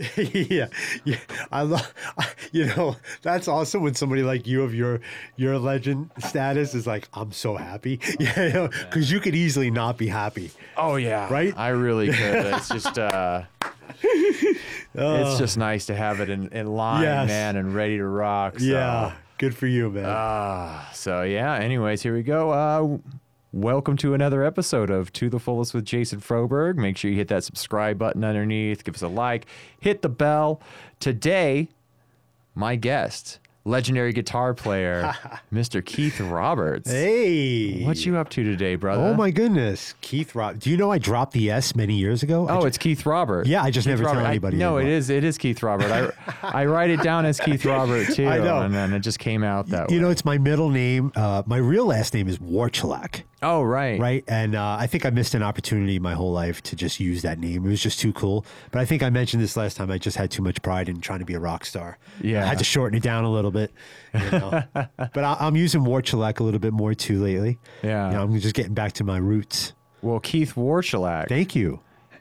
yeah, yeah. I love. You know, that's awesome when somebody like you of your your legend status is like, I'm so happy. Yeah, because you could easily not be happy. Oh yeah, Right? I really could. It's just, uh, it's just nice to have it in, in line, Yes. man, and ready to rock. So. Yeah, good for you, man. Ah, so yeah. Anyways, here we go. Uh, welcome to another episode of To the Fullest with Jason Froberg. Make sure you hit that subscribe button underneath. Give us a like. Hit the bell. Today, my guest, legendary guitar player, Mr. Keith Roberts. hey, What you up to today, brother? Oh my goodness, Keith Rob. Do you know I dropped the S many years ago? Oh, ju- it's Keith Robert. Yeah, I just Keith never tell Robert. I- anybody no, it is it is Keith Robert. I I write it down as Keith Robert too, I know. and then it just came out that you way. know, it's my middle name. Uh, my real last name is Warchalak. oh, right. right? And uh, I think I missed an opportunity my whole life to just use that name. It was just too cool. But I think I mentioned this last time. I just had too much pride in trying to be a rock star. Yeah. I had to shorten it down a little bit. you know. but I, I'm using Warchalak a little bit more too lately. Yeah. You know, I'm just getting back to my roots. Well, Keith Warchalak, Thank you.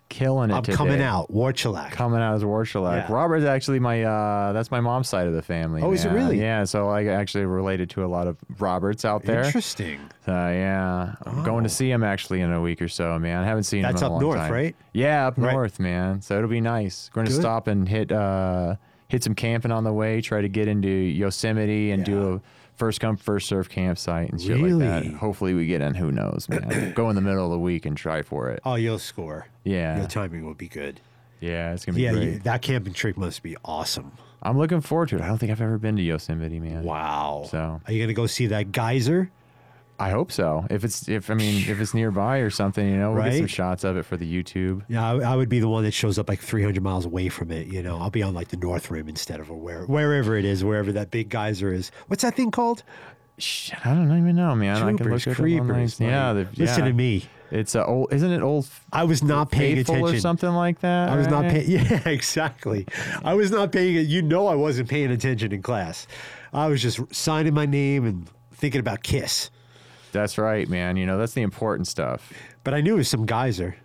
killing it I'm today. coming out. Warchalak. Coming out as Warchalak. Yeah. Robert's actually my uh that's my mom's side of the family. Oh, is it really? Yeah, so I actually related to a lot of Roberts out there. Interesting. So yeah, I'm going to see him actually in a week or so, man. I haven't seen Oh. That's him in a up long north, time. right? Yeah, up Right. north, man. So it'll be nice. Going to stop and hit uh hit some camping on the way. Try to get into Yosemite and do a first come first serve campsite and shit like that. Hopefully we get in. Who knows, man? Go in the middle of the week and try for it. Oh, you'll score. Yeah. Your timing will be good. Yeah, it's gonna be Yeah, great. you, that camping trip must be awesome. I'm looking forward to it. I don't think I've ever been to Yosemite, man. Wow. So- are you gonna go see that geyser? I hope so. If it's if I mean if it's nearby or something, you know, we'll get some shots of it for the YouTube. Yeah, I, I would be the one that shows up like 300 miles away from it. You know, I'll be on like the North Rim instead of a where, wherever it is, wherever that big geyser is. What's that thing called? Shit, I don't even know, man. I can Troopers, look it up online. creepers. Yeah, like, the, listen yeah. to me. It's uh, old, isn't it old? I was not paying attention. or something like that. I was not paying. Yeah, exactly. I was not paying. You know, I wasn't paying attention in class. I was just signing my name and thinking about Kiss. That's right, man. You know that's the important stuff. But I knew it was some geyser.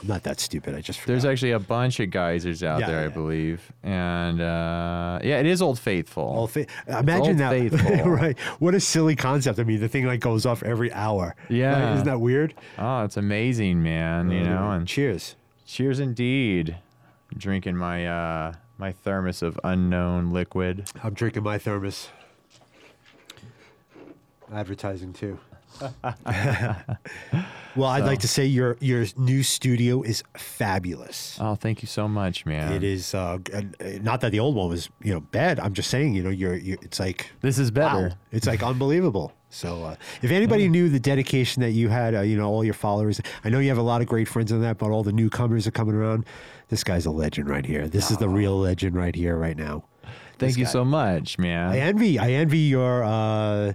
I'm not that stupid. I just forgot. There's actually a bunch of geysers out Yeah, there, I believe, and uh, yeah, it is Old Faithful. Old Fa- Imagine Old that. Faithful. right. What a silly concept. I mean, the thing like goes off every hour. Yeah. Right? Isn't that weird? oh, it's amazing, man. You know, and cheers. cheers indeed. Drinking my uh, my thermos of unknown liquid. I'm drinking my thermos. Advertising too. well, I'd like to say your your new studio is fabulous. Oh, thank you so much, man. It is uh, uh, not that the old one was you know bad. I'm just saying you know you're, you it's like This is better. wow, it's like unbelievable. So uh, if anybody knew the dedication that you had, uh, you know all your followers. I know you have a lot of great friends on that, but all the newcomers are coming around. This guy's a legend right here. This is the real legend right here, right now. Thank This you guy. so much, man. I envy I envy your uh,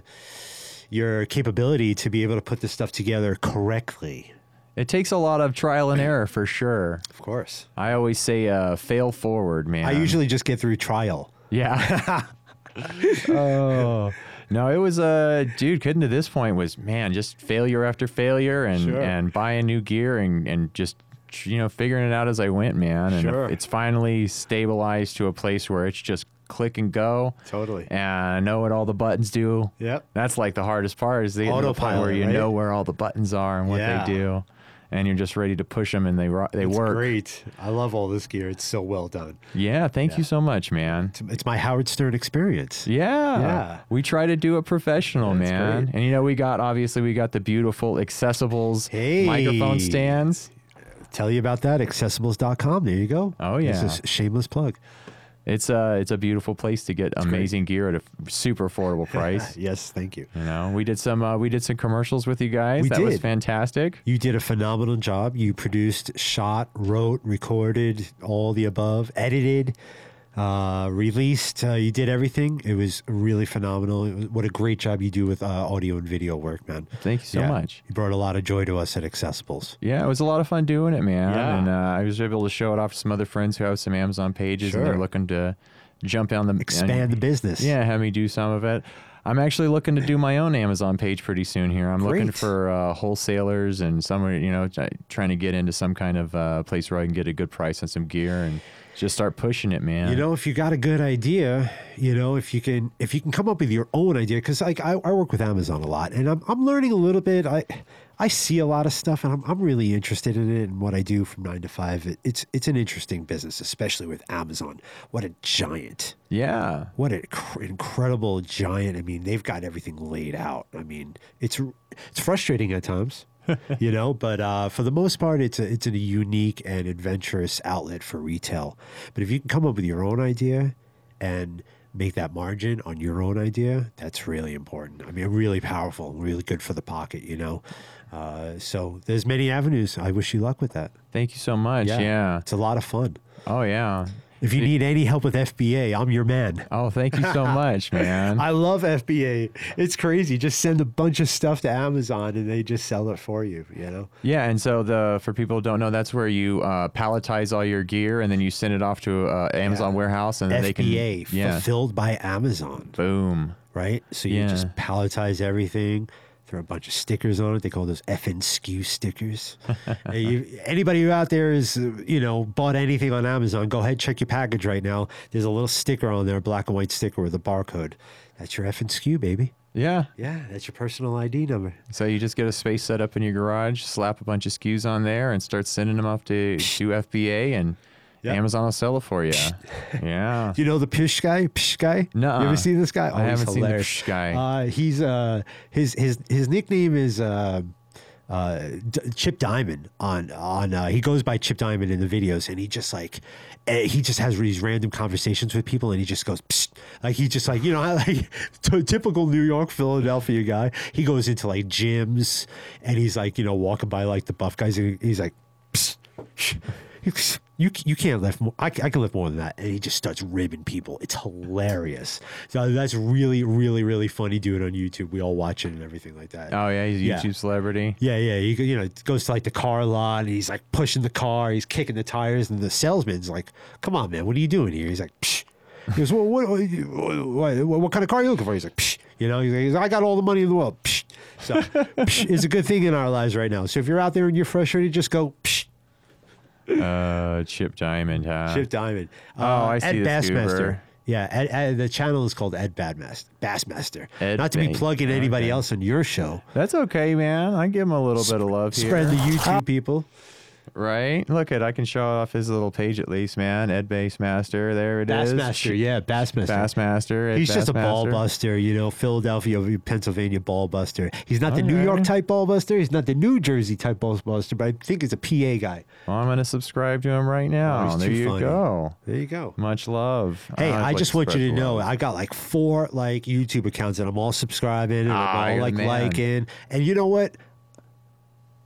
your capability to be able to put this stuff together correctly. It takes a lot of trial and error for sure. Of course. I always say uh, fail forward, man. I usually just get through trial. Yeah. oh. No, it was uh dude, getting to this point was man, just failure after failure and Sure. and buying new gear and and just you know, figuring it out as I went, man. And Sure. it's finally stabilized to a place where it's just click and go. Totally. And I know what all the buttons do. Yep. That's like the hardest part is the, Autopilot, where you right? know where all the buttons are and what Yeah. they do. And you're just ready to push them and they ro- they It's work. great. I love all this gear. It's so well done. Yeah, thank you so much, man. It's, it's my Howard Stern experience. Yeah. Yeah. We try to do it professional, That's man. great. And you know, we got obviously we got the beautiful accessibles Hey. microphone stands. Tell you about that, accessibles.com. There you go. Oh, This yeah. is a shameless plug. It's a it's a beautiful place to get amazing gear at a super affordable price. Yes, thank you. you know, we did some uh, we did some commercials with you guys. We that was fantastic. You did a phenomenal job. You produced, shot, wrote, recorded, all the above, edited, uh, released. Uh, you did everything. It was really phenomenal. Was, what a great job you do with uh, audio and video work, man. Thank you so Yeah. much. You brought a lot of joy to us at Accessibles. Yeah, it was a lot of fun doing it, man. Yeah. And uh, I was able to show it off to some other friends who have some Amazon pages and they're looking to jump on the Expand the business. Yeah, have me do some of it. I'm actually looking to do my own Amazon page pretty soon here. I'm looking for uh, wholesalers and somewhere, you know, try- trying to get into some kind of uh, place where I can get a good price on some gear and Just start pushing it, man. You know, if you got a good idea, you know, if you can if you can come up with your own idea, because like I, I work with Amazon a lot, and I'm I'm learning a little bit. I I see a lot of stuff, and I'm I'm really interested in it and what I do from nine to five. It, it's it's an interesting business, especially with Amazon. What a giant! Yeah. What an inc- incredible giant! I mean, they've got everything laid out. I mean, it's it's frustrating at times. you know, but uh, for the most part, it's a it's a unique and adventurous outlet for retail. But if you can come up with your own idea and make that margin on your own idea, that's really important. I mean, really powerful, really good for the pocket. You know, uh, so there's many avenues. I wish you luck with that. Thank you so much. Yeah. it's a lot of fun. Oh yeah. If you need any help with FBA, I'm your man. Oh, thank you so much, man. I love FBA. It's crazy. Just send a bunch of stuff to Amazon and they just sell it for you, you know? Yeah, and so the for people who don't know, that's where you uh, palletize all your gear and then you send it off to uh, Amazon Yeah. warehouse and then they can FBA, yeah, fulfilled by Amazon, boom. right? So you Yeah. just palletize everything, throw a bunch of stickers on it. They call those FN SKU stickers. You, anybody who out there is, you know, bought anything on Amazon, go ahead, check your package right now. There's a little sticker on there, a black and white sticker with a barcode. That's your FN SKU, baby. Yeah. Yeah, that's your personal ID number. So you just get a space set up in your garage, slap a bunch of SKUs on there, and start sending them off to to FBA, and Yeah. Amazon will sell it for you. yeah. You know the Pish guy? Pish guy? Nuh-uh. You ever seen this guy? Oh, I haven't seen the. Pish guy. Uh, he's uh, his his his nickname is uh, uh, D- Chip Diamond. On on uh, he goes by Chip Diamond in the videos, and he just like eh, he just has these random conversations with people, and he just goes Psst. like he just like you know like t- typical New York Philadelphia guy. He goes into like gyms, and he's like you know walking by like the buff guys, and he's like. Psst. You, you can't lift more. I, I can lift more than that. And he just starts ribbing people. It's hilarious. So that's really, really, really funny. Do it on YouTube. We all watch it and everything like that. Oh yeah, he's a Yeah. YouTube celebrity. Yeah, yeah. He you know goes to like the car lot and he's like pushing the car. He's kicking the tires, and the salesman's like, "Come on, man, what are you doing here?" He's like, Psh. He goes, well, what, what, what, what kind of car are you looking for? He's like, Psh. you know, he's like, I got all the money in the world. Psh. So, Psh is a good thing in our lives right now. So if you're out there and you're frustrated, just go. Psh. Uh, Chip Diamond, huh? Chip Diamond. Uh, Oh, I see Ed Bassmaster. Yeah, Ed, Ed- the channel is called Ed Badmaster. Bassmaster. Ed Not to be plugging anybody okay. else on your show. That's okay, man. I give him a little bit of love here. Spread the YouTube people. Right? Look at I can show off his little page at least, man. Ed Bassmaster. There it is. Bassmaster, yeah, Bassmaster. Bassmaster. Ed He's just a ball Bassmaster. buster, you know, Philadelphia, Pennsylvania ball buster. He's not the New Okay. York type ball buster. He's not the New Jersey type ball buster, but I think he's a PA guy. Well, I'm gonna subscribe to him right now. Oh, there you funny. go. There you go. Much love. Hey, I'd I like just want you to know love. I got like four like YouTube accounts and I'm all subscribing and Ah, I'm all like man. liking. And you know what?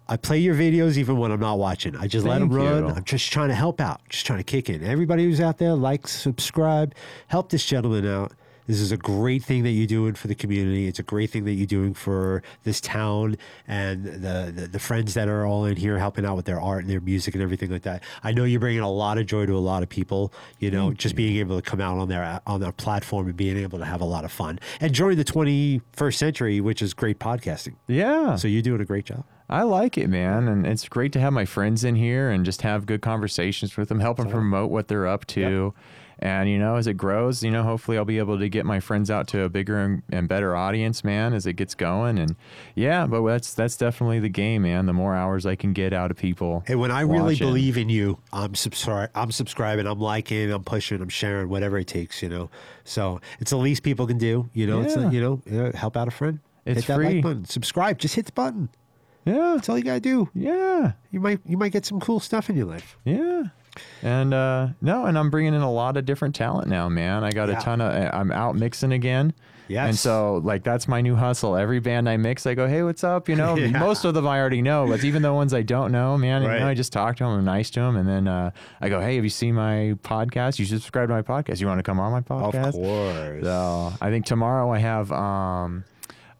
I play your videos even when I'm not watching. I just let them run. you. I'm just trying to help out, just trying to kick in. Everybody who's out there, like, subscribe, help this gentleman out. This is a great thing that you're doing for the community. It's a great thing that you're doing for this town and the, the the friends that are all in here helping out with their art and their music and everything like that. I know you're bringing a lot of joy to a lot of people. You know, just being able to come out on their on their platform and being able to have a lot of fun and during the 21st century, which is great podcasting. Yeah. So you're doing a great job. I like it, man, and it's great to have my friends in here and just have good conversations with them, help them promote what they're up to. And you know, as it grows, you know, hopefully I'll be able to get my friends out to a bigger and, and better audience, man, as it gets going. And yeah, but that's that's definitely the game, man. The more hours I can get out of people. Hey, when I really believe in you, I'm subscri- I'm subscribing, I'm liking, I'm pushing, I'm sharing, whatever it takes, you know. So it's the least people can do, you know. It's Yeah. like, you know, uh, help out a friend. It's hit that free. like button, subscribe, just hit the button. Yeah, That's all you gotta do. yeah. You might you might get some cool stuff in your life. Yeah. And uh no, and I'm bringing in a lot of different talent now, man. I got Yeah. a ton of I'm out mixing again. Yes. And so like that's my new hustle. Every band I mix, I go, "Hey, what's up?" You know, Yeah. most of them I already know, but even the ones I don't know, man, you know, I just talk to them, I'm nice to them, and then uh I go, "Hey, have you seen my podcast? You should subscribe to my podcast. You want to come on my podcast?" Of course. So, I think tomorrow I have um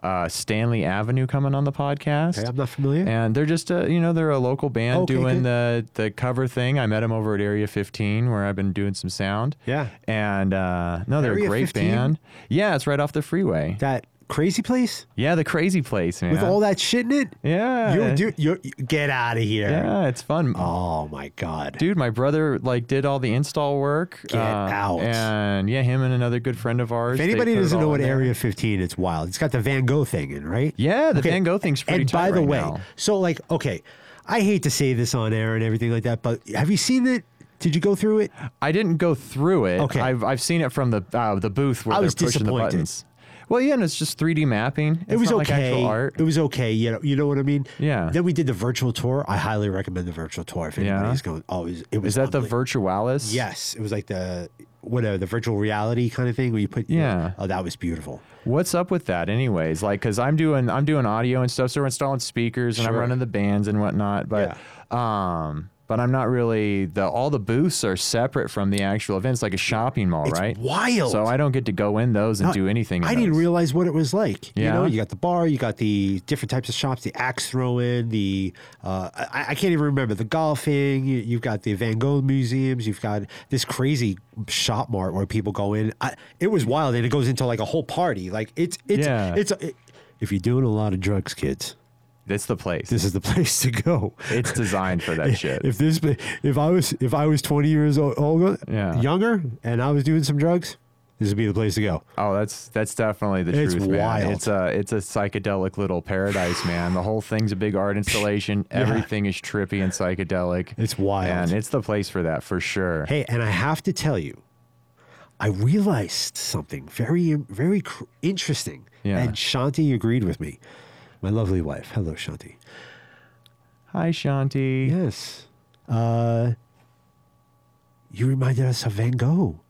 uh, Stanley Avenue coming on the podcast. Okay, I'm not familiar. And they're just a, you know, they're a local band Okay, doing good. the the cover thing. I met them over at Area 15 where I've been doing some sound. Yeah. And uh, no, they're Area a great 15? band. Yeah, it's right off the freeway. that crazy place Yeah, the crazy place, man. with all that shit in it. yeah, You do you get out of here. yeah, it's fun. Oh my god. Dude, my brother like did all the install work. Get uh, out. And yeah, him and another good friend of ours. If anybody doesn't know what. Area 15, it's wild. It's got the Van Gogh thing in, right? Yeah, the Okay, Van Gogh thing's pretty And by the right way, now. so like, okay, I hate to say this on air and everything like that, but have you seen it? Did you go through it? I didn't go through it. Okay. I've I've seen it from the uh, the booth where I they're was pushing the buttons. Well, yeah, and it's just 3D mapping. It's it was not like okay. actual art. It was okay. You know, you know what I mean? Yeah. Then we did the virtual tour. I highly recommend the virtual tour if Yeah. anybody's going. Oh, it was, it was Is that the. Virtualis? Yes, it was like the whatever the virtual reality kind of thing where you put. Yeah. Oh, that was beautiful. What's up with that, anyways? Like, cause I'm doing I'm doing audio and stuff, so we're installing speakers and I'm running the bands and whatnot. But um, but I'm not really the all the booths are separate from the actual events, like a shopping mall, It's right? wild. So I don't get to go in those and No, do anything. in I didn't realize what it was like. Yeah. You know, you got the bar, you got the different types of shops, the axe throwing, the uh, I, I can't even remember the golfing. You, you've got the Van Gogh museums. You've got this crazy shop mart where people go in. I, it was wild, and it goes into like a whole party. Like it's it's Yeah. it's. it- if you're doing a lot of drugs, kids, It's the place. this is the place to go. it's designed for that shit. If this, if I was, if I was 20 years old, older, Yeah. younger, and I was doing some drugs, this would be the place to go. Oh, that's that's definitely the It's truth, man. wild. It's a it's a psychedelic little paradise, man. The whole thing's a big art installation. Everything is trippy and psychedelic. It's wild. and it's the place for that for sure. Hey, and I have to tell you, I realized something very, very cr- interesting. Yeah. And Shanti agreed with me. My lovely wife. Hello, Shanti. Hi, Shanti. Yes. Uh, you reminded us of Van Gogh.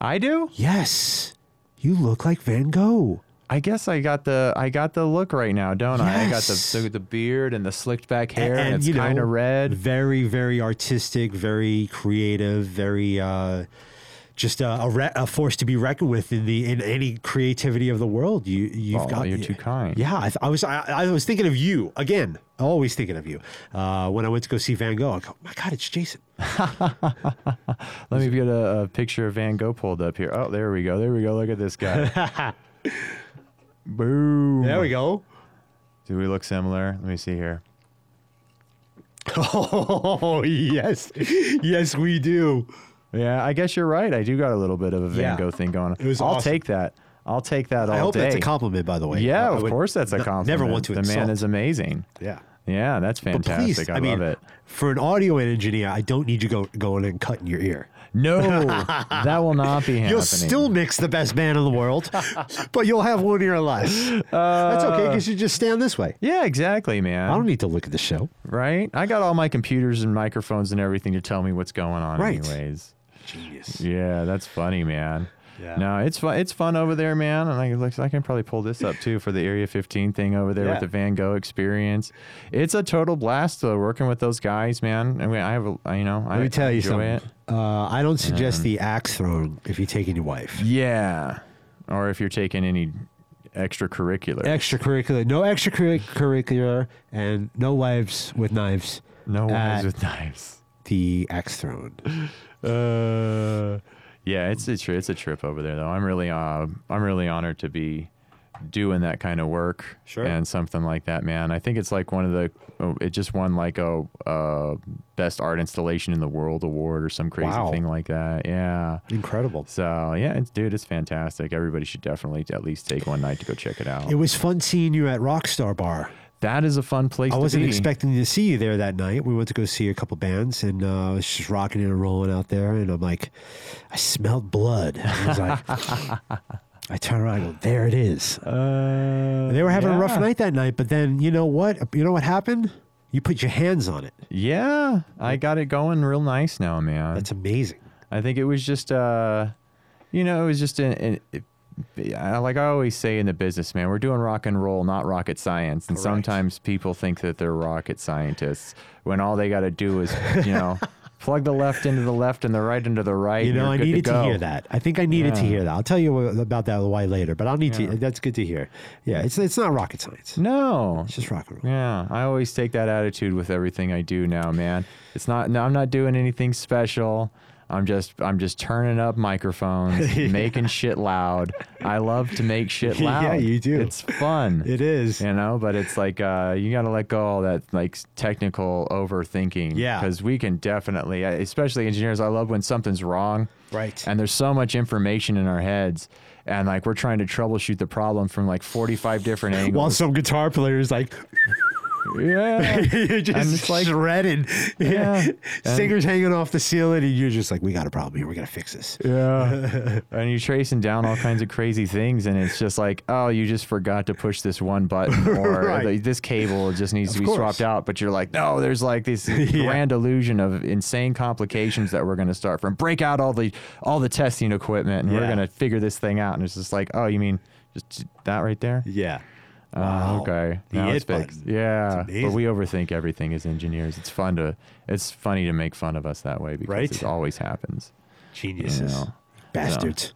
I do. Yes. You look like Van Gogh. I guess I got the I got the look right now, don't I? I got the, the the beard and the slicked back hair, and, and it's you know, kind of red. Very, very artistic, very creative, very uh, just a, a, re- a force to be reckoned with in the in any creativity of the world. You you've Oh, got you're too kind. Yeah, I, th- I was I, I was thinking of you again. Always thinking of you. Uh, when I went to go see Van Gogh, I go, my God, it's Jason. Let me get a, a picture of Van Gogh pulled up here. Oh, there we go. There we go. Look at this guy. Boom. There we go. Do we look similar? Let me see here. Oh yes, yes we do. Yeah, I guess you're right. I do got a little bit of a Van Yeah. Gogh thing going on. It was I'll awesome. take that. I'll take that all I hope day. that's a compliment, by the way. Yeah, I of would course that's a n- compliment. Never want to The insult. man is amazing. yeah. Yeah, that's But fantastic. please, I, I, mean, love it. for an audio engineer, I don't need you go going and cutting your ear. No, that will not be happening. You'll still mix the best band in the world, but you'll have one ear less. That's okay uh, because you just stand this way. Yeah, exactly, man. I don't need to look at the show. right? I got all my computers and microphones and everything to tell me what's going on, Right. anyways. Genius. Yeah, that's funny, man. Yeah. No, it's fun. It's fun over there, man. And I like, I can probably pull this up too for the Area 15 thing over there Yeah. with the Van Gogh experience. It's a total blast though, working with those guys, man. I mean, I have, a, I- you know, I Let me tell you something. Uh, I don't suggest the axe throwing if you're taking your wife. Yeah, or if you're taking any extracurricular, Extracurricular, no extracurricular, and no wives with knives. no wives with knives. The axe throwing. Uh, yeah, it's a tri- it's a trip over there though. I'm really uh I'm really honored to be doing that kind of work Sure. and something like that, man. I think it's like one of the oh, it just won like a uh best art installation in the world award or some crazy Wow. thing like that. Yeah. Incredible. So yeah, it's, dude, it's fantastic. Everybody should definitely at least take one night to go check it out. It was fun seeing you at Rockstar Bar. That is a fun place. I wasn't expecting to see you there that night. We went to go see a couple bands, and uh, I was just rocking and rolling out there. And I'm like, I smelled blood. I was like, I turn around, I go, there it is. Uh, They were having a rough night that night, but then you know what? You know what happened? You put your hands on it. Yeah, I got it going real nice now, man. That's amazing. I think it was just, uh, you know, it was just an, an like I always say in the business, man, we're doing rock and roll, not rocket science. And Correct. sometimes people think that they're rocket scientists when all they got to do is, you know, plug the left into the left and the right into the right. You know, I needed to, go. hear that. I think I needed to hear that. I'll tell you about that why later, but I'll need Yeah. to. That's good to hear. Yeah, it's it's not rocket science. No, It's just rock and roll. Yeah, I always take that attitude with everything I do now, man. It's not. No, I'm not doing anything special. I'm just I'm just turning up microphones, making shit loud. I love to make shit loud. Yeah, you do. It's fun. It is. you know, but it's like uh, you got to let go all that like technical overthinking. Yeah. because we can definitely, especially engineers. I love when something's wrong. Right. And there's so much information in our heads, and like we're trying to troubleshoot the problem from like 45 different angles. While some guitar players like yeah. you're just And it's like- shredded. Yeah. Singers hanging off the ceiling, and you're just like, we got a problem here. We got to fix this. Yeah. and you're tracing down all kinds of crazy things, and it's just like, oh, you just forgot to push this one button, or Right. the- this cable just needs to be course. swapped out. But you're like, no, there's like this grand illusion of insane complications that we're going to start from. Break out all the all the testing equipment, and we're going to figure this thing out. And it's just like, oh, you mean just that right there? Yeah. Oh, Wow. okay. The Now it it's fixed. button. Yeah, It's but we overthink everything as engineers. It's fun to, it's funny to make fun of us that way because Right? it always happens. Geniuses. You know? Bastards.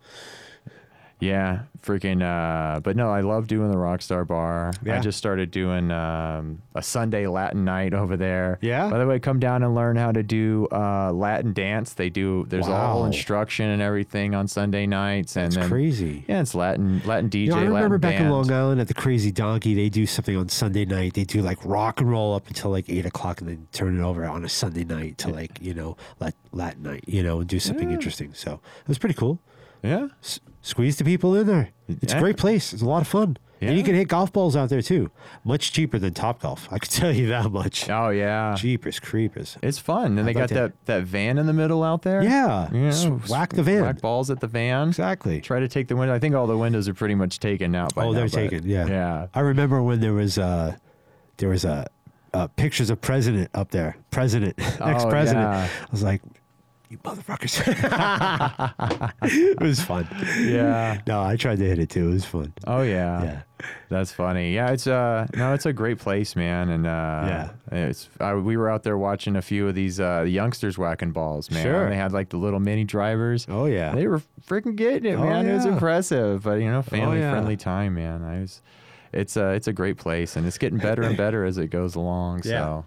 Yeah, freaking. Uh, but no, I love doing the Rockstar Bar. I just started doing um, a Sunday Latin night over there. Yeah? By the way, come down and learn how to do uh, Latin dance. They do. There's all Wow. instruction and everything on Sunday nights, and It's then crazy. yeah, it's Latin Latin DJ. You know, I remember Latin back in. Long Island at the Crazy Donkey, they do something on Sunday night. They do like rock and roll up until like eight o'clock, and then turn it over on a Sunday night to like you know Lat- Latin night, you know, and do something interesting. So it was pretty cool. Yeah. S- squeeze the people in there. It's Yeah. a great place. It's a lot of fun. And you can hit golf balls out there too. Much cheaper than Top Golf. I can tell you that much. Oh yeah. Jeepers creepers. It's fun, and they I'd got like to- that, that van in the middle out there. Yeah. S- whack the van. Whack balls at the van. Exactly. Try to take the window. I think all the windows are pretty much taken out. By Oh, now, they're taken. Yeah. Yeah. I remember when there was uh there was a uh, pictures of president up there. President, ex president. Oh, yeah. I was like, you motherfuckers. it was fun. Yeah. No, I tried to hit it too. It was fun. Oh yeah. Yeah. That's funny. Yeah, it's uh no, it's a great place, man, and uh Yeah. it's uh, we were out there watching a few of these uh youngsters whacking balls, man. Sure. They had like the little mini drivers. Oh yeah. They were freaking getting it, Oh, man. It was. Oh, impressive, but you know, family yeah. friendly time, man. I was, it's a it's a great place, and it's getting better and better as it goes along. Yeah.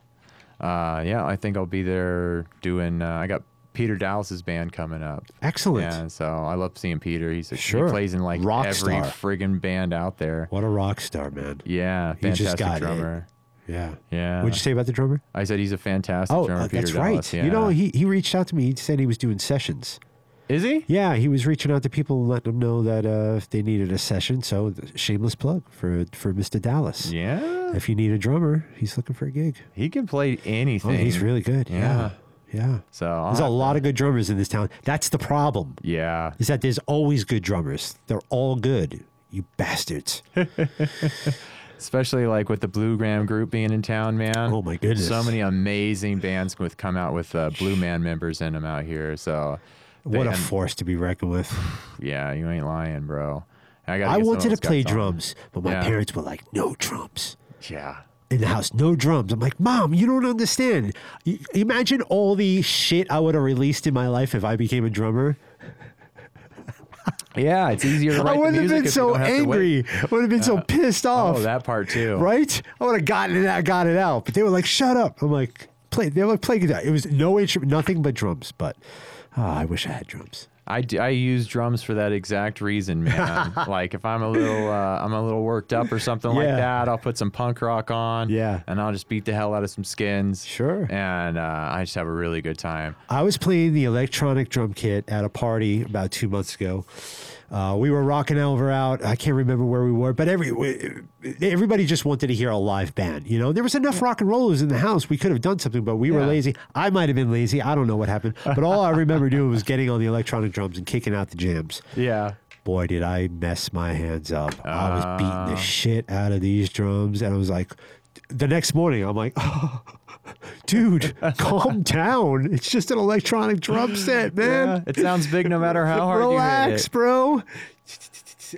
So, uh, yeah, I think I'll be there doing. Uh, I got Peter Dallas's band coming up. Excellent. Yeah, so I love seeing Peter. He's a, Sure. he plays in like Rock every star. friggin' band out there. What a rock star, man. Yeah, He just fantastic got it. drummer. Yeah. Yeah. What'd you say about the drummer? I said he's a fantastic Oh, drummer. uh, that's Dallas. right. Yeah. You know, he, he reached out to me. He said he was doing sessions. is he? Yeah, he was reaching out to people and letting them know that uh, if they needed a session. So, shameless plug for for Mr. Dallas. Yeah, If you need a drummer, he's looking for a gig. he can play Oh, anything. he's really good. Yeah. Yeah. Yeah. So I'll There's a have lot of good drummers in this town. That's the problem. Yeah. Is that there's always good drummers. They're all good. You bastards. Especially like with the Blue Man group being in town, man. Oh, my goodness. So many amazing bands with come out with uh, Blue Man members in them out here. So What a force to be reckoned with. Yeah, you ain't lying, bro. I, I wanted to play on. drums, but my Yeah. parents were like, no drums. Yeah. In the house, no drums. I'm like, Mom, you don't understand. You, imagine all the shit I would have released in my life if I became a drummer. Yeah, it's easier to write I the would have been so don't have to wait. angry. I would have been so pissed off. Oh, that part too. right? I would have gotten it out, got it out. But they were like, shut up. I'm like, play. They were like, play guitar. It was no instrument, nothing but drums. But ah, I wish I had drums. I, d- I use drums for that exact reason, man. like if I'm a little uh, I'm a little worked up or something like that, I'll put some punk rock on. Yeah. And I'll just beat the hell out of some skins. Sure. And uh, I just have a really good time. I was playing the electronic drum kit at a party about two months ago. Uh, we were rocking over out. I can't remember where we were, but every everybody just wanted to hear a live band. You know, there was enough rock and rollers in the house. We could have done something, but we were lazy. I might have been lazy. I don't know what happened, but all I remember doing was getting on the electronic drums and kicking out the jams. Yeah. Boy, did I mess my hands up! I was beating Ah. the shit out of these drums, and I was like, the next morning, I'm like, oh, dude, calm down. It's just an electronic drum set, man. Yeah, it sounds big no matter how hard Relax, you hit it. bro.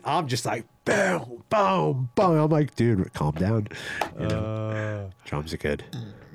I'm just like, boom, boom, boom. I'm like, dude, calm down. You know, Uh, drums are good.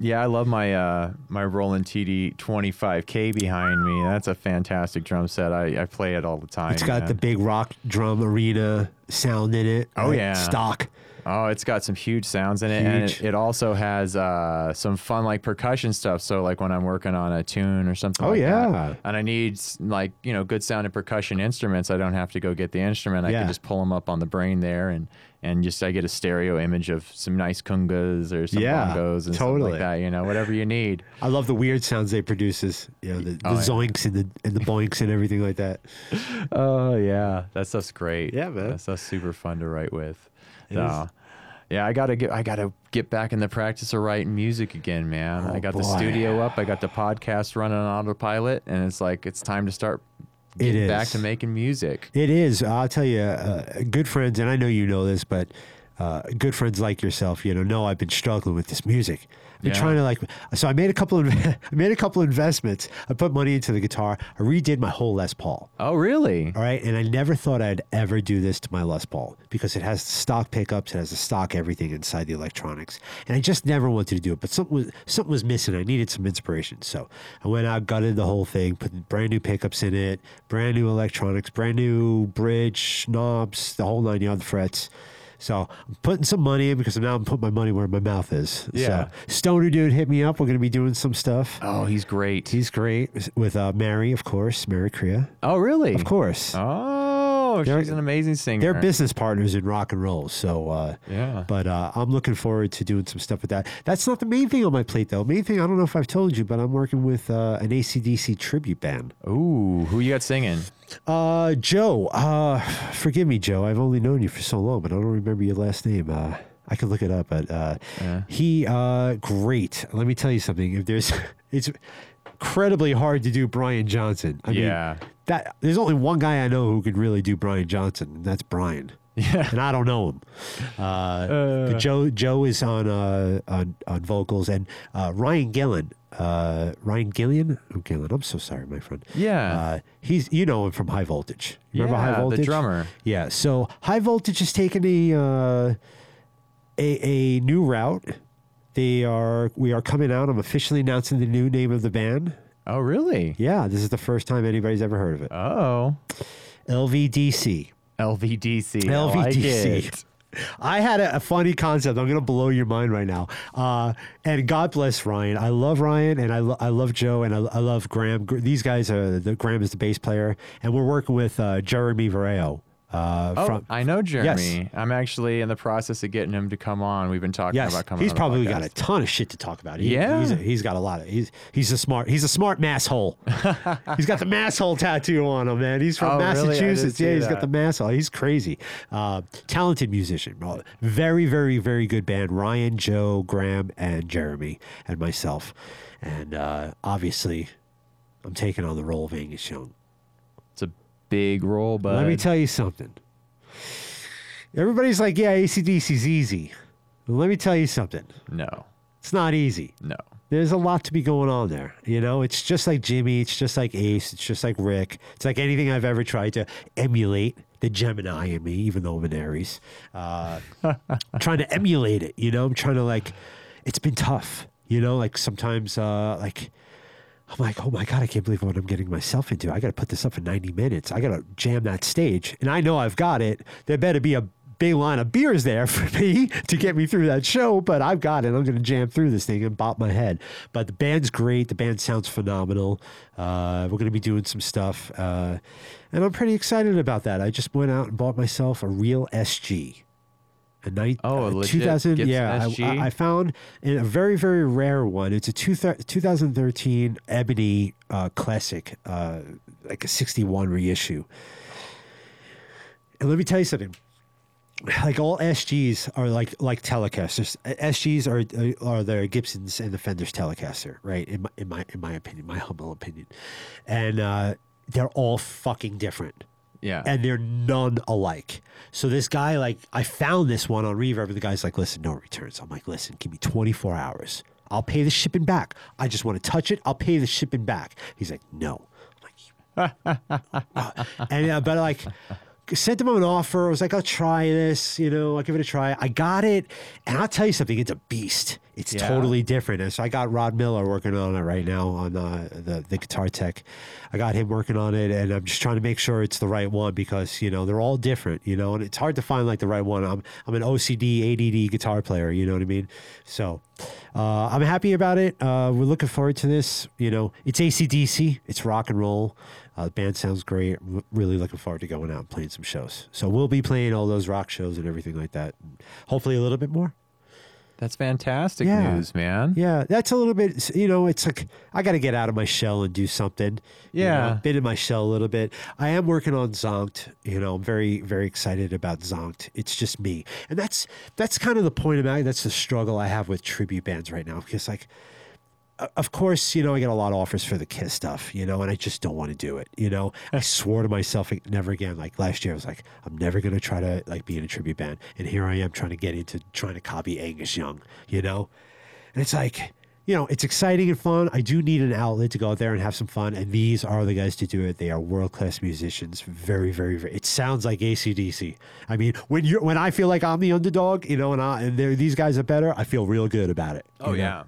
Yeah, I love my uh, my Roland TD 25K behind me. That's a fantastic drum set. I, I play it all the time. It's got man. the big rock drum arena sound in it. Oh, right? yeah. stock. Oh, it's got some huge sounds in it, and it, it also has uh, some fun like percussion stuff. So like when I'm working on a tune or something. Oh, like that, yeah. and I need like you know good sounding percussion instruments. I don't have to go get the instrument. I Yeah. can just pull them up on the brain there, and and just I get a stereo image of some nice congas or some Yeah, bongos and stuff totally. like that. You know, whatever you need. I love the weird sounds they produces. You know, the, the Oh, yeah. zoinks and the and the boinks and everything like that. Oh yeah, that stuff's great. Yeah, man. that stuff's super fun to write with. It So, yeah, I gotta get I gotta get back in the practice of writing music again, man. Oh, I got the studio up, I got the podcast running on autopilot, and it's like it's time to start getting back to making music. It is. I'll tell you, uh, good friends, and I know you know this, but uh, good friends like yourself, you know, know I've been struggling with this music. I've been Yeah. trying to like, so I made a couple of, I made a couple of investments. I put money into the guitar. I redid my whole Les Paul. Oh, really? All right, and I never thought I'd ever do this to my Les Paul because it has stock pickups, it has the stock everything inside the electronics, and I just never wanted to do it. But something was something was missing. I needed some inspiration, so I went out, gutted the whole thing, put brand new pickups in it, brand new electronics, brand new bridge knobs, the whole nine yards frets. So I'm putting some money in because now I'm putting my money where my mouth is. Yeah. So Stoner dude hit me up. We're gonna be doing some stuff. Oh, he's great. He's great with uh, Mary, of course, Mary Kriya, oh, really? of course. Oh, They're- she's an amazing singer. They're business partners in rock and roll. So, uh, Yeah. But uh, I'm looking forward to doing some stuff with that. That's not the main thing on my plate, though. Main thing, I don't know if I've told you, but I'm working with uh, an ACDC tribute band. Ooh, who you got singing? Uh, Joe, uh, forgive me, Joe. I've only known you for so long, but I don't remember your last name. Uh, I could look it up, but uh, Yeah. he, uh, great. Let me tell you something. If there's, it's incredibly hard to do Brian Johnson. I Yeah. mean, that there's only one guy I know who could really do Brian Johnson, and that's Brian. Yeah. and I don't know him. Uh, but Joe Joe is on uh, on on vocals, and uh, Ryan Gillen, uh, Ryan Gillian, oh, Gillen. I'm so sorry, my friend. Yeah. uh, he's you know him from High Voltage. Remember Yeah, High the drummer. Yeah. So High Voltage is taking a uh, a a new route. They are we are coming out. I'm officially announcing the new name of the band. Oh, really? Yeah, this is the first time anybody's ever heard of it. Oh, LVDC. LVDC. LVDC. I had a, a funny concept. I'm going to blow your mind right now. Uh, and God bless Ryan. I love Ryan and I, lo- I love Joe and I, I love Graham. Gr- These guys are the Graham is the bass player, and we're working with uh, Jeremy Vareo. Uh, Oh, from I know Jeremy. Yes. I'm actually in the process of getting him to come on. We've been talking yes, about coming. he's probably got a ton of shit to talk about. He, Yeah. he's, a, he's got a lot of. He's he's a smart. He's a smart masshole. he's got the masshole tattoo on him, man. He's from Oh, really? Massachusetts. see yeah, he's that. got the masshole. He's crazy. Uh, talented musician. Very, very, very good band. Ryan, Joe, Graham, and Jeremy, and myself, and uh, obviously, I'm taking on the role of Angus Young. Big role, but Let me tell you something. Everybody's like, yeah, ACDC's easy. Let me tell you something. no, It's not easy. no. There's a lot to be going on there. You know, it's just like Jimmy, it's just like Ace, it's just like Rick. It's like anything I've ever tried to emulate the Gemini in me, even though I'm an Aries. Uh, I'm trying to emulate it, you know, I'm trying to like, it's been tough, you know, like sometimes, uh, like, I'm like, oh my God, I can't believe what I'm getting myself into. I got to put this up in 90 minutes. I got to jam that stage. And I know I've got it. There better be a big line of beers there for me to get me through that show, but I've got it. I'm going to jam through this thing and bop my head. But the band's great. The band sounds phenomenal. Uh, we're going to be doing some stuff. Uh, and I'm pretty excited about that. I just went out and bought myself a real SG. A night, Oh, a uh, legit 2000, Gibson yeah. I-? I, found in a very, very rare one. It's a two thir- 2013 Ebony uh, Classic, uh, like a 61 reissue. And let me tell you something. Like all SGs are like like Telecasters. SGs are are their Gibsons and the Fenders Telecaster, right? In my in my in my opinion, my humble opinion, and uh, they're all fucking different Yeah. and they're none alike. So this guy, like, I found this one on Reverb, and the guy's like, "Listen, no returns." I'm like, "Listen, give me 24 hours. I'll pay the shipping back. I just want to touch it. I'll pay the shipping back." He's like, "No." I'm like, "Uh," and uh, but like, sent them an offer. I was like, I'll try this, you know, I'll give it a try. I got it, and I'll tell you something, it's a beast. It's Yeah. totally different. And so I got Rod Miller working on it right now on uh, the the guitar tech. I got him working on it, and I'm just trying to make sure it's the right one because you know they're all different, you know, and it's hard to find like the right one. I'm I'm an OCD ADD guitar player, you know what I mean? So uh, I'm happy about it. Uh, we're looking forward to this. You know, it's ACDC, it's rock and roll. Uh, the band sounds great. I'm really looking forward to going out and playing some shows. So we'll be playing all those rock shows and everything like that. Hopefully a little bit more. That's fantastic Yeah. news, man. Yeah, that's a little bit. You know, it's like I got to get out of my shell and do something. you know. Yeah. been in my shell a little bit. I am working on Zonkt. You know, I'm very very excited about Zonkt. It's just me, and that's that's kind of the point of it. That's the struggle I have with tribute bands right now because like. Of course, you know, I get a lot of offers for the Kiss stuff, you know, and I just don't want to do it. You know, I swore to myself never again. Like last year, I was like, I'm never going to try to like be in a tribute band. And here I am trying to get into trying to copy Angus Young, you know? And it's like, you know, it's exciting and fun. I do need an outlet to go out there and have some fun. And these are the guys to do it. They are world class musicians. Very, very, very. It sounds like ACDC. I mean, when you're when I feel like I'm the underdog, you know, and I and these guys are better, I feel real good about it. Oh, know? yeah.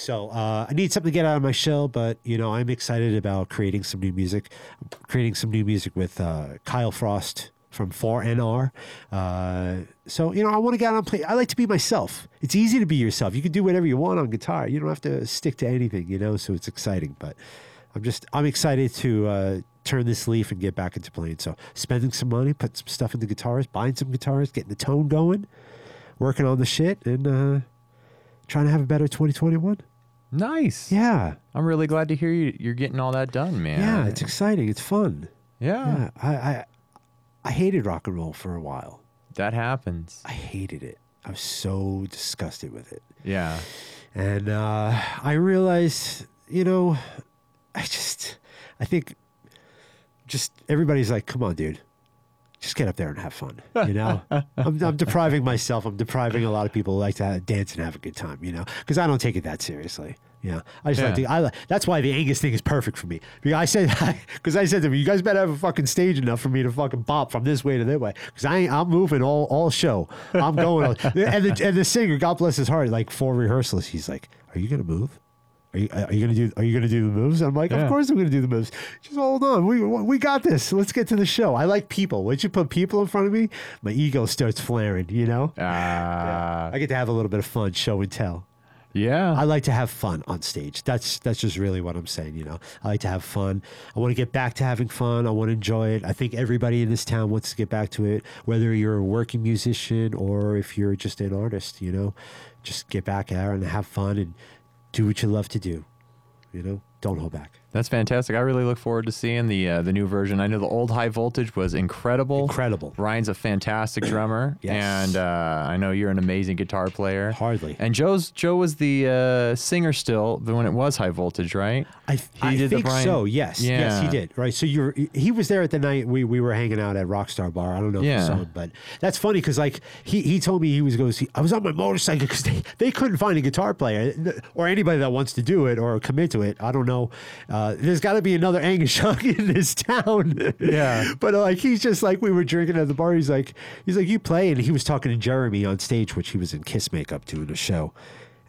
So uh, I need something to get out of my shell, but you know, I'm excited about creating some new music, creating some new music with uh, Kyle Frost from 4NR. Uh, so you know, I want to get out and play. I like to be myself. It's easy to be yourself. You can do whatever you want on guitar. You don't have to stick to anything, you know. So it's exciting. But I'm just I'm excited to uh, turn this leaf and get back into playing. So spending some money, put some stuff in the guitars, buying some guitars, getting the tone going, working on the shit, and uh, trying to have a better 2021. Nice. Yeah. I'm really glad to hear you. You're getting all that done, man. Yeah, it's exciting. It's fun. yeah. Yeah, I, I, I hated rock and roll for a while. That happens. I hated it. I was so disgusted with it, Yeah. and uh, I realized, you know, I just, I think, just everybody's like, "Come on, dude." Just get up there and have fun, you know. I'm, I'm depriving myself. I'm depriving a lot of people who like to dance and have a good time, you know, because I don't take it that seriously. Yeah, I just like to. I that's why the Angus thing is perfect for me. Because I said, because I said to them, you guys better have a fucking stage enough for me to fucking bop from this way to that way. Because I ain't, I'm moving all all show. I'm going. and the and the singer, God bless his heart, like four rehearsals, he's like, "Are you gonna move?" Are you, are you gonna do Are you gonna do the moves? I'm like, Yeah. of course I'm gonna do the moves. Just hold on, we we got this. Let's get to the show. I like people. Once you put people in front of me, my ego starts flaring. You know, Uh, I get to have a little bit of fun, show and tell. yeah. I like to have fun on stage. That's that's just really what I'm saying. You know, I like to have fun. I want to get back to having fun. I want to enjoy it. I think everybody in this town wants to get back to it. Whether you're a working musician or if you're just an artist, you know, just get back there and have fun and do what you love to do. You know, don't hold back. That's fantastic. I really look forward to seeing the uh, the new version. I know the old High Voltage was incredible. Incredible. Ryan's a fantastic drummer, Yes. and uh, I know you're an amazing guitar player. Hardly. And Joe's Joe was the uh, singer still when it was High Voltage, right? I, I did think Brian- so. Yes, yes, he did. Right. So you're he was there at the night we, we were hanging out at Rockstar Bar. I don't know if Yeah. you saw him, but that's funny because like he, he told me he was going to see. I was on my motorcycle because they, they couldn't find a guitar player or anybody that wants to do it or commit to it. I don't know. Uh, there's got to be another Angus Young in this town. Yeah. but uh, like he's just like we were drinking at the bar. He's like he's like you play, and he was talking to Jeremy on stage, which he was in Kiss makeup doing a show.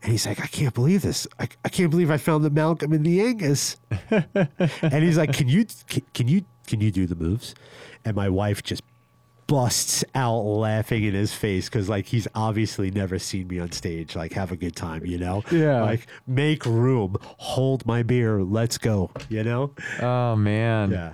And he's like, I can't believe this. I, I can't believe I found the Malcolm in the Angus. and he's like, Can you can, can you can you do the moves? And my wife just busts out laughing in his face because like he's obviously never seen me on stage like have a good time you know Yeah. like make room hold my beer let's go you know Oh man. yeah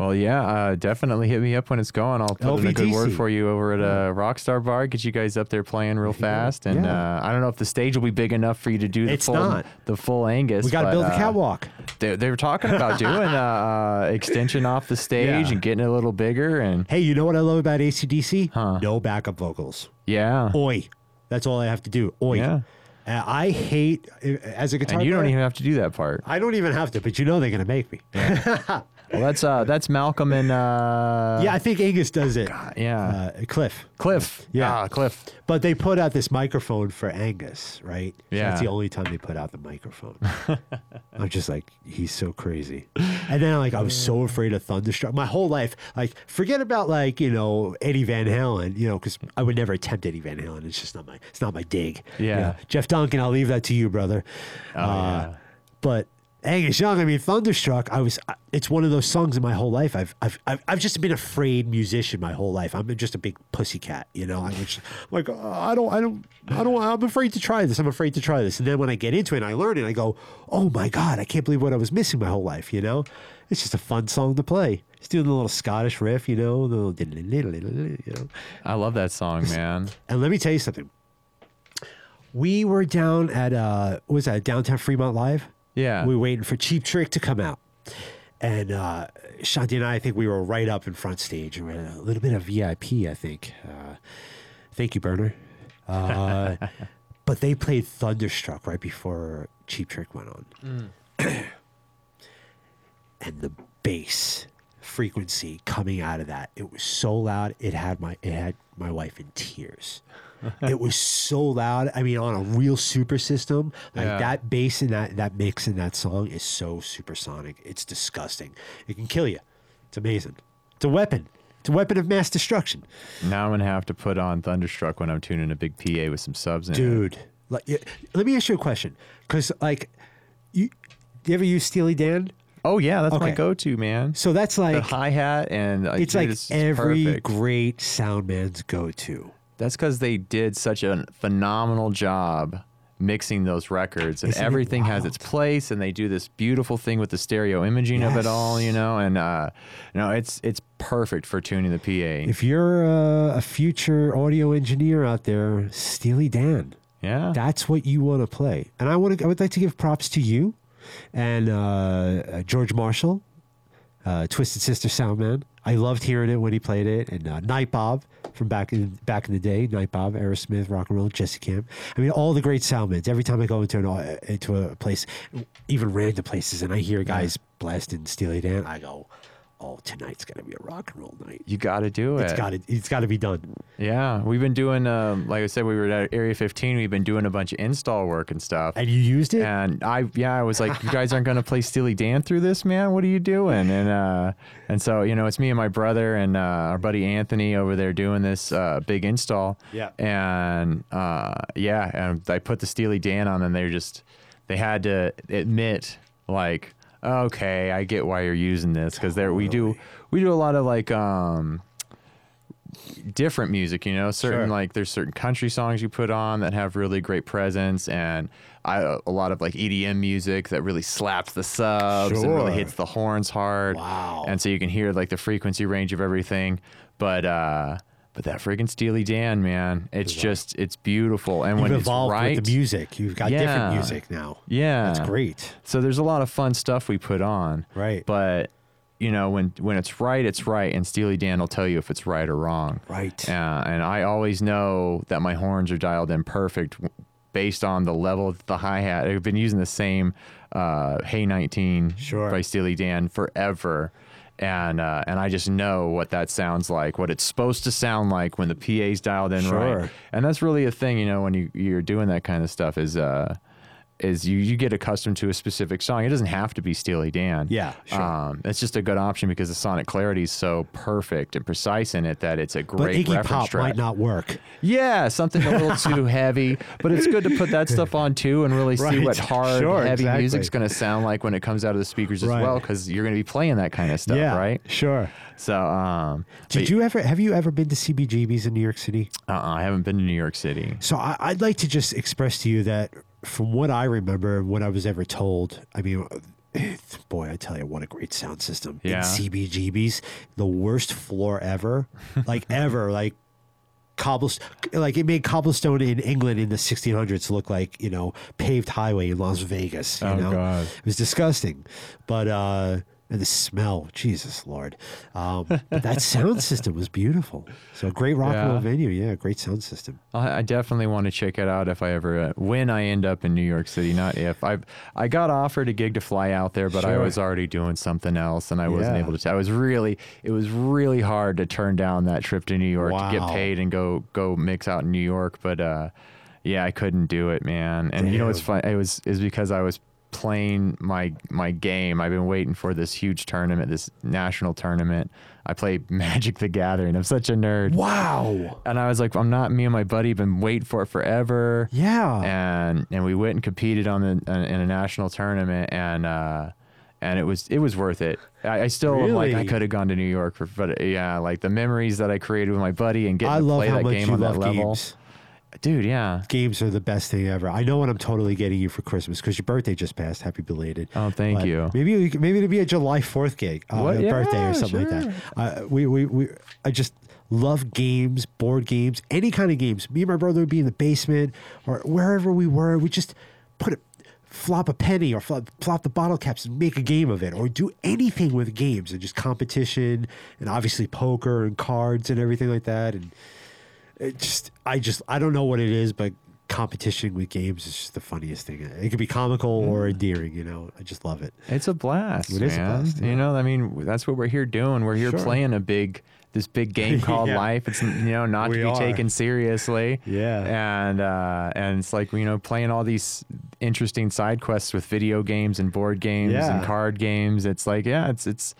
Well, yeah, uh, definitely hit me up when it's going. I'll put in a good word for you over at uh, Rockstar Bar. Get you guys up there playing real fast, and Yeah. uh, I don't know if the stage will be big enough for you to do the It's full not. the full Angus. we got to build a uh, catwalk They, they were talking about doing uh, uh, extension off the stage Yeah. and getting it a little bigger, and hey you know what i love about acdc Huh. no backup vocals yeah, oi that's all i have to do oi Yeah. Uh, i hate as a guitar and you don't even have to do that part. I don't even have to, but you know they're going to make me. Well, that's uh, that's Malcolm and uh, yeah, I think Angus does it. yeah, Uh, Cliff. Cliff. yeah. Ah, Cliff. But they put out this microphone for Angus, right? So Yeah. That's the only time they put out the microphone. I'm just like, he's so crazy. And then like I was so afraid of Thunderstruck. My whole life, like forget about like, you know, Eddie Van Halen, you know, because I would never attempt Eddie Van Halen. It's just not my it's not my dig. You Yeah. know, Jeff Duncan, I'll leave that to you, brother. Oh, Uh, yeah. But Angus Young, I mean, Thunderstruck. I was. It's one of those songs in my whole life. I've, I've, I've, I've just been a afraid musician my whole life. I'm just a big pussycat, you know. I'm just like, uh, I don't, I don't, I don't. I'm afraid to try this. I'm afraid to try this. And then when I get into it, and I learn it. I go, oh my god, I can't believe what I was missing my whole life. You know, it's just a fun song to play. It's doing a little Scottish riff, you know, the little, you know. I love that song, man. And let me tell you something. We were down at uh, what was that downtown Fremont Live? Yeah. We were waiting for Cheap Trick to come out. And uh, Shanti and I, I think we were right up in front stage. We had a little bit of VIP, I think. Uh, thank you, Burner. Uh, but they played Thunderstruck right before Cheap Trick went on. and the bass frequency coming out of that, it was so loud. It had my it had my wife in tears. it was so loud. I mean, on a real super system, like Yeah. that bass and that that mix in that song is so supersonic. It's disgusting. It can kill you. It's amazing. It's a weapon. It's a weapon of mass destruction, Now I'm gonna have to put on Thunderstruck when I'm tuning a big PA with some subs in it. dude. Like, let me ask you a question, because like, you, do you ever use Steely Dan? Oh yeah, that's my go-to, man. So that's The like hi hat and like, it's dude, like every perfect. great sound man's go-to. That's because they did such a phenomenal job mixing those records, and Isn't it everything has its place. And they do this beautiful thing with the stereo imaging of it all, you know. And uh, you know, it's it's perfect for tuning the PA. If you're uh, a future audio engineer out there, Steely Dan, yeah, that's what you want to play. And I want to. I would like to give props to you and uh, uh, George Marshall, uh, Twisted Sister Soundman. I loved hearing it when he played it, and uh, Night Bob from back in back in the day. Night Bob, Aerosmith, Rock and Roll, Jesse Camp. I mean, all the great soundmans. Every time I go into an uh, into a place, even random places, and I hear guys blasting Steely Dan, I go, "Oh, tonight's gonna be a rock and roll night." you got to do it. It's got to. It's got to be done. Yeah, we've been doing, um, like I said, we were at Area 15. We've been doing a bunch of install work and stuff. And you used it. And I, yeah, I was like, you guys aren't going to play Steely Dan through this, man. What are you doing? And uh, and so you know, it's me and my brother and uh, our buddy Anthony over there doing this uh, big install. Yeah. And uh, yeah, and I put the Steely Dan on, and they're just, they had to admit like, okay, I get why you're using this because there we do we do a lot of like um different music, you know, certain Sure. like there's certain country songs you put on that have really great presence and I, a lot of like EDM music that really slaps the subs and really hits the horns hard. Wow. And so you can hear like the frequency range of everything. But uh but that friggin' Steely Dan, man, it's just it's beautiful. And when You've it's evolved right, with the music. You've got different music now. yeah, That's great. So there's a lot of fun stuff we put on. Right. But you know, when when it's right, it's right, and Steely Dan will tell you if it's right or wrong. Right. Uh, and I always know that my horns are dialed in perfect based on the level of the hi hat. I've been using the same uh, Hey 19 Sure. by Steely Dan forever. And uh, and I just know what that sounds like, what it's supposed to sound like when the PA's dialed in Sure. right. And that's really a thing, you know, when you you're doing that kind of stuff is uh, is you you get accustomed to a specific song. It doesn't have to be Steely Dan. Yeah, sure. Um, it's just a good option because the sonic clarity is so perfect and precise in it that it's a But great Iggy reference Pop track. might not work. Yeah, something a little too heavy, but it's good to put that stuff on too and really see Right. what hard, Sure, heavy exactly. music's going to sound like when it comes out of the speakers as well, because you're going to be playing that kind of stuff, yeah. right? Sure. So, um, Did you ever have you ever been to CBGB's in New York City? uh, I haven't been to New York City. So I, I'd like to just express to you that from what I remember and what I was ever told, I mean, boy, I tell you, what a great sound system Yeah. in CBGB's. The worst floor ever, like ever, like cobblestone, like it made cobblestone in England in the 1600s look like you know paved highway in Las Vegas. You Oh, know, God. it was disgusting. But uh, and the smell, Jesus Lord. Um, but that sound system was beautiful. So great rock and roll venue. Yeah, great sound system. I, I definitely want to check it out if I ever uh, when I end up in New York City. Not if I've I got offered a gig to fly out there, but I was already doing something else, and I wasn't able to. I was really it was really hard to turn down that trip to New York to get paid and go go mix out in New York, but uh, yeah, I couldn't do it, man. And you know what's Damn. fun? It was is because I was playing my my game. I've been waiting for this huge tournament, this national tournament. I play Magic the Gathering. I'm such a nerd. Wow. And I was like, I'm not. Me and my buddy been waiting for it forever. Yeah. And and we went and competed on the uh, in a national tournament, and uh, and it was it was worth it. I, I still am like I could have gone to New York for, but yeah, like the memories that I created with my buddy and getting I to love play that game on love that level, games. Dude. Yeah. Games are the best thing ever. I know what I'm totally getting you for Christmas because your birthday just passed. Happy belated. Oh, thank But you. Maybe we maybe it'd be a July Fourth gig, uh, What? a birthday or something like that. Uh, we, we we I just love games, board games, any kind of games. Me and my brother would be in the basement or wherever we were. We just put a flop a penny or flop, flop the bottle caps and make a game of it, or do anything with games and just competition and obviously poker and cards and everything like that. And it just I just I don't know what it is, but competition with games is just the funniest thing. It could be comical or endearing, you know. I just love it. It's a blast. It is a man. blast, yeah. You know, I mean, that's what we're here doing. We're here Sure. playing a big, this big game called Yeah. life. It's you know not We to be are. taken seriously. Yeah. And uh, and it's like you know playing all these interesting side quests with video games and board games Yeah. and card games. It's like yeah, it's it's.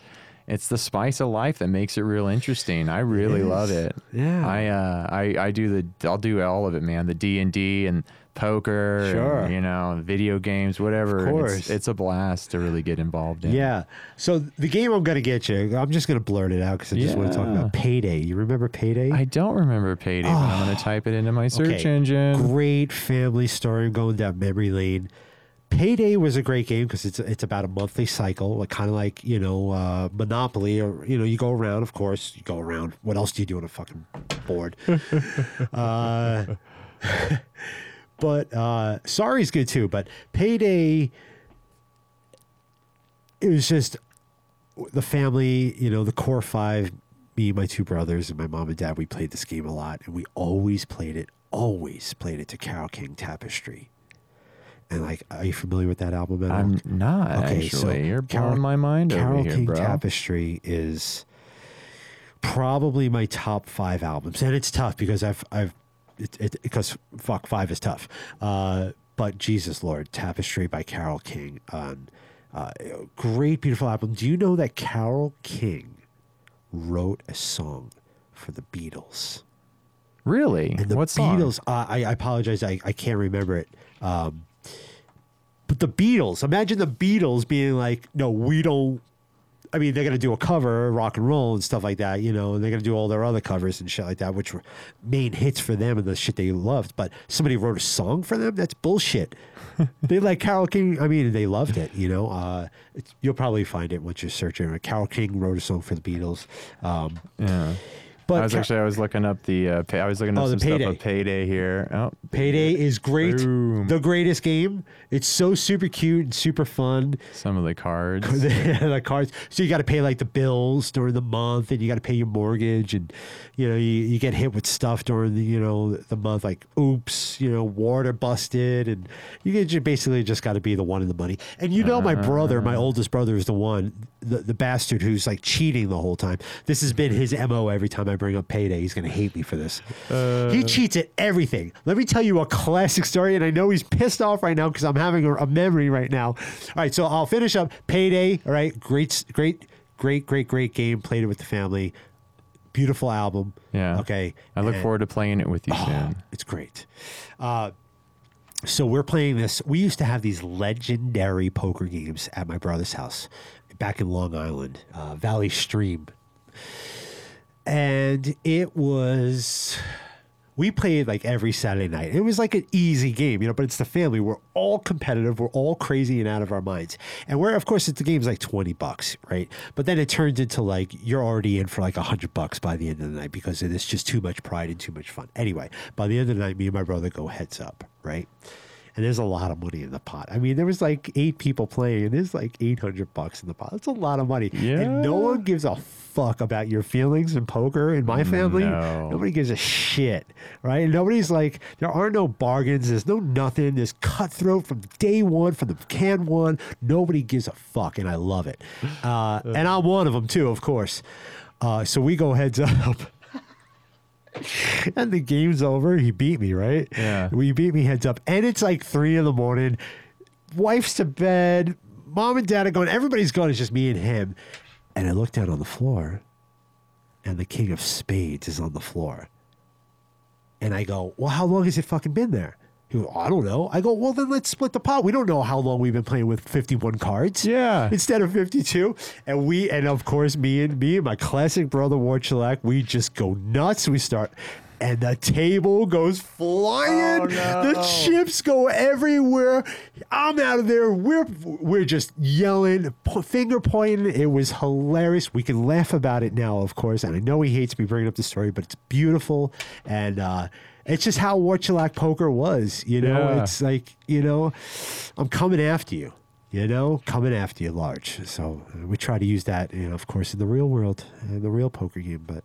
It's the spice of life that makes it real interesting. I really love it. Yeah. I uh I I do the I'll do all of it, man. The D and D and poker, and, Sure. you know, video games, whatever. Of It's- course. it's a blast to really get involved in. Yeah. So the game I'm gonna get you, I'm just gonna blurt it out because I just want to talk about Payday. You remember Payday? I don't remember Payday, but I'm going to type it into my search Ah. Okay. engine. Great family story going down memory lane. Payday was a great game because it's it's about a monthly cycle, like kind of like you know uh, Monopoly, or you know you go around. Of course, you go around. What else do you do on a fucking board? uh, but uh, Sorry's good too. But Payday, it was just the family, you know, the core five, me, my two brothers, and my mom and dad, we played this game a lot, and we always played it, always played it to Carole King Tapestry. And like, are you familiar with that album at all? I'm not Okay, so. You're Carole- blowing my mind Carole over here, King bro. Tapestry is probably my top five albums, and it's tough because I've I've it, it, because fuck five is tough. Uh, but Jesus Lord, Tapestry by Carole King, um, uh, great beautiful album. Do you know that Carole King wrote a song for the Beatles? Really? And the what song? Beatles, uh, I, I apologize, I, I can't remember it. Um, but the Beatles, imagine the Beatles being like, no, we don't. I mean, they're going to do a cover, rock and roll and stuff like that, you know, and they're going to do all their other covers and shit like that, which were main hits for them and the shit they loved. But somebody wrote a song for them? That's bullshit. they like Carole King. I mean, they loved it, you know. Uh, it's, you'll probably find it once you're searching. Carole King wrote a song for the Beatles. Um, Yeah. But I was actually I was looking up the uh, pay, I was looking up Oh, the some stuff Payday. of Payday here. Oh, Payday is great. Boom. The greatest game. It's so super cute and super fun. some of the cards. the cards. So you got to pay like the bills during the month, and you got to pay your mortgage, and you know you, you get hit with stuff during the you know the month, like oops, you know water busted, and you get you basically just got to be the one in the money. And you know my brother, my oldest brother, is the one, the, the bastard who's like cheating the whole time. This has been his mo every time I bring up payday. He's gonna hate me for this. he cheats at everything. Let me tell you a classic story, and I know he's pissed off right now because I'm having a, a memory right now. All right, so I'll finish up payday. All right, great, great, great, great, great game. Played it with the family. Beautiful album. Yeah. Okay. I look and- forward to playing it with you soon. it's great. Uh, so we're playing this. We used to have these legendary poker games at my brother's house back in Long Island, uh, Valley Stream. And it was, we played like every Saturday night. It was like an easy game, you know, but it's the family. We're all competitive. We're all crazy and out of our minds. And we're, of course, it's the game's like 20 bucks, right? But then it turns into like, you're already in for like 100 bucks by the end of the night because it is just too much pride and too much fun. Anyway, by the end of the night, me and my brother go heads up, right? And there's a lot of money in the pot. I mean, there was like eight people playing, and there's like eight hundred bucks in the pot. That's a lot of money, Yeah. and no one gives a fuck about your feelings in poker. In my family, No. nobody gives a shit, right? Nobody's like, there are no bargains. There's no nothing. There's cutthroat from day one, from the can one. Nobody gives a fuck, and I love it. Uh, and I'm one of them too, of course. Uh, so we go heads up. and the game's over. He beat me, right? Yeah. We beat me heads up. And it's like three in the morning. Wife's to bed. Mom and dad are going. Everybody's gone. It's just me and him. And I look down on the floor, and the king of spades is on the floor. And I go, Well, how long has it fucking been there? He goes, I don't know. I go, Well, then let's split the pot. We don't know how long we've been playing with 51 cards. Yeah. Instead of 52. And we, and of course, me and me and my classic brother, Warchalak, we just go nuts. We start. And the table goes flying. Oh, no. The chips go everywhere. I'm out of there. We're we're just yelling, finger pointing. It was hilarious. We can laugh about it now, of course. And I know he hates me bringing up the story, but it's beautiful. And uh, it's just how Warchalak poker was. You know, Yeah. it's like you know, I'm coming after you. You know, coming after you large. So uh, we try to use that, you know, of course, in the real world, in the real poker game. But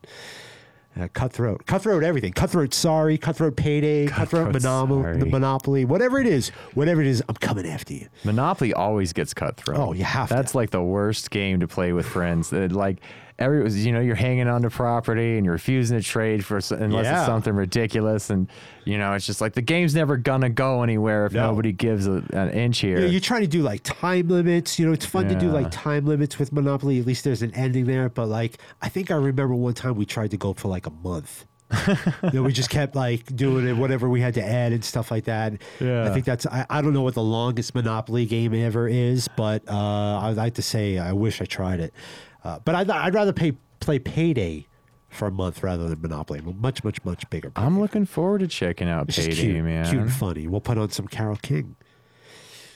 uh, cutthroat, cutthroat, everything. Cutthroat, sorry. Cutthroat, payday. Cutthroat, Cutthroat monopoly, Sorry. monopoly. Whatever it is, whatever it is, I'm coming after you. Monopoly always gets cutthroat. Oh, you have That's to. like the worst game to play with friends. It, like every, you know, you're hanging on to property and you're refusing to trade for unless Yeah. it's something ridiculous, and you know, it's just like the game's never gonna go anywhere if No. nobody gives a, an inch here. Yeah, you try to do like time limits. You know, it's fun to do like time limits with Monopoly. At least there's an ending there. But like, I think I remember one time we tried to go for like a month. you know, we just kept like doing it, whatever we had to add and stuff like that. Yeah. I think that's, I, I don't know what the longest Monopoly game ever is, but uh, I'd like to say I wish I tried it. Uh, but I'd, I'd rather pay, play Payday for a month rather than Monopoly. Much, much, much bigger. I'm looking forward to checking out It's Payday, cute, man. cute and funny. We'll put on some Carole King.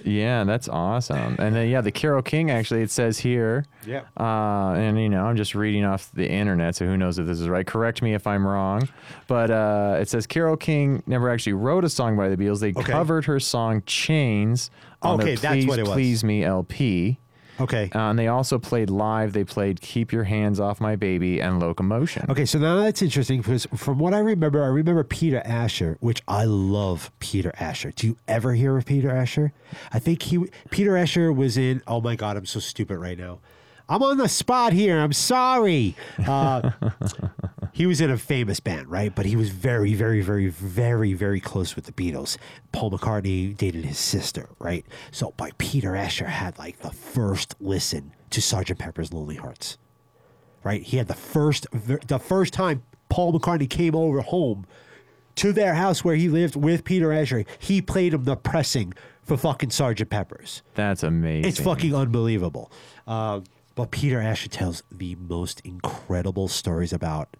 Yeah, that's awesome. And then yeah, the Carole King actually it says here. Yeah. Uh, and you know, I'm just reading off the internet, so who knows if this is right. Correct me if I'm wrong. But uh, it says Carole King never actually wrote a song by the Beatles. They Okay. covered her song Chains on Okay, Please what it was. Please Me LP. Okay. Uh, and they also played live. They played Keep Your Hands Off My Baby and Locomotion. Okay, so now that's interesting because from what I remember, I remember Peter Asher, which I love Peter Asher. Do you ever hear of Peter Asher? I think he Peter Asher was in. Oh my God, I'm so stupid right now. I'm on the spot here. I'm sorry. Uh, he was in a famous band, right? But he was very, very, very, very, very close with the Beatles. Paul McCartney dated his sister, right? So, by Peter Asher had like the first listen to Sgt. Pepper's Lonely Hearts right? He had the first the first time Paul McCartney came over home to their house where he lived with Peter Asher. He played him the pressing for fucking Sergeant Pepper's. That's amazing. It's fucking unbelievable. Uh, but Peter Asher tells the most incredible stories about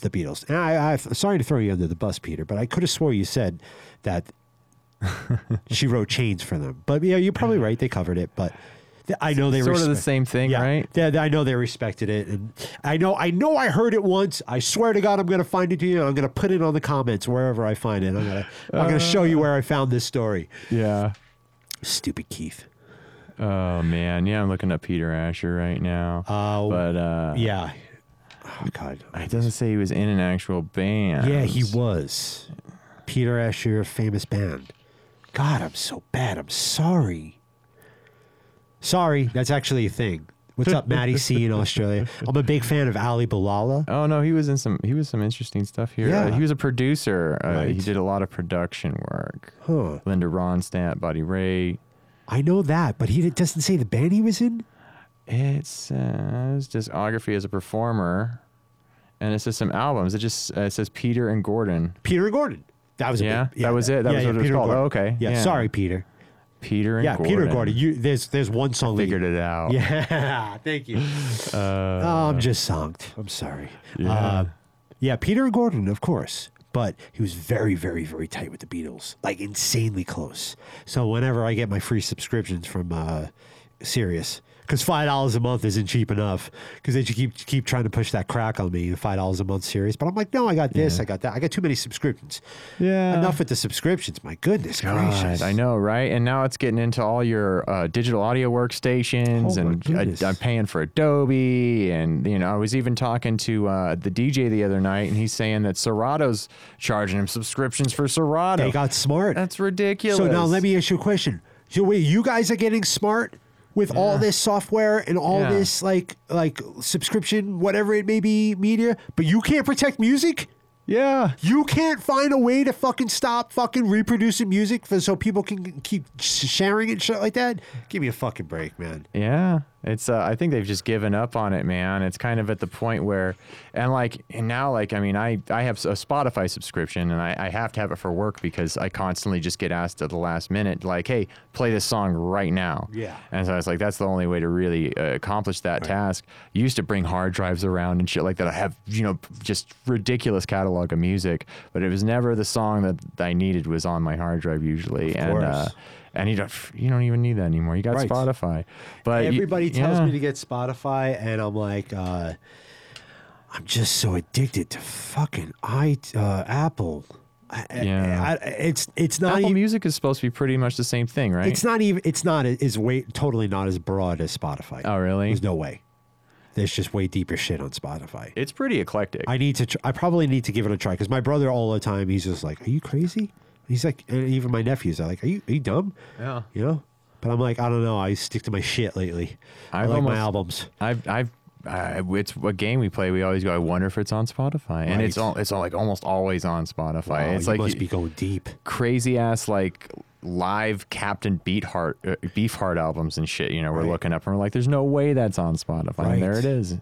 the Beatles. And I, I, sorry to throw you under the bus, Peter, but I could have swore you said that she wrote chains for them. But yeah, you're probably right. They covered it, but th- I know they sort of the same thing, yeah, right? Yeah, I know they respected it, and I know I know I heard it once. I swear to God, I'm going to find it to you. I'm going to put it on the comments wherever I find it. I'm going to I'm going to show you uh. where I found this story. Yeah. Stupid Keith. Oh man, yeah, I'm looking up Peter Asher right now. Uh, but uh, Yeah. Oh God. it doesn't say he was in an actual band. Yeah, he was. Peter Asher, famous band. God, I'm so bad. I'm sorry. Sorry, that's actually a thing. What's up, Matty C in Australia? I'm a big fan of Ali Balala. Oh no, he was in some. He was some interesting stuff here. Yeah. Uh, he was a producer. Uh, He did a lot of production work. Huh. Linda Ronstadt, Buddy Ray. I know that, but he doesn't say the band he was in. It says discography as a performer, and it says some albums. It just uh, it says Peter and Gordon. Peter and Gordon. That was a Yeah? big, That was it? That yeah, was yeah, what it was Peter called? Oh, okay. Yeah, Yeah. sorry, Peter. Peter and Yeah, Gordon. Peter Gordon. You there's there's one song. I figured it out. Yeah, thank you. Uh, oh, I'm just zonked. I'm sorry. Yeah. Uh, yeah, Peter Gordon, of course. But he was very, very, very tight with the Beatles, like insanely close. So whenever I get my free subscriptions from uh, Sirius. Because five dollars a month isn't cheap enough. Because they just keep keep trying to push that crack on me. Five dollars a month, Sirius. But I'm like, no, I got this, Yeah. I got that. I got too many subscriptions. Yeah. Enough with the subscriptions. My goodness gracious. God, I know, right? And now it's getting into all your uh, digital audio workstations, Oh, and goodness. I, am paying for Adobe, and you know, I was even talking to uh, the DJ the other night, and he's saying that Serato's charging him subscriptions for Serato. They got smart. That's ridiculous. So now let me ask you a question. So wait, you guys are getting smart with all this software and all Yeah. this like like subscription, whatever it may be, media, but you can't protect music? Yeah. You can't find a way to fucking stop fucking reproducing music for, so people can keep sharing it and shit like that? Give me a fucking break, man. Yeah, it's. Uh, I think they've just given up on it, man. It's kind of at the point where, and like, and now, like, I mean, I I have a Spotify subscription, and I, I have to have it for work because I constantly just get asked at the last minute, like, hey, play this song right now. Yeah. And so I was like, that's the only way to really uh, accomplish that task. I used to bring hard drives around and shit like that. I have, you know, just ridiculous catalog of music, but it was never the song that I needed was on my hard drive usually, and. course. Uh, and you don't, you don't even need that anymore. You got Right. Spotify. But you- Everybody tells yeah. me to get Spotify, and I'm like, uh, I'm just so addicted to fucking i uh, Apple. I- I- Yeah. I, it's it's not Apple even. Music is supposed to be pretty much the same thing, right? It's not even. It's not. Is way totally not as broad as Spotify. Oh, really? There's no way. There's just way deeper shit on Spotify. It's pretty eclectic. I need to. Tr- I probably need to give it a try because my brother all the time he's just like, "Are you crazy?" He's like, and even my nephews are like, "Are you are you dumb?" Yeah. You know. But I'm like, I don't know. I stick to my shit lately. i I've like my albums. I've, I've, I, it's a game we play. We always go. I wonder if it's on Spotify, and it's Right. all, it's all like almost always on Spotify. Wow, it's you like must be going deep. crazy ass like live Captain Beefheart uh, Beefheart albums and shit. You know, we're Right. looking up and we're like, there's no way that's on Spotify. And there it is.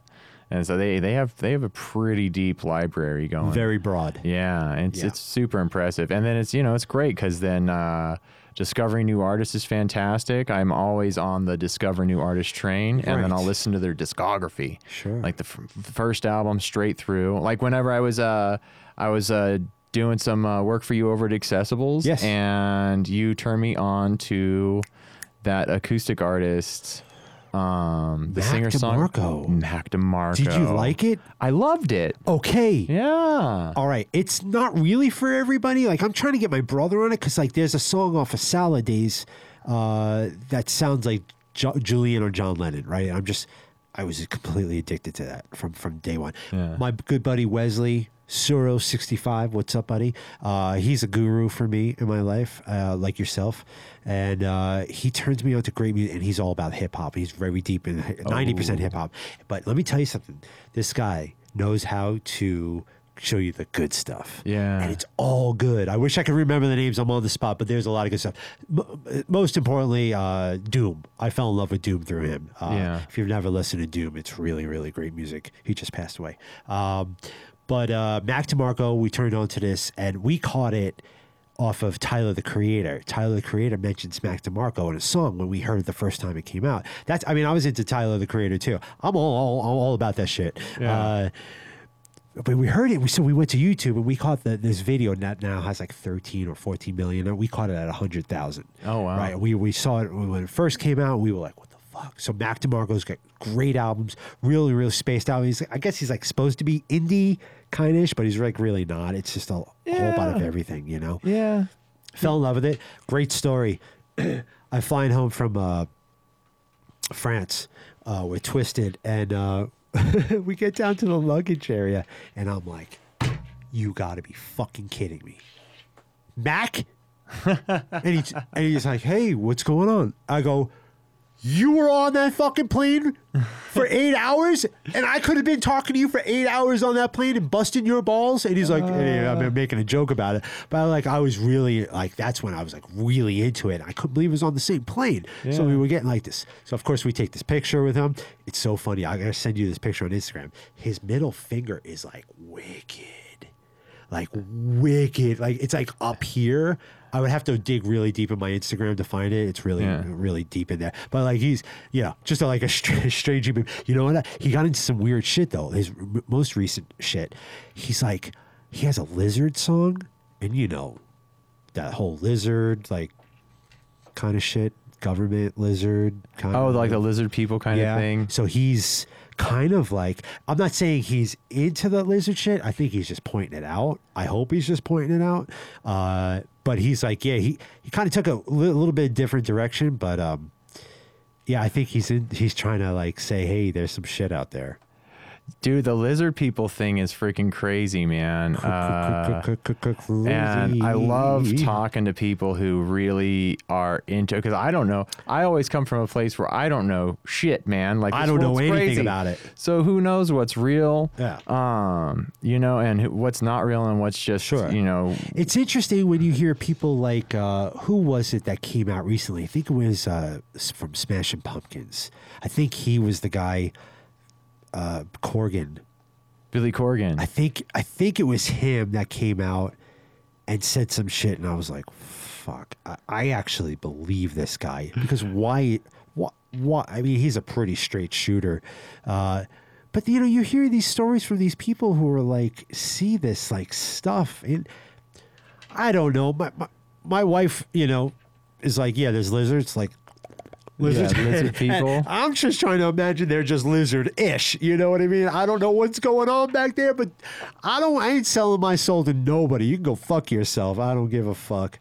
And so they they have they have a pretty deep library going. Very broad. Yeah, it's Yeah. it's super impressive, and then it's you know it's great because then uh, discovering new artists is fantastic. I'm always on the discover new artist train, and then I'll listen to their discography, Sure. like the f- first album straight through. Like whenever I was uh I was uh doing some uh, work for you over at Accessibles, Yes. and you turned me on to that acoustic artist. Um, the Mac singer song DeMarco. Mac DeMarco. Did you like it? I loved it. Okay. Yeah. All right, it's not really for everybody. Like I'm trying to get my brother on it because like there's a song off of Salad Days uh, that sounds like jo- Julian or John Lennon, right? I'm just I was completely addicted to that from from day one. Yeah. My good buddy Wesley Suro sixty five, what's up, buddy? Uh, he's a guru for me in my life, uh, like yourself, and uh, he turns me on to great music, and he's all about hip hop. He's very deep in ninety percent hip hop. But let me tell you something: this guy knows how to show you the good stuff. Yeah. and it's all good. I wish I could remember the names. I'm on the spot, but there's a lot of good stuff. M- most importantly, uh, Doom. I fell in love with Doom through him. Uh, Yeah. If you've never listened to Doom, it's really, really great music. He just passed away. Um, but uh, Mac DeMarco, we turned on to this, and we caught it off of Tyler the Creator. Tyler the Creator mentions Mac DeMarco in a song when we heard it the first time it came out. That's, I mean, I was into Tyler the Creator too. I'm all, all, all, about that shit. Yeah. Uh, but we heard it. So we went to YouTube and we caught the, this video that now has like 13 or 14 million. And we caught it at 100,000. Oh, wow. Right. We we saw it when it first came out. We were like, what? So Mac DeMarco's got great albums, really really spaced out. He's I guess he's like supposed to be indie kindish, but he's like really not. It's just a, a whole lot of everything, you know. Yeah. Fell in love with it. Great story. I'm flying home from uh, France. Uh, we're twisted, and uh, we get down to the luggage area, and I'm like, "You got to be fucking kidding me, Mac!" and he's and he's like, "Hey, what's going on?" I go, "You were on that fucking plane for eight hours, and I could have been talking to you for eight hours on that plane and busting your balls." And he's like, and I'm making a joke about it, but like I was really like, that's when I was like really into it. I couldn't believe it was on the same plane. So we were getting like this. So of course we take this picture with him. It's so funny. I gotta send you this picture on Instagram. His middle finger is like wicked like wicked. Like it's like up here. I would have to dig really deep in my Instagram to find it. It's really, Yeah. really deep in there. But like he's, yeah, just a, like a strange, strange. human- You know what? He got into some weird shit though. His r- most recent shit. He's like, he has a lizard song, and you know, that whole lizard like kind of shit. government lizard kind Oh, of like the lizard people kind of thing. So he's kind of like I'm not saying he's into the lizard shit. I think he's just pointing it out. I hope he's just pointing it out. Uh, but he's like, yeah, he he kind of took a li- little bit different direction, but um, yeah, I think he's in. He's trying to like say, hey, there's some shit out there. Dude, the lizard people thing is freaking crazy, man. Uh, and I love talking to people who really are into because I don't know. I always come from a place where I don't know shit, man. Like I don't know anything crazy. about it. So who knows what's real? Yeah. Um, you know, and what's not real and what's just Sure. you know. It's interesting when you hear people like uh, who was it that came out recently? I think it was uh, from Smashing Pumpkins. I think he was the guy, uh, Corgan. Billy Corgan. I think I think it was him that came out and said some shit, and I was like, "Fuck!" I, I actually believe this guy because why? What? What? I mean, he's a pretty straight shooter, uh, but you know, you hear these stories from these people who are like, see this like stuff, and I don't know. My my, my wife, you know, is like, "Yeah, there's lizards." Like. Lizards. lizard people. I'm just trying to imagine they're just lizard-ish. You know what I mean? I don't know what's going on back there, but I don't. I ain't selling my soul to nobody. You can go fuck yourself. I don't give a fuck.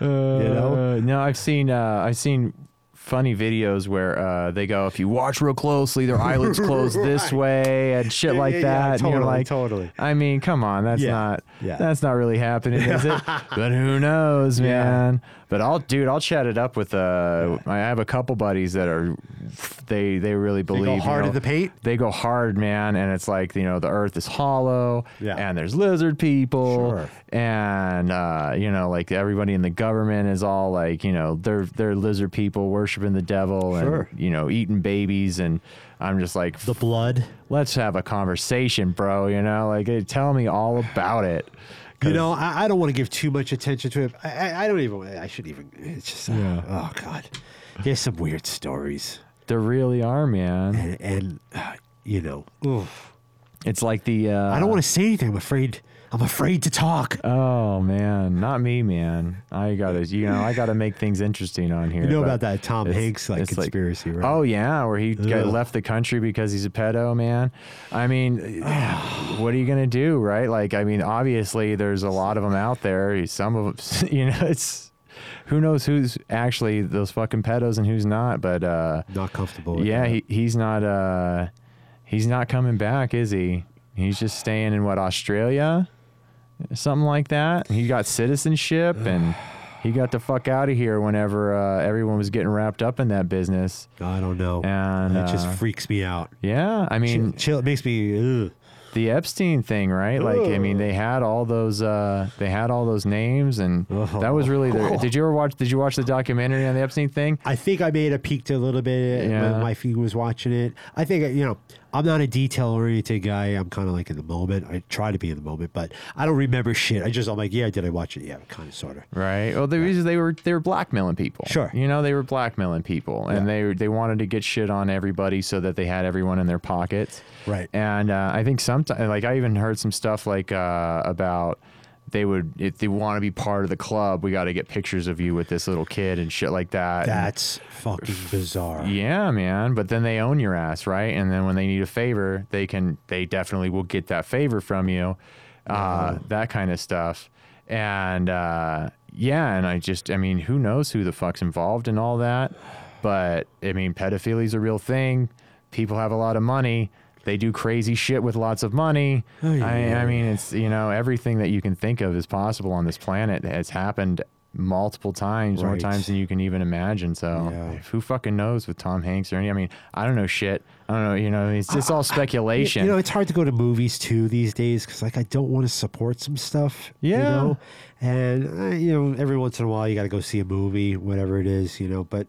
you know? Uh, no, I've seen uh, I've seen funny videos where uh, they go, if you watch real closely, their eyelids close this way and shit Yeah, like yeah, that. yeah, and you're totally, like, totally. I mean, come on, that's Yeah, not yeah. that's not really happening, is it? but who knows, Yeah. man? But I'll, dude, I'll chat it up with. Uh, I have a couple buddies that are, they they really believe. go you hard in know, the paint? They go hard, man, and it's like you know the Earth is hollow, Yeah. and there's lizard people, Sure. and uh, you know like everybody in the government is all like you know they're they're lizard people worshiping the devil Sure. and you know eating babies and i'm just like The blood. let's have a conversation bro you know like tell me all about it You know, I, I don't want to give too much attention to it. I, I, don't even. I should even. It's just. uh, Yeah. oh God, there's some weird stories, there really are man and, and uh, you know, it's like the uh, I don't want to say anything. I'm afraid. I'm afraid to talk. oh man not me man i gotta you know i gotta make things interesting on here You know about that Tom Hanks like it's conspiracy, right? Oh yeah, where he got left the country because he's a pedo, man. I mean, what are you gonna do, right? Like, I mean, obviously there's a lot of them out there. Some of them, you know, it's who knows who's actually those fucking pedos and who's not. But uh, not comfortable. With yeah, that. he, he's not. Uh, he's not coming back, is he? He's just staying in what Australia, something like that. He got citizenship and. He got the fuck out of here whenever uh, everyone was getting wrapped up in that business. I don't know. And, it just uh, freaks me out. Yeah, I mean chill, chill. It makes me. Ugh. the Epstein thing, right? Like, I mean, they had all those, uh, they had all those names, and that was really. The, did you ever watch? Did you watch the documentary on the Epstein thing? I think I made a peeked a little bit Yeah. when my feed was watching it. I think you know I'm not a detail oriented guy. I'm kind of like in the moment. I try to be in the moment, but I don't remember shit. I just I'm like, yeah, did I watch it? Yeah, kind of, sort of. Right. Well, the reason they were they were blackmailing people. Sure. You know, they were blackmailing people, and they they wanted to get shit on everybody so that they had everyone in their pockets. Right. And uh, I think sometimes, like I even heard some stuff like uh, about they would if they want to be part of the club, we got to get pictures of you with this little kid and shit like that. And- That's fucking bizarre. Yeah, man. But then they own your ass, right? And then when they need a favor, they can, they definitely will get that favor from you, uh, that kind of stuff. And uh, yeah, and I just, I mean, who knows who the fuck's involved in all that? But I mean, pedophilia is a real thing. People have a lot of money. They do crazy shit with lots of money. Oh, yeah. I, I mean, it's you know everything that you can think of is possible on this planet has happened multiple times, more times than you can even imagine. So Yeah. who fucking knows with Tom Hanks or any? I mean, I don't know shit. I don't know. You know, it's just all speculation. You know, it's hard to go to movies too these days because, like, I don't want to support some stuff. You Yeah. know, and uh, you know, every once in a while you got to go see a movie, whatever it is. You know, but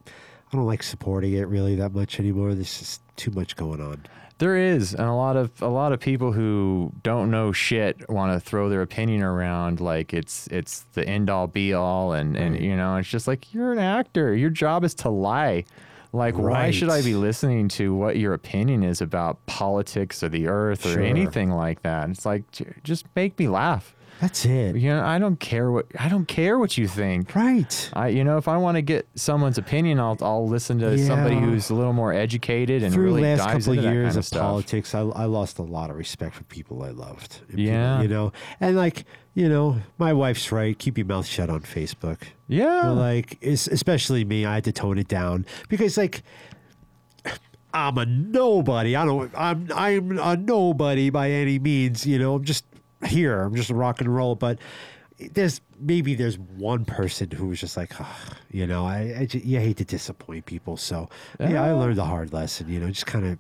I don't like supporting it really that much anymore. There's just too much going on. There is, and a lot of a lot of people who don't know shit want to throw their opinion around like it's it's the end all be all, and and you know it's just like you're an actor. Your job is to lie. Like, why should I be listening to what your opinion is about politics or the earth or Sure. anything like that? It's like j- just make me laugh. That's it. You know, I don't care what I don't care what you think. Right. I, you know, if I want to get someone's opinion, I'll, I'll listen to somebody who's a little more educated and Through really last dives couple into years kind of of stuff. politics, I, I lost a lot of respect for people I loved. and people, Yeah. you know, and like you know, my wife's right. Keep your mouth shut on Facebook. Yeah, Like, especially me, I had to tone it down because like. I'm a nobody. I don't. I'm. I'm a nobody by any means. You know. I'm just here. I'm just a rock and roll. But there's maybe there's one person who was just like, "Ugh," you know, I, I ju- you hate to disappoint people. So yeah, I learned a hard lesson. You know, just kind of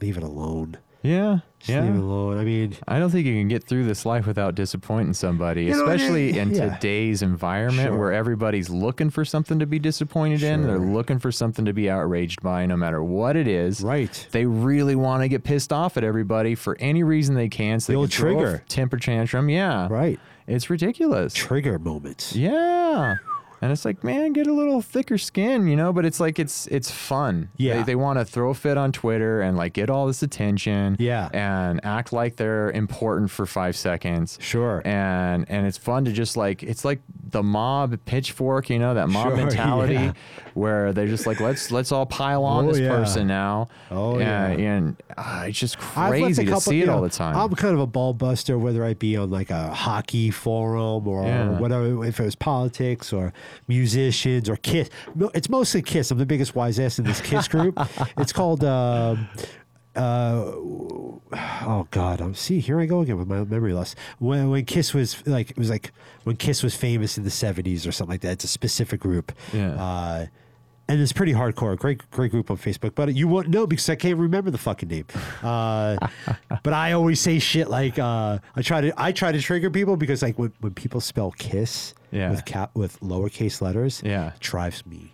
leave it alone. yeah, Just leave it yeah. alone. I mean, I don't think you can get through this life without disappointing somebody, You know, especially it- in yeah. today's environment Sure. where everybody's looking for something to be disappointed in. They're looking for something to be outraged by, no matter what it is. right. They really want to get pissed off at everybody for any reason they can. So The they old can trigger. temper tantrum. Yeah, Right. It's ridiculous. Trigger moments. Yeah. And it's like, man, get a little thicker skin, you know. But it's like it's it's fun. Yeah. they, they want to throw a fit on Twitter and like get all this attention. Yeah. and act like they're important for five seconds. Sure. And and it's fun to just like it's like the mob pitchfork, you know, that mob Sure, mentality yeah. where they're just like let's let's all pile on Oh, this yeah. person now. Oh, and, yeah. and uh, it's just crazy to couple- see you it all the time. I'm kind of a ball buster, whether I be on like a hockey forum or Yeah. whatever, if it was politics or musicians or Kiss. No, It's mostly Kiss. I'm the biggest wise ass in this Kiss group. it's called. Um, uh, oh God! I'm see here I go again with my memory loss. When when Kiss was like it was like when Kiss was famous in the '70s or something like that. It's a specific group. Yeah. Uh, and it's pretty hardcore. Great, great group on Facebook. But you won't know because I can't remember the fucking name. Uh, but I always say shit like uh, I try to I try to trigger people because like when, when people spell kiss Yeah. with cap with lowercase letters, Yeah. it drives me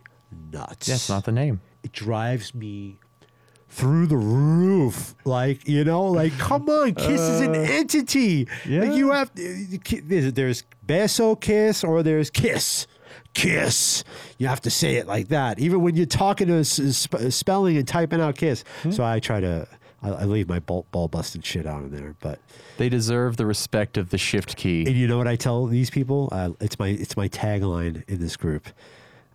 nuts. That's not the name. It drives me through the roof. Like you know, like come on, kiss is an entity. yeah. Like you have there's, there's beso kiss or there's kiss. Kiss. You have to say it like that, even when you're talking to sp- spelling and typing out kiss. So I try to, I, I leave my ball, ball busting shit out in there. But They deserve the respect of the shift key. and you know what I tell these people? Uh, it's my it's my tagline in this group.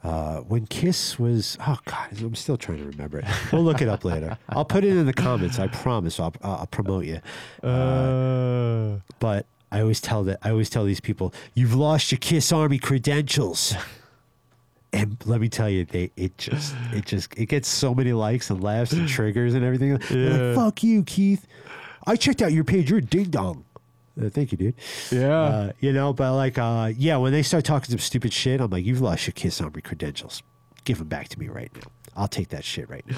Uh, when Kiss was, oh God, I'm still trying to remember it. We'll look it up later. I'll put it in the comments. I promise. I'll, I'll promote you. Uh, But I always tell that I always tell these people, you've lost your Kiss Army credentials. And let me tell you, they it just it just it gets so many likes and laughs and triggers and everything. They're Yeah. like, fuck you, Keith. I checked out your page. You're a ding dong. Uh, thank you, dude. yeah. Uh, you know, but like, uh, yeah, when they start talking some stupid shit, I'm like, you've lost your Kiss Army credentials. Give them back to me right now. I'll take that shit right now.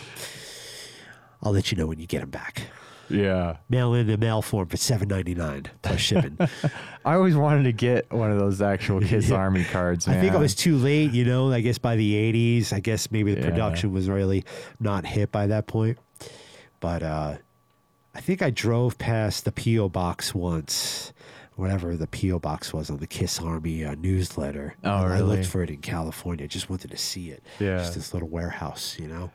I'll let you know when you get them back. Yeah. Mail in the mail form for seven ninety nine plus shipping. I always wanted to get one of those actual Kiss Yeah. Army cards, man. I think I was too late. You know, I guess by the '80s, I guess maybe the Yeah. production was really not hit by that point. But uh, I think I drove past the PO box once, whatever the PO box was on the Kiss Army uh, newsletter. Oh, And I looked for it in California. Just wanted to see it. Yeah. just this little warehouse, you know.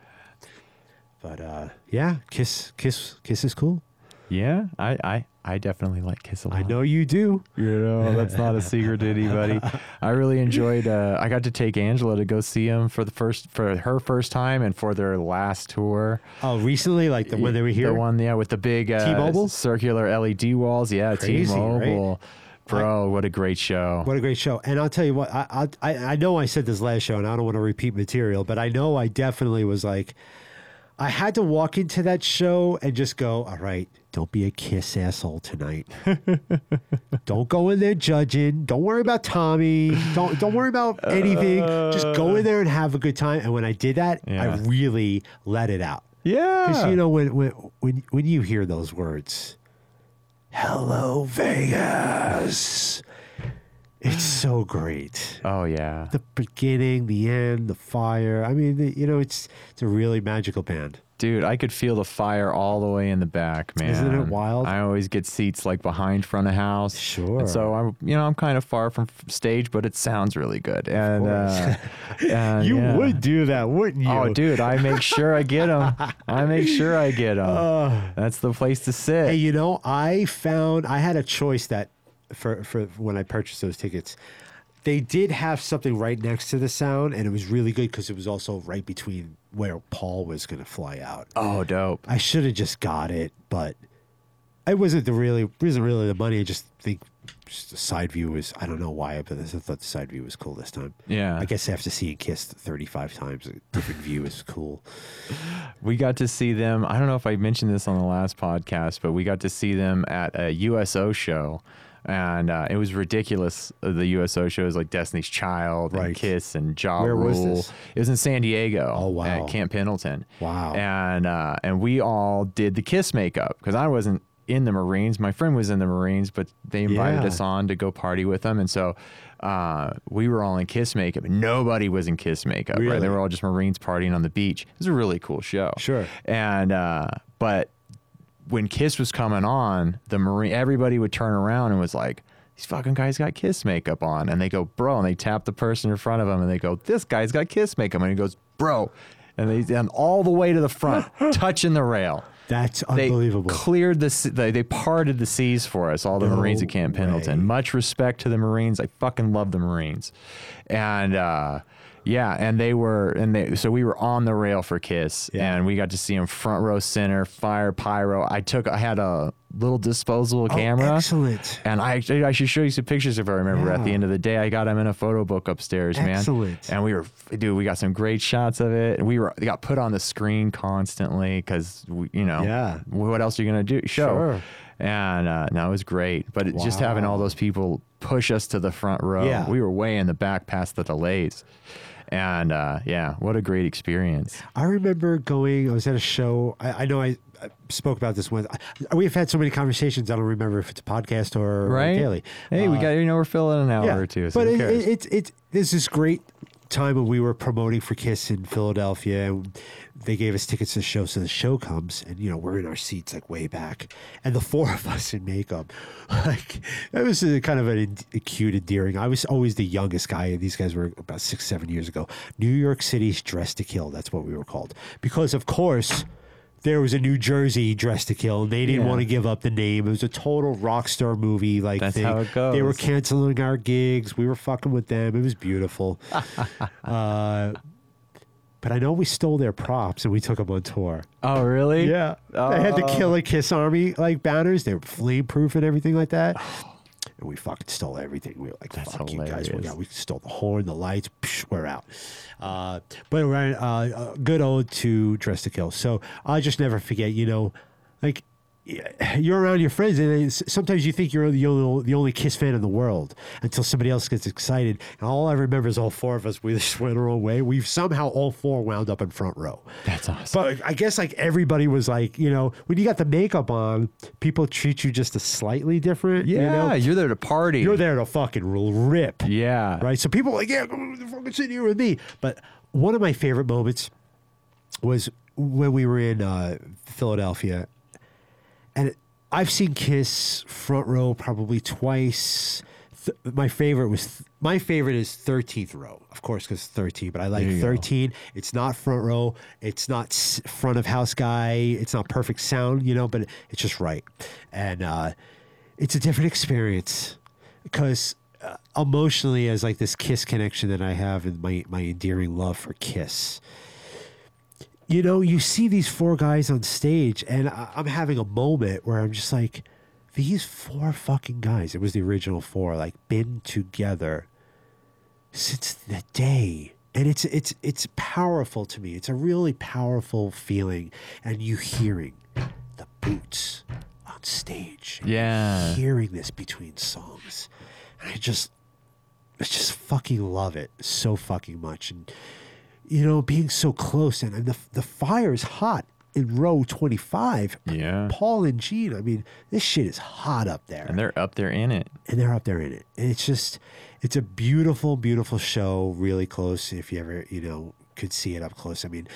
But uh, yeah, Kiss, Kiss, Kiss is cool. Yeah, I, I, I definitely like Kiss a lot. I know you do. You know, that's not a secret to anybody. I really enjoyed. Uh, I got to take Angela to go see him for the first for her first time and for their last tour. Oh, recently, like the, when they were here. the one yeah with the big uh, T-Mobile? circular LED walls. Yeah, Crazy, right? T-Mobile. Bro, what a great show. What a great show! And I'll tell you what, I, I I I know I said this last show, and I don't want to repeat material, but I know I definitely was like, I had to walk into that show and just go, all right, don't be a kiss asshole tonight. don't go in there judging. Don't worry about Tommy. Don't don't worry about anything. Just go in there and have a good time. And when I did that, I really let it out. yeah, Because you know when when when when you hear those words, "Hello Vegas," it's so great. Oh yeah. The beginning, the end, the fire. I mean, the, you know, it's it's a really magical band. Dude, I could feel the fire all the way in the back, man. Isn't it wild? I always get seats like behind front of house. Sure. And so I'm, you know, I'm kind of far from stage, but it sounds really good. And, uh, and, you yeah. would do that, wouldn't you? Oh, dude, I make sure I get them. I make sure I get them. Uh, That's the place to sit. hey, you know, I found I had a choice that for for when I purchased those tickets. They did have something right next to the sound, and it was really good because it was also right between where Paul was going to fly out. Oh, dope. I should have just got it, but it wasn't the really wasn't really the money. I just think just the side view was I don't know why, but I thought the side view was cool this time. Yeah. I guess after seeing Kiss thirty five times, a different view is cool. We got to see them. I don't know if I mentioned this on the last podcast, but we got to see them at a USO show. And uh, it was ridiculous. Uh, The USO shows like Destiny's Child and Right. Kiss and Ja Where was Rule. this? It was in San Diego. Oh, wow. At Camp Pendleton. Wow. And uh, and we all did the Kiss makeup because I wasn't in the Marines. My friend was in the Marines, but they invited Yeah. us on to go party with them, and so uh, we were all in Kiss makeup. and Nobody was in Kiss makeup. Right? They were all just Marines partying on the beach. It was a really cool show. Sure. And uh, but when Kiss was coming on, the Marine everybody would turn around and was like. These fucking guys got kiss makeup on, and they go, bro, and they tap the person in front of them, and they go, this guy's got kiss makeup, and he goes, bro, and they and all the way to the front, touching the rail. That's They unbelievable. cleared the they, they parted the seas for us, all the No Marines at Camp Pendleton. way. Much respect to the Marines. I fucking love the Marines, and uh, yeah, and they were and they so we were on the rail for Kiss, Yeah. and we got to see them front row center, fire pyro. I took I had a little disposable camera. Oh, excellent. And I I should show you some pictures if I remember. At the end of the day, I got them in a photo book upstairs, man. Excellent. And we were, dude, we got some great shots of it. We were, got put on the screen constantly because, you know, Yeah. what else are you gonna do? Show. Sure. And uh, no, it was great. But it, just having all those people push us to the front row, Yeah. we were way in the back past the delays. And uh, yeah, what a great experience. I remember going. I was at a show. I, I know I, I spoke about this once. I, we've had so many conversations. I don't remember if it's a podcast or, or daily. Hey, we Uh, got, you know, we're filling an hour or two. So but it, it, it's it's there's this great time when we were promoting for Kiss in Philadelphia. And they gave us tickets to the show, so the show comes, and you know we're in our seats like way back, and the four of us in makeup, like that was a, kind of an a cute, endearing. I was always the youngest guy, and these guys were about six, seven years ago. New York City's Dress to Kill. That's what we were called because, of course. There was a New Jersey Dress to Kill, and they didn't Yeah. want to give up the name. It was a total rock star movie like That's thing. how it goes. They were canceling our gigs. We were fucking with them. It was beautiful. uh, but I know we stole their props and we took them on tour. oh, really? Yeah. They had the Oh. Killer Kiss Army like banners. They were flame proof and everything like that. And we fucking stole everything. We were like, That's fuck you guys. We, hilarious. got, we stole the horn, the lights. Psh, we're out. Uh, but right, uh, a good old to Dress to Kill. So I'll just never forget, you know, like you're around your friends and sometimes you think you're the only, the only Kiss fan in the world until somebody else gets excited. And all I remember is all four of us, we just went our own way. We've somehow all four wound up in front row. That's awesome. But I guess like everybody was like, you know, when you got the makeup on, people treat you just a slightly different. yeah, you know? you're there to party. you're there to fucking rip. Yeah. Right. So people are like, yeah, come fucking sit here with me. But one of my favorite moments was when we were in uh, Philadelphia, I've seen Kiss front row probably twice. Th- my favorite was my favorite is 13th row, of course, because 13. But I like There you go. 13. It's not front row. It's not s- front of house guy. It's not perfect sound, you know, but it's just right. And uh, it's a different experience because uh, emotionally, as like this Kiss connection that I have and my my endearing love for Kiss. You know, you see these four guys on stage, and I, I'm having a moment where I'm just like, these four fucking guys. It was the original four, like been together since the day. And it's it's it's powerful to me. It's a really powerful feeling, and you hearing the boots on stage. Yeah. hearing this between songs, and I just I just fucking love it so fucking much. And you know, being so close and, and the the fire is hot in row twenty five. Yeah. Paul and Gene. I mean, this shit is hot up there And they're up there in it. and they're up there in it. And it's just, it's a beautiful, beautiful show. Really close. If you ever, you know, could see it up close. I mean,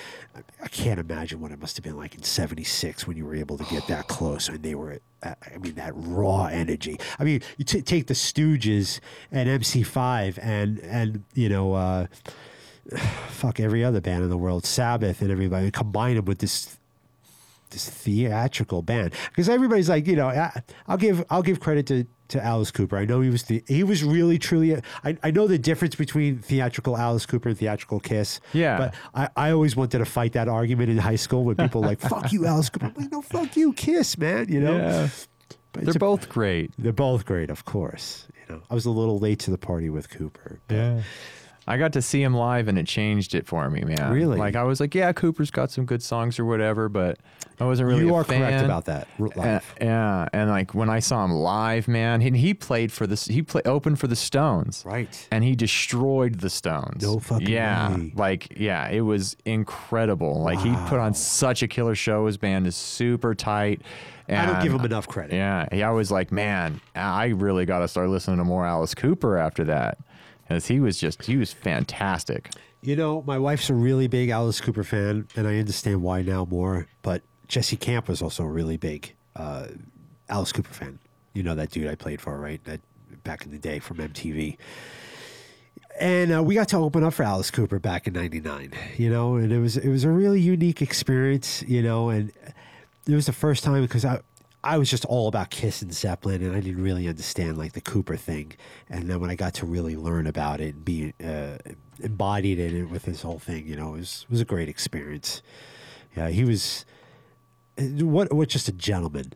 I, can't imagine what it must have been like in '76 when you were able to get that close and they were. At, I mean, that raw energy. I mean, you t- take the Stooges and MC5 and and you know. uh Fuck every other band in the world, Sabbath and everybody, and combine them with this this theatrical band because everybody's like, you know, I, I'll give I'll give credit to to Alice Cooper. I know he was the he was really truly. I, I know the difference between theatrical Alice Cooper and theatrical Kiss. Yeah. but I, I always wanted to fight that argument in high school when people were like fuck you Alice Cooper. I'm like no fuck you Kiss man. You know. Yeah. They're a- both great. they're both great, of course. You know, I was a little late to the party with Cooper. but- I got to see him live and it changed it for me, man. Really? Like I was like, yeah, Cooper's got some good songs or whatever, but I wasn't really. you are correct about that. Uh, yeah, and like when I saw him live, man, and he played for this. He played open for the Stones, Right. And he destroyed the Stones. No fucking yeah, way. like yeah, it was incredible. Like he put on such a killer show. His band is super tight. And I don't give him enough credit. Yeah, yeah, I was like, man, I really got to start listening to more Alice Cooper after that, because he was just he was fantastic. You know, my wife's a really big Alice Cooper fan, and I understand why now more. But Jesse Camp was also a really big uh, Alice Cooper fan. You know that dude I played for, right? That back in the day from MTV. And uh, we got to open up for Alice Cooper back in '99. You know, and it was it was a really unique experience. You know, and it was the first time because I I was just all about Kiss and Zeppelin, and I didn't really understand like the Cooper thing. And then when I got to really learn about it and be uh, embodied in it with his whole thing, you know, it was it was a great experience. Yeah, he was what what just a gentleman,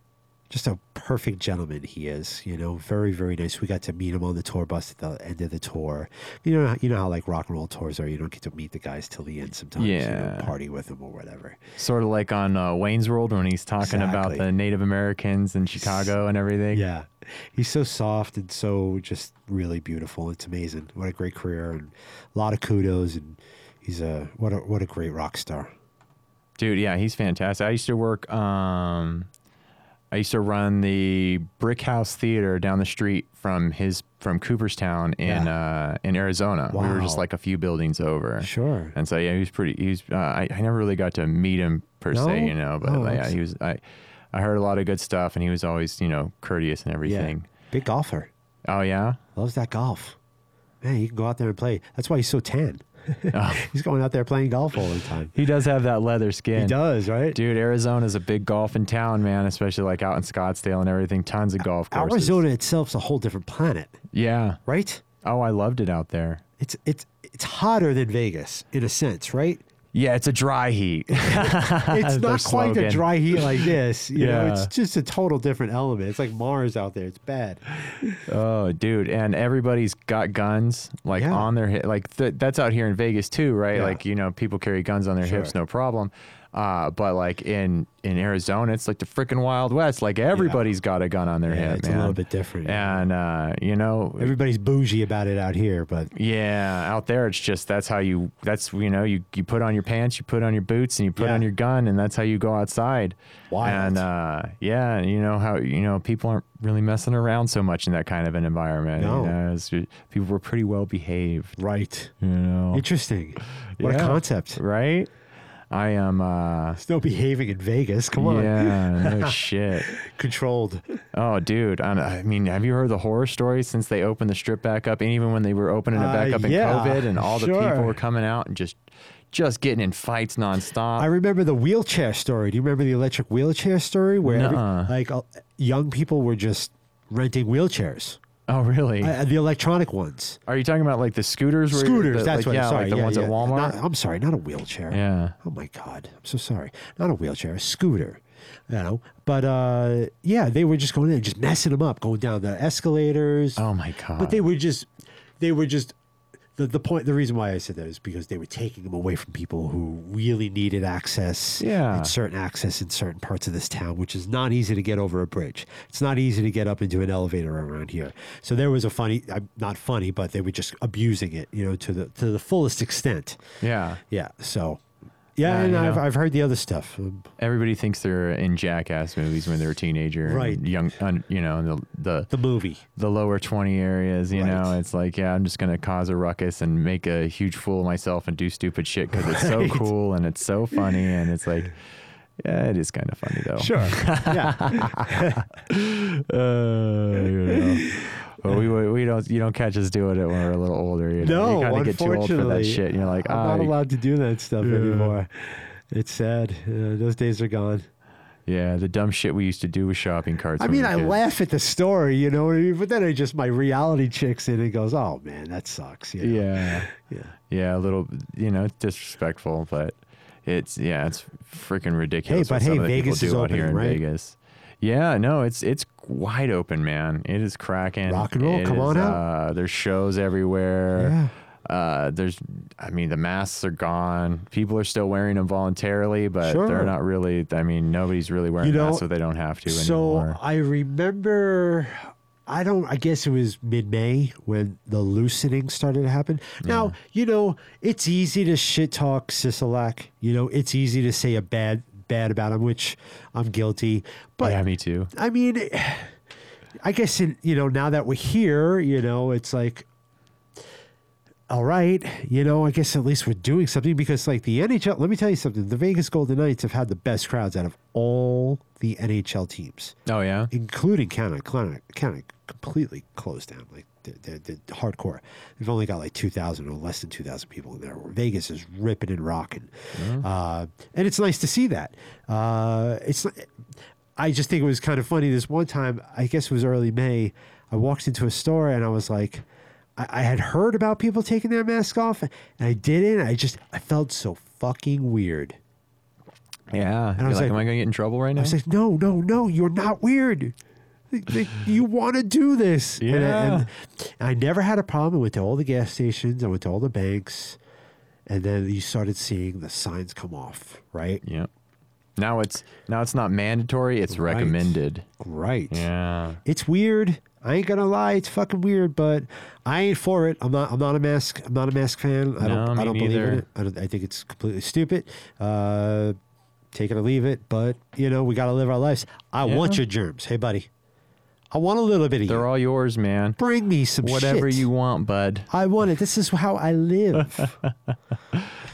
just a perfect gentleman he is. You know, very very nice. We got to meet him on the tour bus at the end of the tour. You know, you know how like rock and roll tours are. You don't get to meet the guys till the end sometimes. you know, Yeah. party with them or whatever. Sort of like on uh, Wayne's World when he's talking about the Native Americans in Chicago and everything. Yeah. He's so soft and so just really beautiful. It's amazing. What a great career and a lot of kudos and he's a what a what a great rock star. Dude, yeah, he's fantastic. I used to work um I used to run the Brick House Theater down the street from his from Cooperstown in uh in Arizona. We were just like a few buildings over. Sure. And so yeah, he was pretty he was uh, I, I never really got to meet him per No? se, you know, but Oh, like, yeah, he was I I heard a lot of good stuff and he was always, you know, courteous and Yeah. everything. Big golfer. Oh yeah? Loves that golf. Man, you can go out there and play. That's why he's so tan. Oh, He's going out there playing golf all the time. he does have that leather skin. He does, right? Dude, Arizona's a big golfing town, man, especially like out in Scottsdale and everything. Tons of golf courses. Arizona itself's a whole different planet, Yeah. right? Oh, I loved it out there. It's it's it's hotter than Vegas in a sense, right? Yeah, it's a dry heat. It's not quite a dry heat like this. You know, Yeah. it's just a total different element. It's like Mars out there. It's bad. oh, dude, and everybody's got guns like Yeah. on their hip. Like th- that's out here in Vegas too, right? Yeah. Like you know, people carry guns on their Sure. hips, no problem. Uh, but like in in Arizona, it's like the freaking Wild West. Like everybody's got a gun on their Yeah, hip, it's man. a little bit different. And uh, you know, Everybody's bougie about it out here, but Yeah, out there it's just that's how you that's you know you you put on your pants, you put on your boots, and you put Yeah. on your gun, and that's how you go outside. Wild. And uh, yeah, you know how you know people aren't really messing around so much in that kind of an environment. No. you know, people were pretty well behaved. right. You know, Interesting. What a concept. right? I am. uh There's no behaving in Vegas. Come on. Yeah, no shit. Controlled. Oh, dude. I, I mean, have you heard the horror stories since they opened the strip back up, and even when they were opening it back Uh, up in yeah, COVID, and all the people were coming out and just, just getting in fights nonstop. I remember the wheelchair story. Do you remember the electric wheelchair story where every, like uh, young people were just renting wheelchairs, oh, really? uh, the electronic ones, Are you talking about like the scooters? where- scooters. the- that's like, what. Yeah, I'm sorry, like the yeah, ones yeah. at Walmart. Not- I'm sorry, not a wheelchair. yeah. Oh my god, I'm so sorry. Not a wheelchair, a scooter. You know, but uh, yeah, they were just going in, just messing them up, going down the escalators. Oh my god. But they were just, they were just. The, the point, the reason why I said that is because they were taking them away from people who really needed access, Yeah. and certain access in certain parts of this town, which is not easy to get over a bridge. It's not easy to get up into an elevator around here. So there was a funny, uh, not funny, but they were just abusing it, you know, to the to the fullest extent. yeah. Yeah. So, yeah, Yeah, and I've, know. I've heard the other stuff. Everybody thinks they're in Jackass movies when they're a teenager, and Right. Young, un, you know, in the the the movie. the lower 20 areas, you know, it's like, yeah, I'm just going to cause a ruckus and make a huge fool of myself and do stupid shit because it's so cool and it's so funny. And it's like, yeah, it is kind of funny though. Sure. yeah. Uh, you know. But we, we don't, you don't catch us doing it when we're a little older. You know? No, you kind of get too old for that unfortunately, shit. And you're like, I'm not allowed to do that stuff Yeah. anymore. It's sad. Uh, those days are gone. Yeah, the dumb shit we used to do with shopping carts. I mean, I kids. laugh at the story, you know, what I mean? but then I just my reality checks in and goes, "Oh man, that sucks." You know? Yeah, yeah. yeah, a little, you know, disrespectful, but it's yeah, it's freaking ridiculous. but hey, of the Vegas is do out here in opening, right? Vegas. Yeah, no, it's it's wide open, man. It is cracking. Rock and roll, It come is, on out. Uh, there's shows everywhere. Yeah. Uh, there's, I mean, the masks are gone. People are still wearing them voluntarily, but Sure. they're not really. I mean, nobody's really wearing You know, masks, so they don't have to So anymore. I remember, I don't, I guess it was mid May when the loosening started to happen. Now, you know, it's easy to shit talk Sisolak. You know, it's easy to say a bad, bad about him, which I'm guilty. But yeah, me too. I mean, I guess, in, you know, now that we're here, you know, it's like, all right, you know, I guess at least we're doing something because, like, the NHL, let me tell you something. The Vegas Golden Knights have had the best crowds out of all the NHL teams Oh yeah, including Canada. Canada, Canada completely closed down. Like they're, they're, hardcore. They've only got like two thousand or less than two thousand people in there. Vegas is ripping and rocking, uh, and it's nice to see that. Uh, it's. I just think it was kind of funny. This one time, I guess it was early May. I walked into a store and I was like, I, I had heard about people taking their mask off, and I didn't. I just I felt so fucking weird. yeah. And I was like, like- am I gonna get in trouble right now? I was like, no, no, no, you're not weird. You want to do this. And I- Yeah. And, I never had a problem. I went to all the gas stations. I went to all the banks. And then you started seeing the signs come off, right? yeah. Now it's now it's not mandatory. It's Right. recommended. Right. Yeah. It's weird. I ain't gonna lie, it's fucking weird, but I ain't for it. I'm not. I'm not a mask. I'm not a mask fan. I don't. No, I don't believe in it. I, don't, I think it's completely stupid. Uh, take it or leave it. But you know, we gotta live our lives. I want your germs. Hey, buddy. I want a little bit of it. They're you. all yours, man. Bring me some Whatever shit. you want, bud. I want it. This is how I live.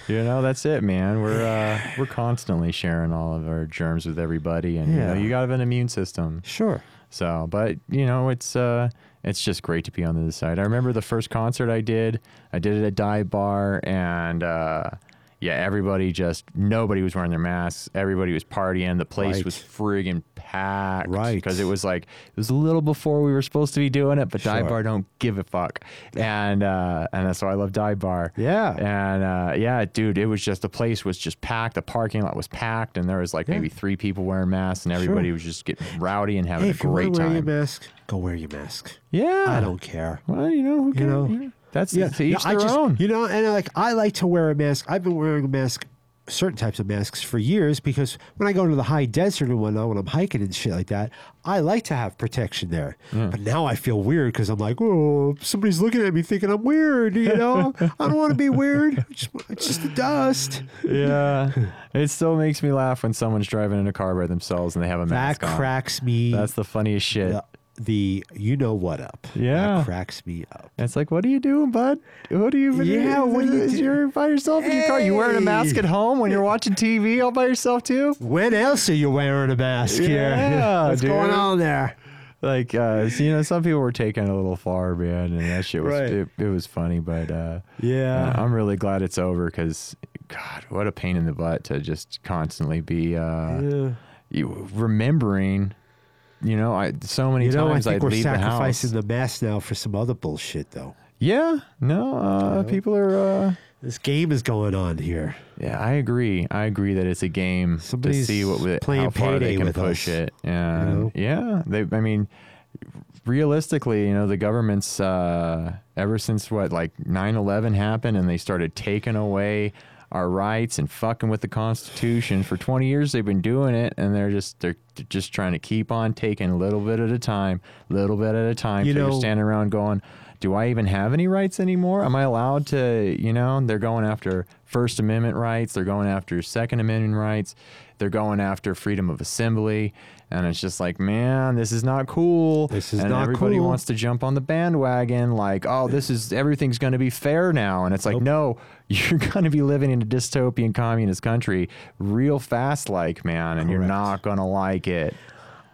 You know, that's it, man. We're uh, we're constantly sharing all of our germs with everybody, and you know, you got to have an immune system. sure. So, but you know, it's uh, it's just great to be on the other side. I remember the first concert I did. I did it at Dive Bar, and uh, yeah, everybody just nobody was wearing their masks. Everybody was partying. The place Right. was friggin' packed, Right. Because it was like it was a little before we were supposed to be doing it, but Dive Bar don't give a fuck, and uh, and that's why I love Dive Bar. Yeah. And uh, yeah, dude, it was just the place was just packed. The parking lot was packed, and there was like Yeah. maybe three people wearing masks, and everybody Sure. was just getting rowdy and having Hey, a you great to wear your time. mask, go wear your mask. Yeah, I don't care. Well, you know, who cares? know. Yeah. That's Yeah, to each their just, own. You know, and like I like to wear a mask. I've been wearing a mask, certain types of masks for years because when I go into the high desert and whatnot, when I'm hiking and shit like that, I like to have protection there. But now I feel weird because I'm like, oh, somebody's looking at me thinking I'm weird. You know, I don't want to be weird. It's just, it's just the dust. yeah, it still makes me laugh when someone's driving in a car by themselves and they have a That mask on. That cracks me. That's the funniest shit. The you know what up. Yeah. that cracks me up. It's like, what are you doing, bud? What are you? Yeah, what are you is do- You're by yourself in your car. You wearing a mask at home when you're watching TV all by yourself too? When else are you wearing a mask here? Yeah, What's going on there? Like, uh, so, you know, some people were taking it a little far, man, and that shit was Right. it, it was funny, but uh, Yeah. uh, I'm really glad it's over because, God, what a pain in the butt to just constantly be uh, Yeah. you remembering. You know, I so many You know, I times think I'd we're leave the house. sacrificing the mask now for some other bullshit, though. Yeah, no, uh, people are. Uh, This game is going on here. yeah, I agree. I agree that it's a game Somebody's to see what wi- playing how far they can with push us, it. And know? yeah, they. I mean, realistically, you know, the government's uh, ever since what like 9/11 happened, and they started taking away our rights and fucking with the Constitution for 20 years. They've been doing it, and they're just they're just trying to keep on taking a little bit at a time, little bit at a time. You so know- you're standing around going. Do I even have any rights anymore? Am I allowed to, you know, they're going after First Amendment rights, they're going after Second Amendment rights, they're going after freedom of assembly. And it's just like, man, this is not cool. This is and not everybody cool. wants to jump on the bandwagon, like, oh, this is everything's going to be fair now. And it's like, no, you're going to be living in a dystopian communist country real fast, like, man, and you're not going to like it.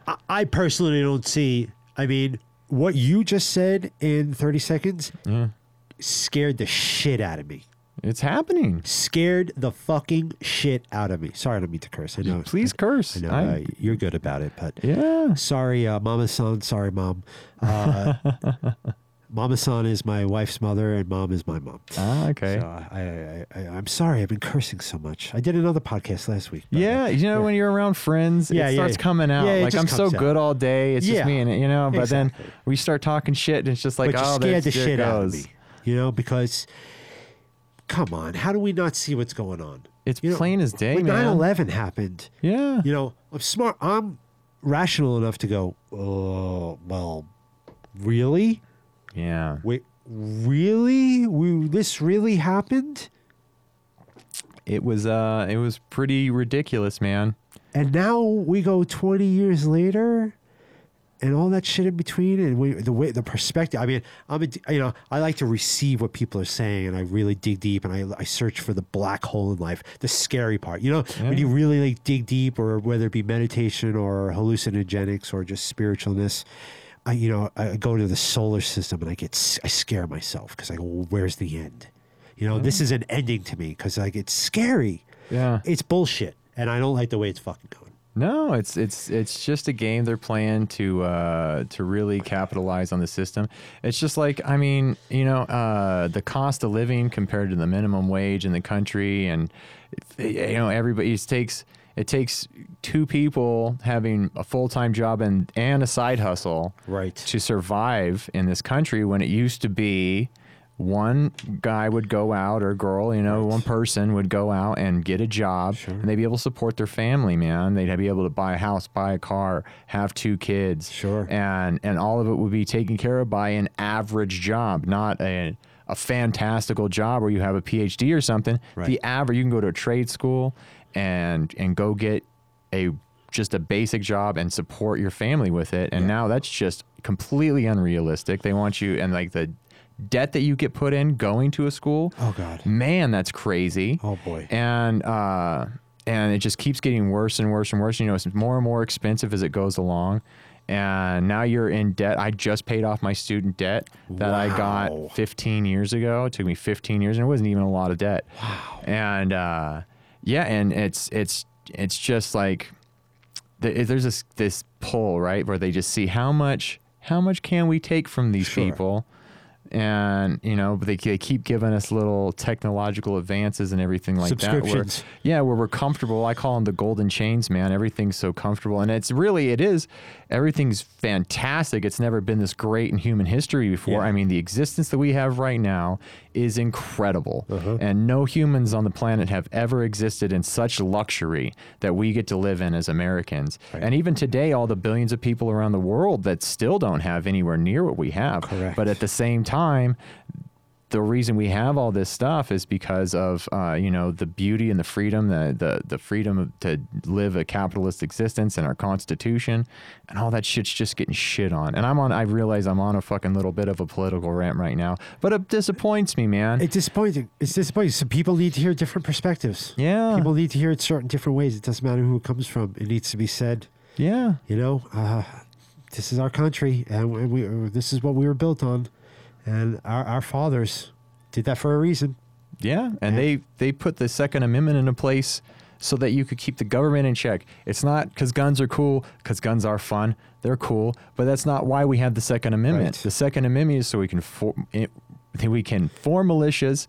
I, I personally don't see. I mean, what you just said in 30 seconds Yeah. scared the shit out of me. It's happening. Scared the fucking shit out of me. Sorry, I don't mean to curse. I know. Please curse. I know I- uh, you're good about it, but yeah. sorry, uh, Mama San. Sorry, Mom. Uh, Mama San is my wife's mother, and Mom is my mom. Ah, okay. So I, I, I, I'm sorry. I've been cursing so much. I did another podcast last week. Yeah, you know when you're around friends, Yeah, it yeah, starts yeah. coming out. Yeah, like I'm so out. good all day. It's Yeah, just me and it, you know. But exactly. then we start talking shit, and it's just like, but you oh, scared the shit it out of goes. me. You know, because come on, how do we not see what's going on? It's You know, plain as day, when man. 9/11 happened, Yeah. you know, I'm smart. I'm rational enough to go, oh, well, really? Yeah. Wait, really? We, this really happened? It was uh it was pretty ridiculous, man. And now we go 20 years later and all that shit in between and we, the way the perspective i mean i'm a, you know i like to receive what people are saying and i really dig deep and i, I search for the black hole in life the scary part you know when you really like dig deep or whether it be meditation or hallucinogenics or just spiritualness i you know i go to the solar system and i get i scare myself because i go well, where's the end? You know this is an ending to me because like it's scary. Yeah. it's bullshit and i don't like the way it's fucking going No, it's it's it's just a game they're playing to uh, to really capitalize on the system. It's just like I mean, you know, uh, the cost of living compared to the minimum wage in the country, and you know, everybody it takes it takes two people having a full time job and and a side hustle Right. to survive in this country when it used to be one guy would go out or girl, you know, one person would go out and get a job and they'd be able to support their family, man. They'd be able to buy a house, buy a car, have two kids. Sure. And and all of it would be taken care of by an average job, not a a fantastical job where you have a PhD or something. Right. The average you can go to a trade school and and go get a just a basic job and support your family with it. And now that's just completely unrealistic. They want you and like the debt that you get put in going to a school. Oh, God. Man, that's crazy. Oh, boy. And uh and it just keeps getting worse and worse and worse. You know, it's more and more expensive as it goes along. And now you're in debt. I just paid off my student debt that I got 15 years ago. It took me 15 years, and it wasn't even a lot of debt. Wow. And uh, yeah, and it's it's it's just like th- there's this this pull right where they just see how much how much can we take from these Sure. people and you know they, they keep giving us little technological advances and everything like that where, yeah where we're comfortable. I call them the golden chains man. Everything's so comfortable. And it's really it is everything's fantastic. It's never been this great in human history before. Yeah. i mean the existence that we have right now is incredible Uh-huh. and no humans on the planet have ever existed in such luxury that we get to live in as americans Right. and even today all the billions of people around the world that still don't have anywhere near what we have Correct. but at the same time the reason we have all this stuff is because of uh, you know the beauty and the freedom, the, the the freedom to live a capitalist existence and our constitution, and all that shit's just getting shit on. And I'm on. I realize I'm on a fucking little bit of a political rant right now, but it disappoints me, man. It's disappointing. It's disappointing. So people need to hear different perspectives. yeah, People need to hear it certain different ways. It doesn't matter who it comes from. It needs to be said. yeah, You know, uh, this is our country, and we, we, this is what we were built on, and our, our fathers did that for a reason. Yeah, and they they put the Second Amendment into place so that you could keep the government in check. It's not because guns are cool, because guns are fun. They're cool, but that's not why we have the Second Amendment. Right. The Second Amendment is so we can for, it, we can form militias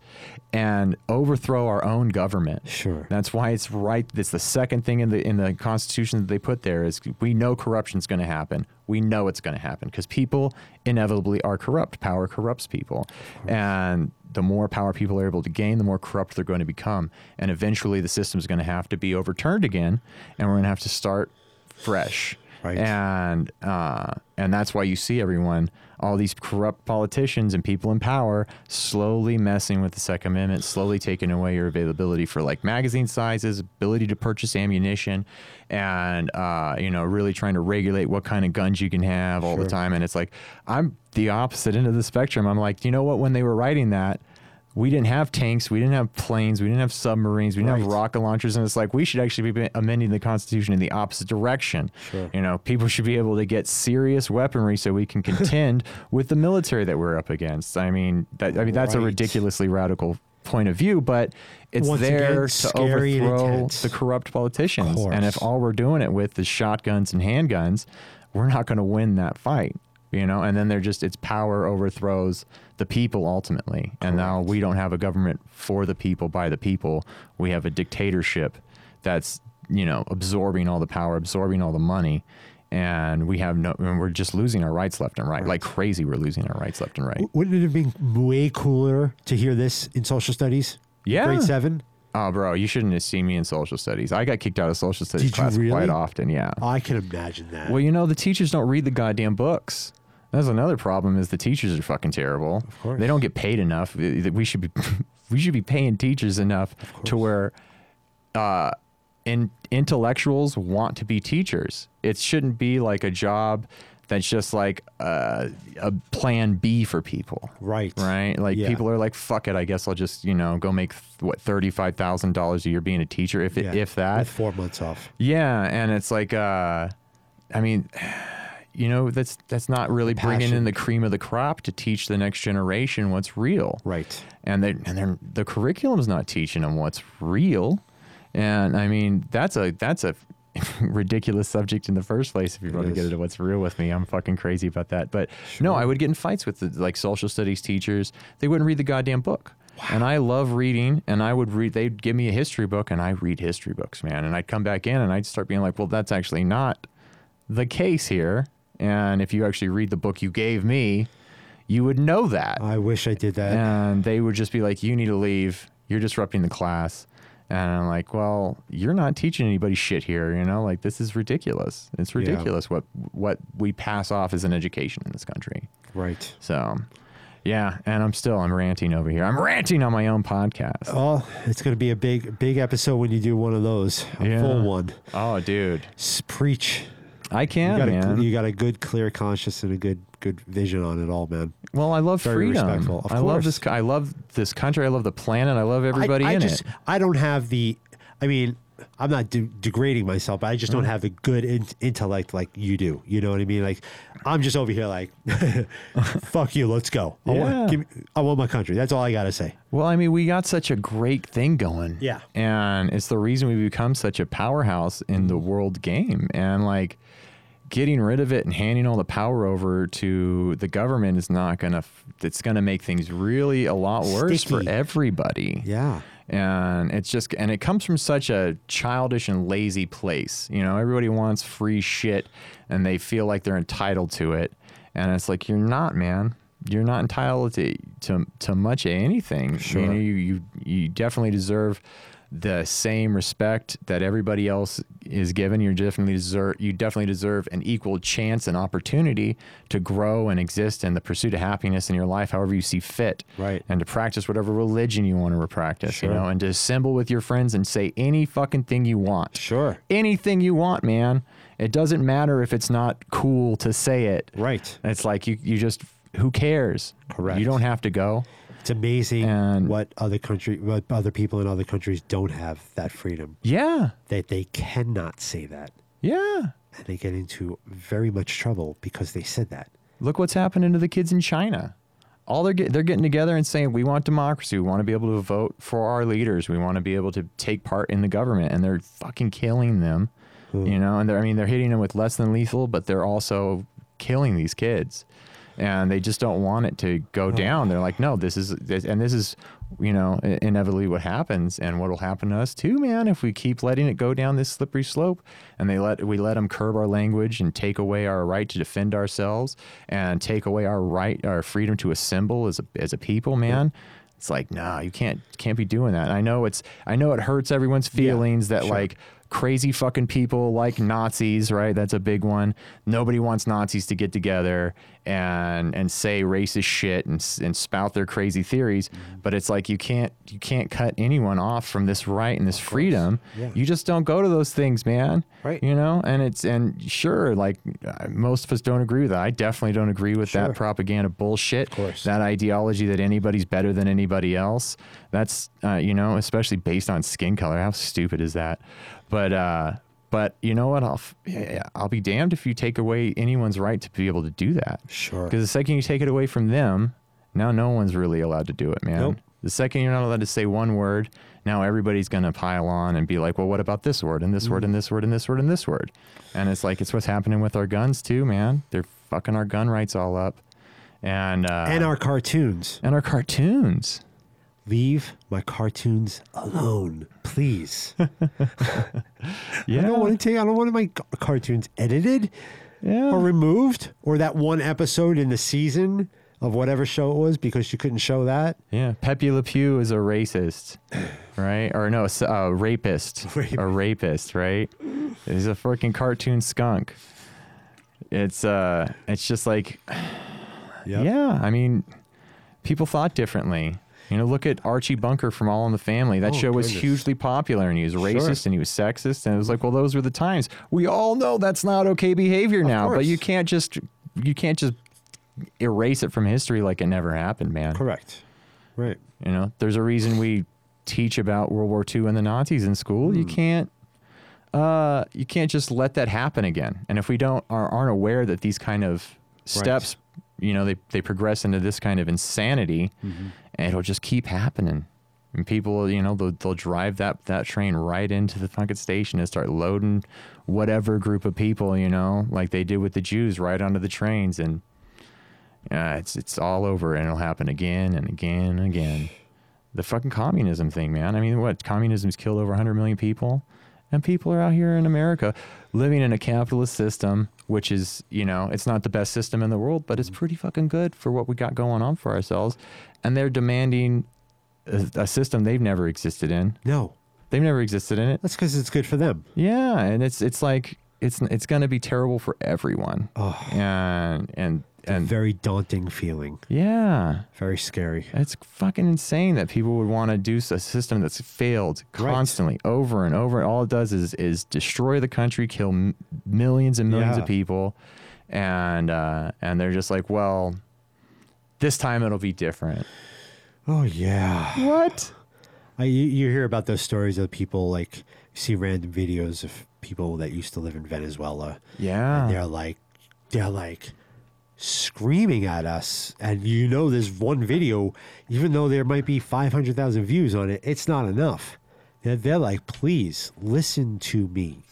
and overthrow our own government. Sure. That's why it's right. It's the second thing in the in the Constitution that they put there is we know corruption's going to happen. We know it's going to happen because people inevitably are corrupt. Power corrupts people, and the more power people are able to gain, the more corrupt they're going to become. And eventually, the system's going to have to be overturned again, and we're going to have to start fresh. Right. And uh, and that's why you see everyone, all these corrupt politicians and people in power, slowly messing with the Second Amendment, slowly taking away your availability for like magazine sizes, ability to purchase ammunition, and uh, you know really trying to regulate what kind of guns you can have all the time. And it's like I'm the opposite end of the spectrum. I'm like, you know what? When they were writing that. We didn't have tanks. We didn't have planes. We didn't have submarines. We didn't have rocket launchers. And it's like we should actually be amending the Constitution in the opposite direction. Sure. You know, people should be able to get serious weaponry so we can contend with the military that we're up against. I mean, that, I mean that's a ridiculously radical point of view, but it's Once there again, to overthrow the corrupt politicians. And if all we're doing it with is shotguns and handguns, we're not going to win that fight. You know, and then they're just its power overthrows the people ultimately. And now we don't have a government for the people by the people. We have a dictatorship that's you know absorbing all the power, absorbing all the money, and we have no. And we're just losing our rights left and right, like crazy. We're losing our rights left and right. Wouldn't it have been way cooler to hear this in social studies? Yeah. Grade seven? Oh, bro, you shouldn't have seen me in social studies. I got kicked out of social studies Did class really? quite often. Yeah. I can imagine that. Well, you know, the teachers don't read the goddamn books. That's another problem. Is the teachers are fucking terrible. Of course. They don't get paid enough. We should be, we should be paying teachers enough to where, uh, in intellectuals want to be teachers. It shouldn't be like a job that's just like uh, a plan B for people. right. Right? Like Yeah. people are like, fuck it. I guess I'll just you know go make what thirty five thousand dollars a year being a teacher, if Yeah. if that. With four months off. Yeah, and it's like, uh, I mean, you know, that's that's not really bringing in the cream of the crop to teach the next generation what's real. Right. And they and they're, the curriculum's not teaching them what's real. And I mean, that's a that's a ridiculous subject in the first place. If you want to get into what's real with me, I'm fucking crazy about that. But no, I would get in fights with the, like social studies teachers. They wouldn't read the goddamn book. And I love reading, and I would read. They'd give me a history book, and I read history books, man. And I'd come back in, and I'd start being like, "Well, that's actually not the case here." And if you actually read the book you gave me, you would know that I wish I did that. and they would just be like, "You need to leave. You're disrupting the class." And I'm like, "Well, you're not teaching anybody shit here. You know, like this is ridiculous. It's ridiculous what what we pass off as an education in this country." Right. So, yeah, and I'm still I'm ranting over here. I'm ranting on my own podcast. Oh, it's going to be a big, big episode when you do one of those. A Yeah. full one. Oh, dude, preach. I You can, got, man. a, you got a good, clear conscience and a good, good vision on it all, man. well, I love very freedom. respectful. I love this. I love this country. I love the planet. I love everybody I, I in just, it. I don't have the. I mean, I'm not de- degrading myself, but I just don't Mm-hmm. have a good in- intellect like you do. You know what I mean? Like, I'm just over here like, fuck you, let's go. I, Yeah. want, give me, I want my country. That's all I got to say. Well, I mean, we got such a great thing going. Yeah. And it's the reason we become such a powerhouse in the world game. And like getting rid of it and handing all the power over to the government is not going to, it's going to make things really a lot worse for everybody. Yeah. And it's just, and it comes from such a childish and lazy place. You know, everybody wants free shit and they feel like they're entitled to it. And it's like, you're not, man. You're not entitled to, to, to much of anything. Sure. You, know, you, you, you definitely deserve the same respect that everybody else is given. You definitely deserve, you definitely deserve an equal chance and opportunity to grow and exist in the pursuit of happiness in your life, however you see fit Right. and to practice whatever religion you want to practice, Sure. you know, and to assemble with your friends and say any fucking thing you want. Sure. Anything you want, man. It doesn't matter if it's not cool to say it. Right. It's like you, you just, who cares? Correct. You don't have to go. It's amazing And- what other country, what other people in other countries don't have that freedom. Yeah. That they cannot say that, Yeah. and they get into very much trouble because they said that. Look what's happening to the kids in China. All they're get, they're getting together and saying we want democracy. We want to be able to vote for our leaders. We want to be able to take part in the government, and they're fucking killing them. Hmm. You know, and they're I mean they're hitting them with less than lethal, but they're also killing these kids, and they just don't want it to go down. They're like, no, this is this, and this is you know inevitably what happens, and what will happen to us too, man, if we keep letting it go down this slippery slope, and they let we let them curb our language and take away our right to defend ourselves and take away our right our freedom to assemble as a as a people, man. It's like, nah, you can't can't be doing that. I know it's I know it hurts everyone's feelings that sure. like crazy fucking people like Nazis, right? That's a big one. Nobody wants Nazis to get together and and say racist shit and and spout their crazy theories, Mm-hmm. but it's like you can't you can't cut anyone off from this right and this freedom. Yeah. You just don't go to those things, man. Right. You know, and it's and sure, like uh, most of us don't agree with that. I definitely don't agree with Sure. that propaganda bullshit. Of course. That ideology that anybody's better than anybody else. That's uh, you know, especially based on skin color. How stupid is that? But uh, but you know what? I'll f- yeah, I'll be damned if you take away anyone's right to be able to do that. Sure. Because the second you take it away from them, now no one's really allowed to do it, man. Nope. The second you're not allowed to say one word, now everybody's going to pile on and be like, well, what about this word and this word and this word and this word and this word? And it's like, it's what's happening with our guns too, man. They're fucking our gun rights all up. And, uh, and our cartoons. and our cartoons. Leave my cartoons alone, please. Yeah. I don't want to take. I don't want my cartoons edited yeah. or removed, or that one episode in the season of whatever show it was because you couldn't show that. Yeah, Pepe Le Pew is a racist, right? Or no, uh, rapist. A rapist, right? He's a freaking cartoon skunk. It's uh, it's just like, yeah. I mean, people thought differently. You know, look at Archie Bunker from All in the Family. That Oh, show was goodness. hugely popular, and he was racist and he was sexist, and it was like, well, those were the times. We all know that's not okay behavior now, but you can't just you can't just erase it from history like it never happened, man. Correct. Right. You know, there's a reason we teach about World War II and the Nazis in school. Hmm. You can't, uh, you can't just let that happen again. And if we don't are, aren't aware that these kind of steps, you know, they they progress into this kind of insanity, Mm-hmm. and it'll just keep happening. And people, you know, they'll, they'll drive that that train right into the fucking station and start loading whatever group of people, you know, like they did with the Jews, right onto the trains and. Yeah, it's it's all over, and it'll happen again and again and again. The fucking communism thing, man. I mean, what? Communism's killed over 100 million people, and people are out here in America living in a capitalist system, which is, you know, it's not the best system in the world, but it's mm. pretty fucking good for what we got going on for ourselves. And they're demanding a, a system they've never existed in. No, They've never existed in it. that's because it's good for them. Yeah, and it's it's like it's it's going to be terrible for everyone. Oh, And and and very daunting feeling. yeah. Very scary. It's fucking insane that people would want to do a system that's failed Right. constantly over and over. All it does is is destroy the country, kill m- millions and millions Yeah. of people, and uh, and they're just like, well, this time it'll be different. Oh yeah. What? I, you, you hear about those stories of people like see random videos of people that used to live in Venezuela. Yeah. And they're like, they're like screaming at us. And you know, there's one video, even though there might be 500,000 views on it, it's not enough. They're, they're like, please listen to me.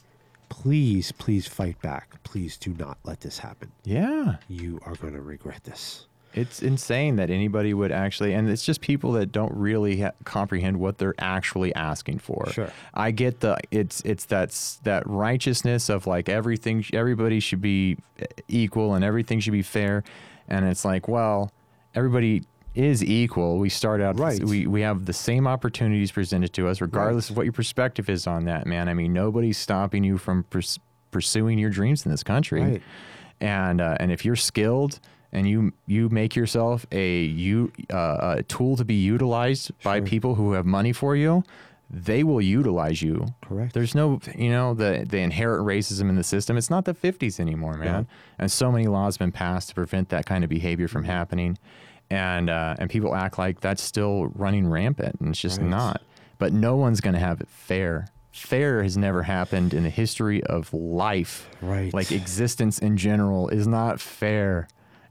Please, please fight back. Please do not let this happen. Yeah. You are going to regret this. It's insane that anybody would actually, and it's just people that don't really ha- comprehend what they're actually asking for. Sure. I get the it's it's that that righteousness of like everything, everybody should be equal and everything should be fair, and it's like, well, everybody is equal. We start out, Right. we we have the same opportunities presented to us, regardless of what your perspective is on that, man. I mean, nobody's stopping you from purs- pursuing your dreams in this country Right. and uh, and if you're skilled and you you make yourself a you uh, a tool to be utilized by people who have money for you, they will utilize you. Correct. There's no you know the the inherent racism in the system. It's not the 50s anymore, man. And so many laws have been passed to prevent that kind of behavior from happening, and uh, and people act like that's still running rampant, and it's just Right. not. But no one's going to have it fair. Fair has never happened in the history of life Right. like existence in general is not fair.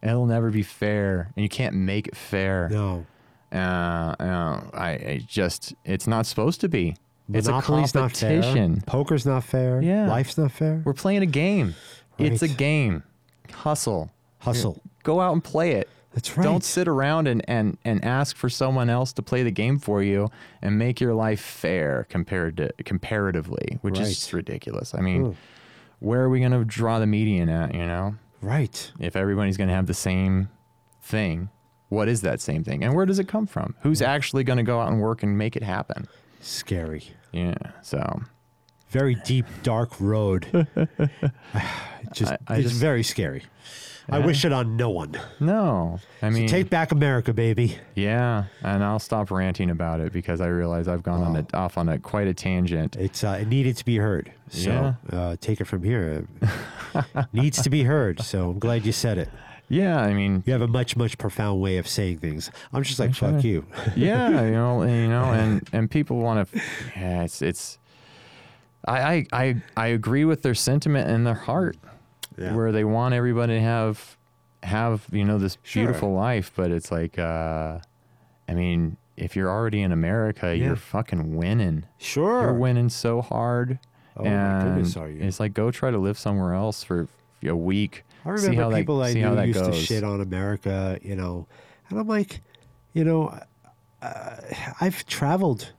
It'll never be fair, and you can't make it fair. No. Uh, uh, I, I just, it's not supposed to be. It's a Monopoly's not fair. competition. Poker's not fair. Yeah. Life's not fair. We're playing a game. It's a game. Hustle. Hustle. Go out and play it. That's right. Don't sit around and, and, and ask for someone else to play the game for you and make your life fair compared to comparatively, which is Right. just ridiculous. I mean, Mm. where are we going to draw the median at? You know, Right. if everybody's going to have the same thing, what is that same thing, and where does it come from? Who's actually going to go out and work and make it happen? Scary. Yeah. So Very deep, dark road. just, I- I it's just- very scary. I wish it on no one. no, I mean, Take back America, baby. yeah, and I'll stop ranting about it because I realize I've gone on a, off on a quite a tangent. It's uh, it needed to be heard. So Yeah. uh, take it from here. It Needs to be heard. So I'm glad you said it. Yeah, I mean, You have a much, much profound way of saying things. I'm just like, fuck you. yeah, you know, and, you know, and and people want to, yeah, it's it's. I, I I I agree with their sentiment and their heart, Yeah. where they want everybody to have have you know this Sure. beautiful life, but it's like, uh, I mean, if you're already in America, Yeah. you're fucking winning. Sure. You're winning so hard. Oh my and goodness, are you? It's like go try to live somewhere else for a week. I see how remember people that, I knew used goes. to shit on America, you know, and I'm like, you know, uh, I've traveled,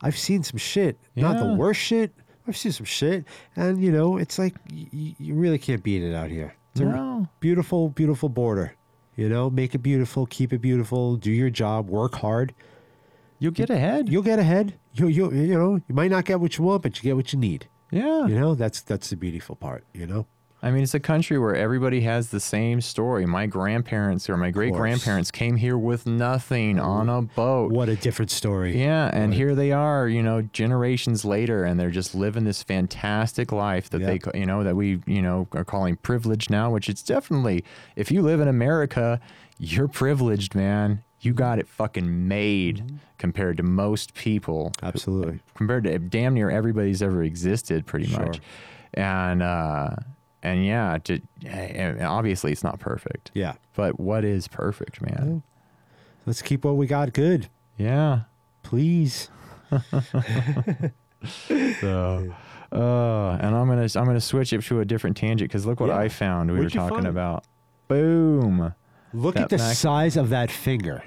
I've seen some shit, not the worst shit. I've seen some shit, and you know, it's like y- you really can't beat it out here. It's a No. beautiful, beautiful border. You know, make it beautiful, keep it beautiful, do your job, work hard. You'll get ahead. You'll get ahead. You you you know, you might not get what you want, but you get what you need. yeah. You know, that's that's the beautiful part. You know. I mean, it's a country where everybody has the same story. My grandparents or my great grandparents came here with nothing on a boat. What a different story. Yeah, and here they are, you know, generations later, and they're just living this fantastic life that they, you know, that we, you know, are calling privilege now. Which it's definitely, if you live in America, you're privileged, man. You got it fucking made Mm-hmm. compared to most people, Absolutely. compared to damn near everybody's ever existed, pretty Sure. much. And uh, and yeah, to, and obviously it's not perfect, Yeah. but what is perfect, man? Let's keep what we got good, Yeah. please. So, uh, and I'm gonna I'm gonna switch it to a different tangent because look what Yeah. I found. We What'd were talking about. Boom! Look That at the Mac- size of that finger.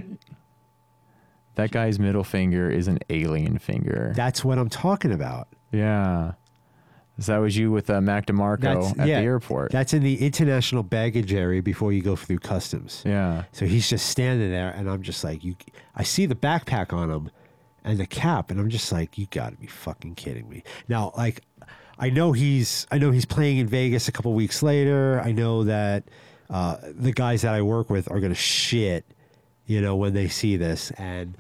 That guy's middle finger is an alien finger. That's what I'm talking about. yeah. So that was you with uh, Mac DeMarco That's at yeah, the airport. That's in the international baggage area before you go through customs. yeah. So he's just standing there, and I'm just like, you. I see the backpack on him, and the cap, and I'm just like, you got to be fucking kidding me. Now, like, I know he's, I know he's playing in Vegas a couple weeks later. I know that uh, the guys that I work with are gonna shit, you know, when they see this. And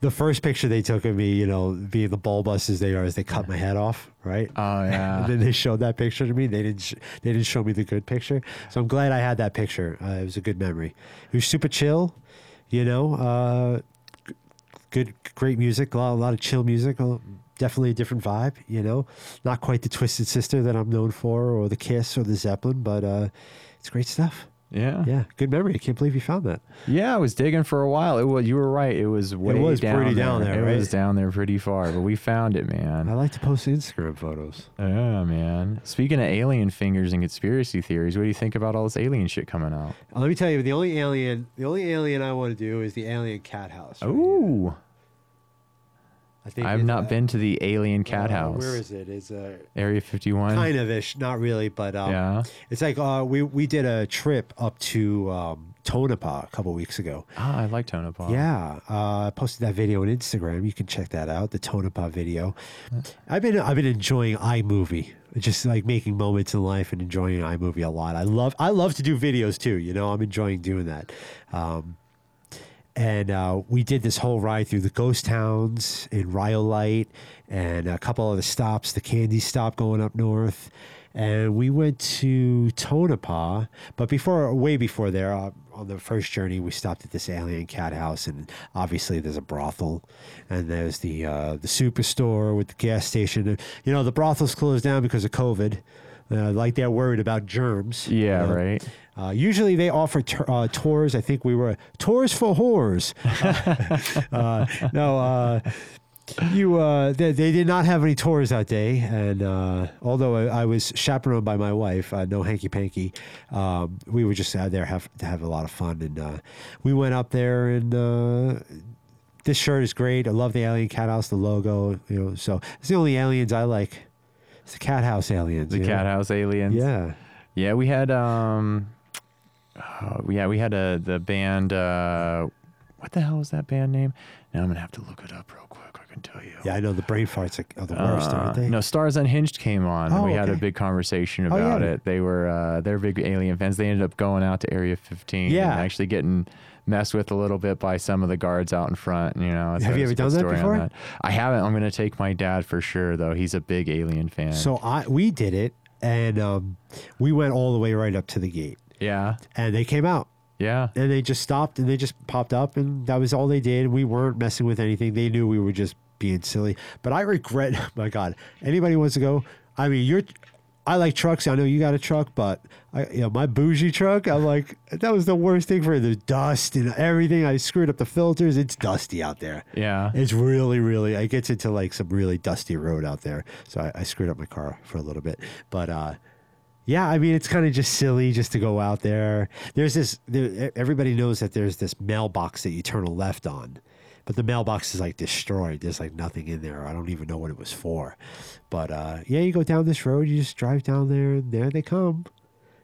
the first picture they took of me, you know, being the ball busters they are, is they cut my head off, right? Oh and yeah. then they showed that picture to me. They didn't. Sh- they didn't show me the good picture. So I'm glad I had that picture. Uh, it was a good memory. He was super chill, you know. Uh, g- good, great music. A lot, a lot of chill music. Uh, definitely a different vibe, you know. Not quite the Twisted Sister that I'm known for, or the Kiss, or the Zeppelin, but uh, it's great stuff. Yeah. Yeah, good memory. I can't believe you found that. Yeah, I was digging for a while. It was you were right. It was way it was down pretty there. down there, It right? was down there pretty far, but we found it, man. I like to post Instagram photos. Yeah, man. Speaking of alien fingers and conspiracy theories, what do you think about all this alien shit coming out? Let me tell you, the only alien, the only alien I want to do is the alien cat house. right here. I think I've not uh, been to the alien cat uh, house. Where is it? It's uh, Area 51. kind of ish, not really, but um, Yeah. it's like uh, we we did a trip up to um, Tonopah a couple weeks ago. Ah, I like Tonopah. Yeah, uh, I posted that video on Instagram. You can check that out, the Tonopah video. I've been I've been enjoying iMovie, just like making moments in life and enjoying iMovie a lot. I love I love to do videos too. You know, I'm enjoying doing that. Um, and uh, we did this whole ride through the ghost towns in Rhyolite and a couple of the stops, the candy stop going up north. And we went to Tonopah, but before, way before there, uh, on the first journey, we stopped at this alien cat house, and obviously there's a brothel, and there's the uh, the superstore with the gas station. You know, the brothel's closed down because of COVID, uh, like they're worried about germs. you Yeah, know? right. Uh, usually they offer t- uh, tours. I think we were tours for whores. uh, no, uh, you. Uh, they, they did not have any tours that day, and uh, although I, I was chaperoned by my wife, uh, no hanky panky, um, we were just out there have to have a lot of fun, and uh, we went up there and. Uh, this shirt is great. I love the alien cat house, the logo. You know, so it's the only aliens I like. It's the cat house aliens. The cat house aliens. Yeah. Yeah, we had um uh, yeah, we had a the band uh what the hell was that band name? Now I'm gonna have to look it up real quick. I can tell you. Yeah, I know the brain farts are, the worst, Uh, aren't they? No, Stars Unhinged came on. and Oh, we had a big conversation Oh, about yeah. it. They were uh, they're big Alien fans. They ended up going out to Area 15 Yeah. and actually getting messed with a little bit by some of the guards out in front. You know, Have you ever done that before? I haven't. I'm gonna take my dad for sure though. He's a big Alien fan. So I we did it, and um, we went all the way right up to the gate, yeah, and they came out, yeah. and they just stopped, and they just popped up, and that was all they did. We weren't messing with anything. They knew we were just being silly. But I regret. My God, anybody wants to go? I mean, you're. I like trucks. I know you got a truck, but I, you know, my bougie truck, I'm like, that was the worst thing for the dust and everything. I screwed up the filters. It's dusty out there. Yeah. It's really, really, it gets into like some really dusty road out there. So I, I screwed up my car for a little bit. But, uh, yeah, I mean, it's kind of just silly just to go out there. There's this, there, everybody knows that there's this mailbox that you turn a left on, but the mailbox is like destroyed. There's like nothing in there. I don't even know what it was for. But uh, yeah, you go down this road, you just drive down there, and there they come,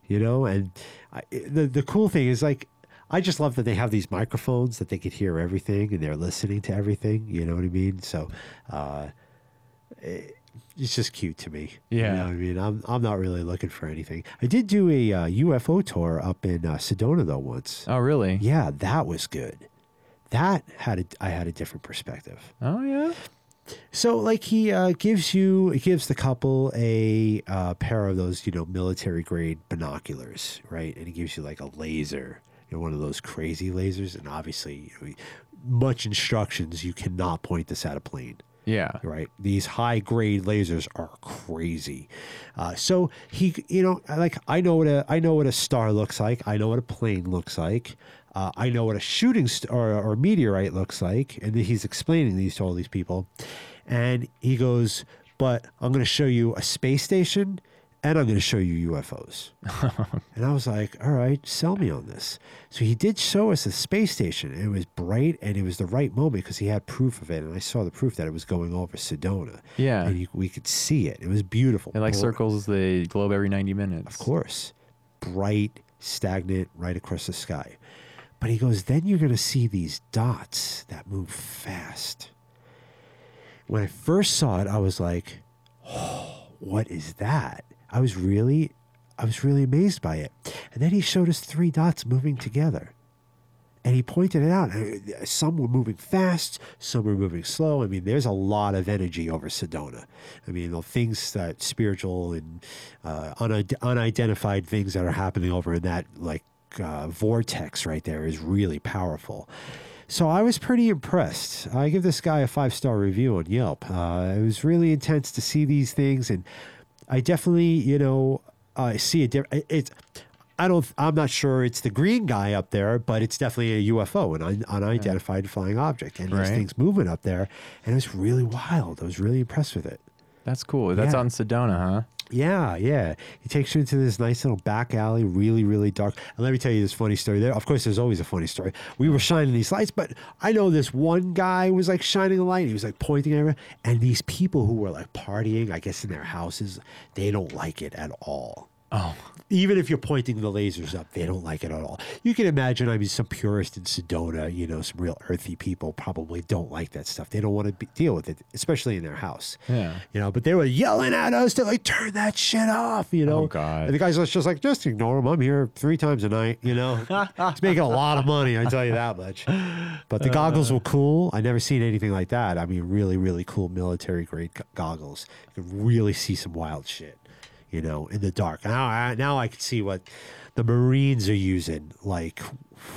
you know. And I, the the cool thing is like, I just love that they have these microphones that they could hear everything and they're listening to everything. You know what I mean? So. Uh, it's just cute to me. Yeah. You know what I mean, I'm I'm not really looking for anything. I did do a uh, UFO tour up in uh, Sedona though once. Oh, really? Yeah, that was good. That had a, I had a different perspective. Oh, yeah. So like he uh, gives you he gives the couple a uh, pair of those you know military grade binoculars, right? And he gives you like a laser, you know, one of those crazy lasers, and obviously you know, much instructions. You cannot point this at a plane Yeah. right? These high grade lasers are crazy. Uh, so he, you know, like I know what a I know what a star looks like. I know what a plane looks like. Uh, I know what a shooting st- or, or meteorite looks like, and he's explaining these to all these people, and he goes, "But I'm going to show you a space station." And I'm going to show you UFOs. and I was like, all right, sell me on this. So he did show us a space station. It was bright and it was the right moment because he had proof of it. And I saw the proof that it was going over Sedona. Yeah. And you, we could see it. It was beautiful. It like circles the globe every 90 minutes. Of course. Bright, stagnant, right across the sky. But he goes, then you're going to see these dots that move fast. When I first saw it, I was like, oh, what is that? I was really, I was really amazed by it. And then he showed us three dots moving together. And he pointed it out. Some were moving fast, some were moving slow. I mean, there's a lot of energy over Sedona. I mean, the things that spiritual and uh, unid- unidentified things that are happening over in that like uh, vortex right there is really powerful. So I was pretty impressed. I give this guy a five star review on Yelp. Uh, it was really intense to see these things, and I definitely, you know, I see a different. It's. I don't. I'm not sure it's the green guy up there, but it's definitely a UFO, an un, unidentified flying object, and these things moving up there, and it was really wild. I was really impressed with it. That's cool. That's Yeah. on Sedona, huh? Yeah, yeah. He takes you into this nice little back alley, really, really dark. And let me tell you this funny story. There, of course, there's always a funny story. We were shining these lights, but I know this one guy was like shining a light. He was like pointing everywhere, and these people who were like partying, I guess in their houses, they don't like it at all. Oh, Even if you're pointing the lasers up, they don't like it at all. You can imagine, I mean, some purist in Sedona, you know, some real earthy people probably don't like that stuff. They don't want to be, deal with it, especially in their house. Yeah. You know, but they were yelling at us to like turn that shit off, you know. Oh, God. And the guys was just like, just ignore him. I'm here three times a night, you know. He's making a lot of money, I tell you that much. But the goggles were cool. I never seen anything like that. I mean, really, really cool military grade goggles. You can really see some wild shit, you know, in the dark. Now, I, now I can see what the Marines are using, like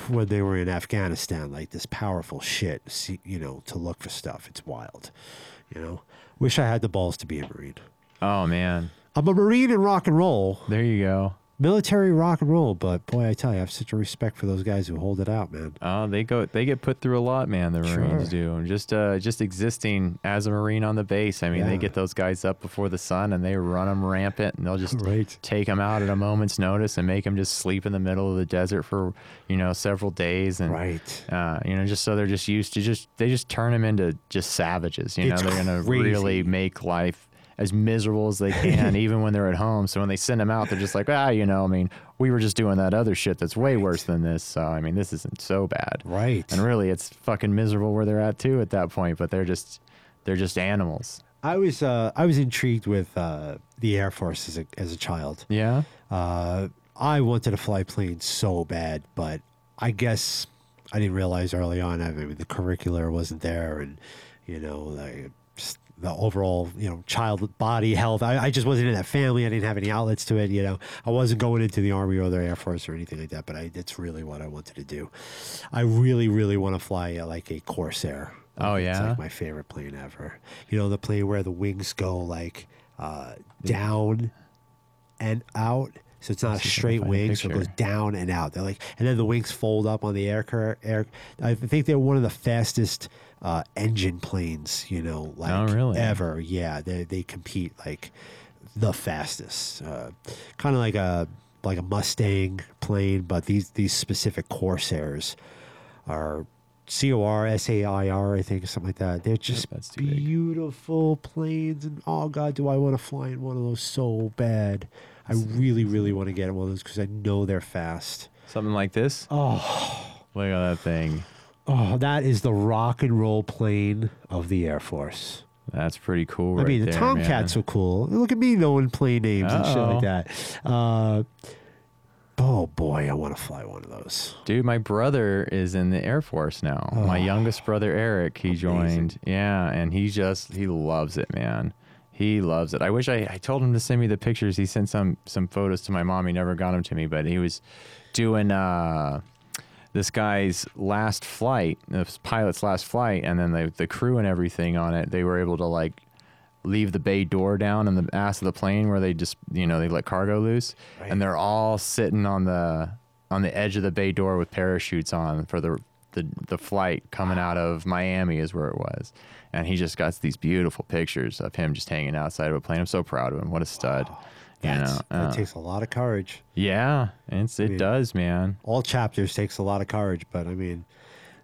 when they were in Afghanistan, like this powerful shit, see, you know, to look for stuff. It's wild, you know. Wish I had the balls to be a Marine. oh man. I'm a Marine in rock and roll, There you go. Military rock and roll, but boy, I tell you, I have such a respect for those guys who hold it out, man. Oh, they go. They get put through a lot, man. The Marines do. And just, uh, just existing as a Marine on the base. I mean, Yeah. they get those guys up before the sun, and they run them rampant, and they'll just Right. take them out at a moment's notice and make them just sleep in the middle of the desert for you know several days, and Right. uh, you know, just so they're just used to just they just turn them into just savages. You It's know, they're gonna crazy. really make life as miserable as they can, even when they're at home. So when they send them out, they're just like, ah, you know, I mean, we were just doing that other shit that's way worse than this. So I mean, this isn't so bad. Right. And really, it's fucking miserable where they're at too at that point. But they're just they're just animals. I was uh, I was intrigued with uh, the Air Force as a as a child. Yeah. Uh, I wanted to fly planes so bad, but I guess I didn't realize early on. I mean, the curricular wasn't there, and you know, like, the overall, you know, child body health. I, I just wasn't in that family. I didn't have any outlets to it. You know, I wasn't going into the army or the air force or anything like that. But I, that's really what I wanted to do. I really, really want to fly uh, like a Corsair. Oh, yeah, It's like my favorite plane ever. You know, the plane where the wings go like uh, down and out. So it's not a see if I can straight wing, so it goes down and out. They're like, and then the wings fold up on the air. air I think they're one of the fastest uh, engine planes, you know, like Oh, really? ever. Yeah, they they compete like the fastest, uh, kind of like a like a Mustang plane, but these these specific Corsairs are C O R S A I R, I think, something like that. They're just too big. beautiful planes, and oh god, do I want to fly in one of those so bad? I really, really want to get one of those because I know they're fast. Something like this. Oh, Look at that thing. Oh, that is the rock and roll plane of the Air Force. That's pretty cool. I mean, the there, Tomcats man. are cool. Look at me knowing plane names and shit like that. Uh, oh boy, I want to fly one of those. Dude, my brother is in the Air Force now. My Oh. youngest brother Eric, he joined. Yeah, and he just he loves it, man. He loves it. I wish I, I told him to send me the pictures. He sent some some photos to my mom. He never got them to me, but he was doing uh this guy's last flight, uh, this pilot's last flight, and then the the crew and everything on it, they were able to like leave the bay door down in the ass of the plane where they just you know they let cargo loose. Right. and they're all sitting on the on the edge of the bay door with parachutes on for the the, the flight coming out of Miami is where it was. And he just got these beautiful pictures of him just hanging outside of a plane. I'm so proud of him. What a stud. You That's, know that uh, takes a lot of courage. yeah it's it mean- does man All chapters takes a lot of courage, but I mean,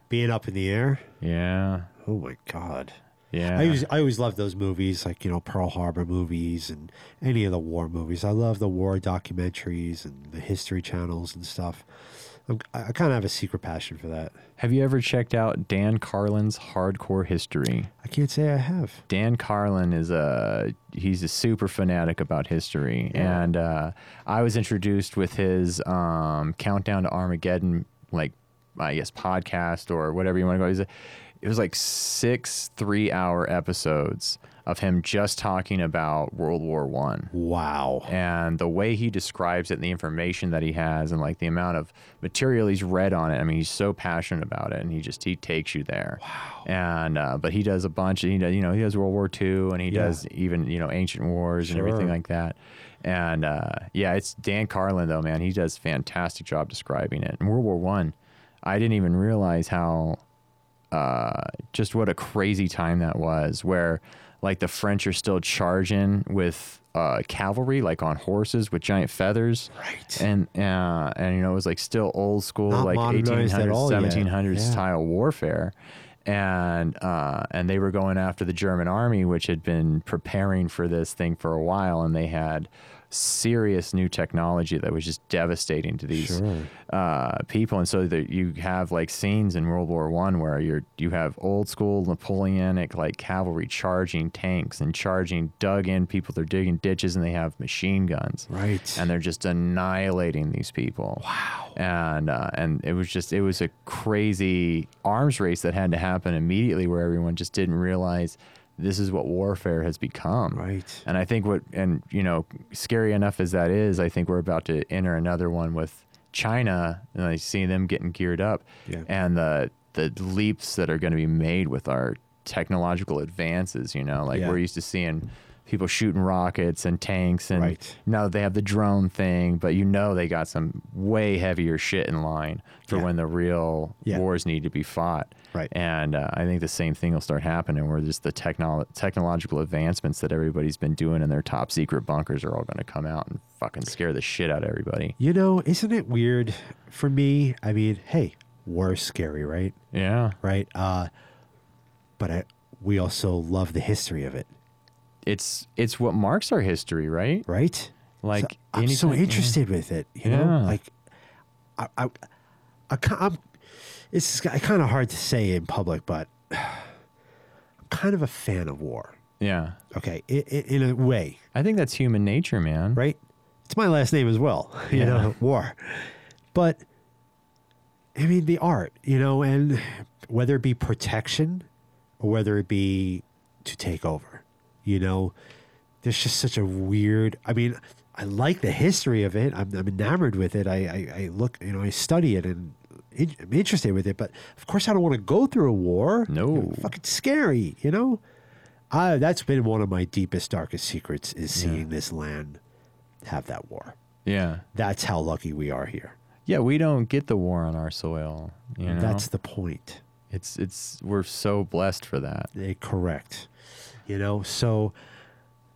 being up in the air. yeah Oh my god. yeah I always, I always love those movies, like you know Pearl Harbor movies and any of the war movies. I love the war documentaries and the history channels and stuff. I'm, I, I kind of have a secret passion for that. have you ever checked out Dan Carlin's Hardcore History I can't say I have. Dan Carlin is a he's a super fanatic about history, Yeah. and uh, I was introduced with his um, countdown to Armageddon, like I guess podcast or whatever you want to go. He's a, it was like six three hour episodes of him just talking about World War One. Wow. and the way he describes it and the information that he has and like the amount of material he's read on it i mean he's so passionate about it and he just he takes you there. Wow. And uh, but he does a bunch he does you know he does world war ii and he Yeah. does even you know ancient wars and everything like that. And uh, yeah it's dan carlin though man. He does a fantastic job describing it. And world war one I, didn't even realize how uh, just what a crazy time that was where like the french are still charging with uh, cavalry like on horses with giant feathers Right. and uh, and you know it was like still old school Not like modernized at 1800s all yet. 1700s Yeah. style warfare and uh, and they were going after the German army which had been preparing for this thing for a while and they had serious new technology that was just devastating to these Sure. uh, people, and so that you have like scenes in World War One where you're you have old school Napoleonic like cavalry charging tanks and charging dug in people. They're digging ditches and they have machine guns, Right. and they're just annihilating these people. Wow! And uh, and it was just it was a crazy arms race that had to happen immediately, where everyone just didn't realize this is what warfare has become. Right. And I think what, and you know, scary enough as that is, I think we're about to enter another one with China, and I see them getting geared up, Yeah. and the the leaps that are going to be made with our technological advances. You know, like Yeah. we're used to seeing people shooting rockets and tanks, and Right. now they have the drone thing, but you know they got some way heavier shit in line for Yeah. when the real Yeah. wars need to be fought. Right. And uh, I think the same thing will start happening where just the technol- technological advancements that everybody's been doing in their top secret bunkers are all going to come out and fucking scare the shit out of everybody. You know, isn't it weird for me? I mean, hey, war is scary, right? Yeah. Right. Uh, but I, we also love the history of it, It's it's what marks our history, right? right? Like So I'm so interested with it. You know, Yeah. like I, I, I I'm, it's kind of hard to say in public, but I'm kind of a fan of war. Yeah. Okay, in, in a way, I think that's human nature, man. right? It's my last name as well, you Yeah. know, war. But I mean, the art, you know, and whether it be protection or whether it be to take over, you know, there's just such a weird. I mean, I like the history of it. I'm, I'm enamored with it. I, I, I look, you know, I study it and in- I'm interested with it. But of course, I don't want to go through a war. No. fucking scary, you know. I, that's been one of my deepest, darkest secrets is seeing this land have that war. Yeah. That's how lucky we are here. Yeah, we don't get the war on our soil. You know, That's the point. it's it's we're so blessed for that. Eh, correct. You know, so,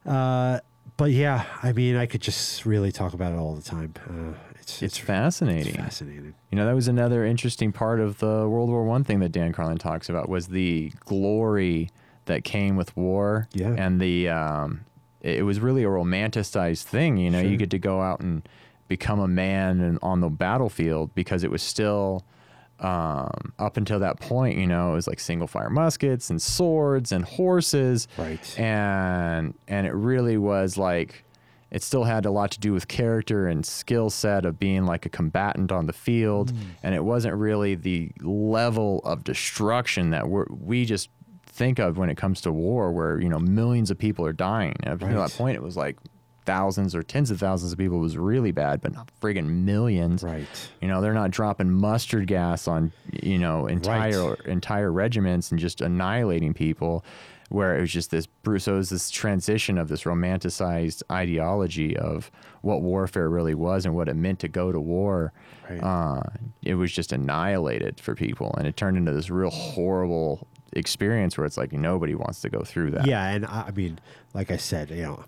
uh, but yeah, I mean, I could just really talk about it all the time. Uh, it's, It's fascinating. It's fascinating. You know, that was another interesting part of the World War One thing that Dan Carlin talks about was the glory that came with war. Yeah. And the um, it was really a romanticized thing. You know, Sure. you get to go out and become a man and on the battlefield because it was still um, up until that point. You know, it was like single fire muskets and swords and horses. Right. And and it really was like it still had a lot to do with character and skill set of being like a combatant on the field and it wasn't really the level of destruction that we're, we just think of when it comes to war where you know millions of people are dying and up until Right. that point it was like thousands or tens of thousands of people was really bad but not friggin' millions Right. you know, they're not dropping mustard gas on, you know, entire entire regiments and just annihilating people. Where it was just this, bru- so it was this transition of this romanticized ideology of what warfare really was and what it meant to go to war. Right. Uh, it was just annihilated for people, and it turned into this real horrible experience where it's like nobody wants to go through that. Yeah, and I, I mean, like I said, you know,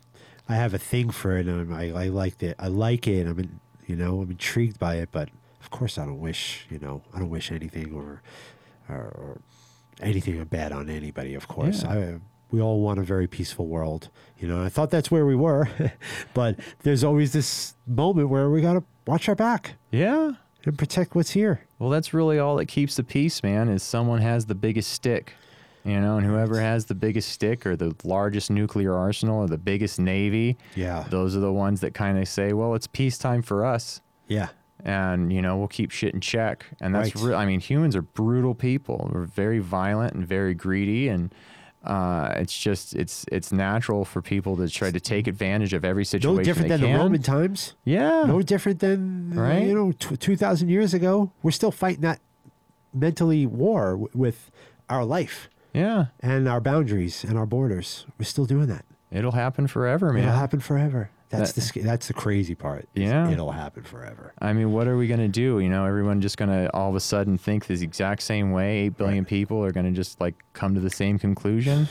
I have a thing for it, and I, I like it. I like it. I'm, in, you know, I'm intrigued by it, but of course, I don't wish, you know, I don't wish anything or, or, or anything bad on anybody. Of course, Yeah. I. We all want a very peaceful world, you know. I thought that's where we were, but there's always this moment where we gotta watch our back yeah. and protect what's here. Well, that's really all that keeps the peace, man, is someone has the biggest stick. You know, and whoever has the biggest stick or the largest nuclear arsenal or the biggest navy, Yeah, those are the ones that kind of say, well, it's peacetime for us. yeah, And, you know, we'll keep shit in check. And that's Right. real. I mean, humans are brutal people. We're very violent and very greedy. And uh, it's just, it's it's natural for people to try to take advantage of every situation. no different than the. Roman times. Yeah. no different than Right? you know t- 2000 years ago we're still fighting that mentally war w- with our life yeah. and our boundaries and our borders we're still doing that It'll happen forever, man. it'll happen forever that's That- the that's the crazy part Yeah. it'll happen forever I mean, what are we going to do? You know, everyone just going to all of a sudden think the exact same way. 8 billion people are going to just like come to the same conclusion.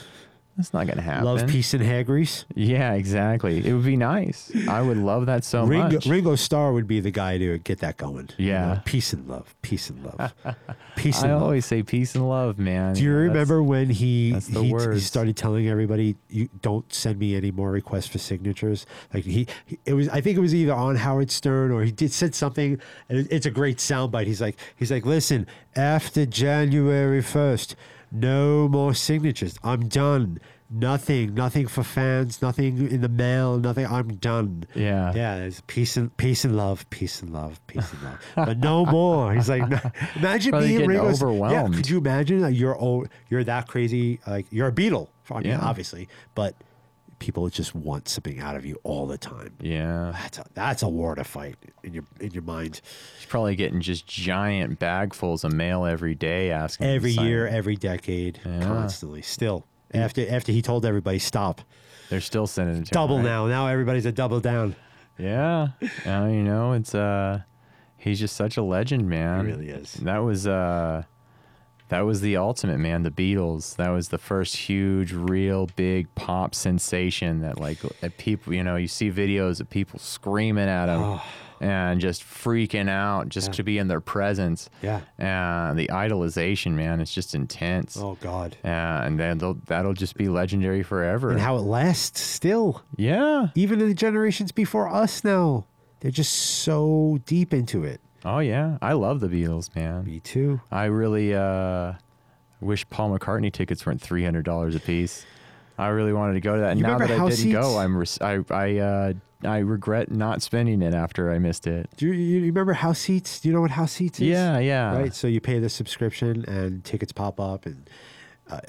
That's not going to happen. love peace and haggries Yeah, exactly. It would be nice. I would love that so Ringo, much. Ringo Starr would be the guy to get that going you Yeah. know? peace and love peace and love peace I and love always say peace and love, man. Do you that's- remember when he he, he started telling everybody, "You don't send me any more requests for signatures"? Like he, he- it was. I think it was either on Howard Stern or he did said something. And it's a great soundbite. He's like, he's like, listen, after January first, no more signatures. I'm done. Nothing, nothing for fans. Nothing in the mail. Nothing. I'm done. Yeah. Yeah, there's peace and peace and love, peace and love, peace and love, but no more. He's like, no- imagine Probably being Ringo. Starr- Yeah, could you imagine that you're oh, you're that crazy? Like you're a Beatle, I mean, Yeah. obviously, but people just want something out of you all the time. Yeah. That's a, that's a war to fight in your in your mind. He's probably getting just giant bagfuls of mail every day asking. Every year, every decade, Yeah. constantly. Still, after after he told everybody stop, They're still sending it him, double right? now. Now everybody's a double down. Yeah. Uh, you know, it's uh he's just such a legend, man. He really is. That was uh that was the ultimate, man, the Beatles. That was the first huge, real big pop sensation that like that people, you know, you see videos of people screaming at them Oh. Ah. and just freaking out just Yeah. to be in their presence. Yeah. And the idolization, man, it's just intense. Oh God. And then that'll just be legendary forever. And how it lasts still. yeah. even in the generations before us now. They're just so deep into it. Oh yeah. I love the Beatles, man. Me too. I really uh, wish Paul McCartney tickets weren't three hundred dollars a piece. I really wanted to go to that. And You now that I didn't go. I'm res- I I uh, I regret not spending it after I missed it. Do you, you remember house seats? Do you know what house seats is? Yeah, yeah. Right. So you pay the subscription and tickets pop up, and uh,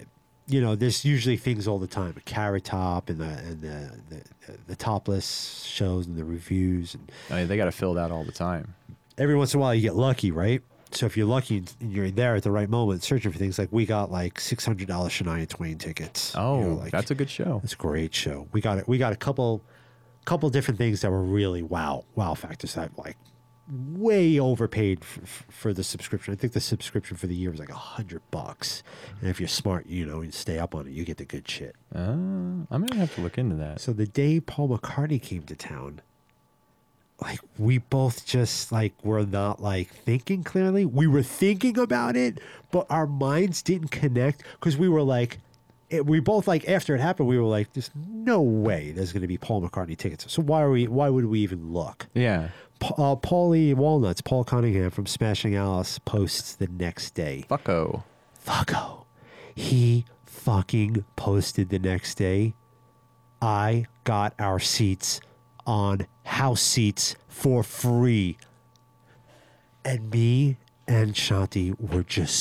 you know there's usually things all the time. A carrot top and the and the, the the topless shows and the revues, and I mean, they got to fill that all the time. Every once in a while you get lucky, right? So if you're lucky and you're there at the right moment, searching for things like we got like six hundred dollars Shania Twain tickets. You Oh, know, like- that's a good show. It's a great show. We got it. We got a couple couple different things that were really wow, wow factors that like way overpaid for, for the subscription. I think the subscription for the year was like a hundred bucks, and if you're smart, you know, and stay up on it, you get the good shit. Uh, I'm gonna have to look into that. So the day Paul McCartney came to town, like we both just like were not like thinking clearly. We were thinking about it, but our minds didn't connect because we were like, it, we both like after it happened, we were like, "There's no way there's going to be Paul McCartney tickets." So why are we? Why would we even look? Yeah. Pa- uh, Paulie Walnuts, Paul Cunningham from Smashing Alice posts the next day. Fucko. Fucko. He fucking posted the next day. I got our seats on house seats for free. And me and Shanti were just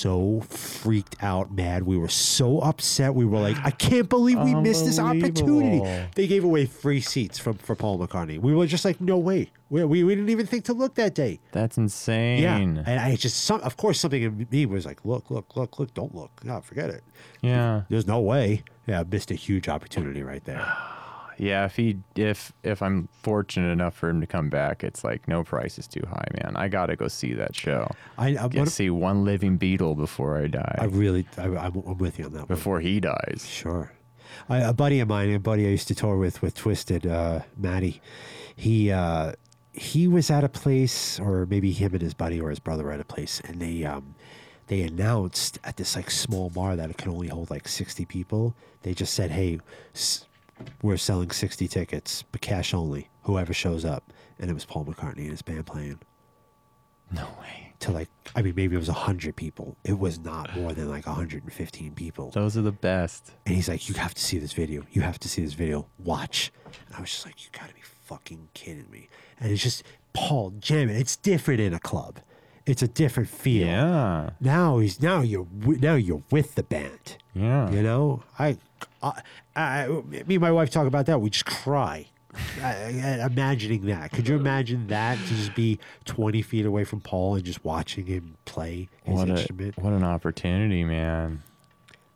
so freaked out, mad. We were so upset. We were like, I can't believe we missed this opportunity. They gave away free seats from, for Paul McCartney. We were just like, no way. We, we, we didn't even think to look that day. That's insane. Yeah, and I just some, of course, something in me was like, look, look, look, look, don't look, no, forget it. Yeah. There's no way. Yeah, I missed a huge opportunity right there. Yeah, if he if if I'm fortunate enough for him to come back, it's like no price is too high, man. I gotta go see that show. I, I, Get to see one living Beatle before I die. I really, I, I'm, I'm with you on that one. before he dies. Sure. I, a buddy of mine, a buddy I used to tour with with Twisted, uh, Matty, he uh, he was at a place, or maybe him and his buddy or his brother were at a place, and they um, they announced at this like small bar that it can only hold like sixty people. They just said, "Hey, s- we're selling sixty tickets, but cash only. Whoever shows up." And it was Paul McCartney and his band playing No way. to like, I mean, maybe it was hundred people. It was not more than like hundred and fifteen people. Those are the best. And he's like, "You have to see this video. You have to see this video. Watch." And I was just like, "You got to be fucking kidding me!" And it's just Paul jamming. It's different in a club. It's a different feel. Yeah. Now he's now you're now you're with the band. Yeah. You know, I, I, I me and my wife talk about that. We just cry. I, imagining that. Could you uh. imagine that to just be 20 feet away from Paul and just watching him play his What a, instrument? what an opportunity, man.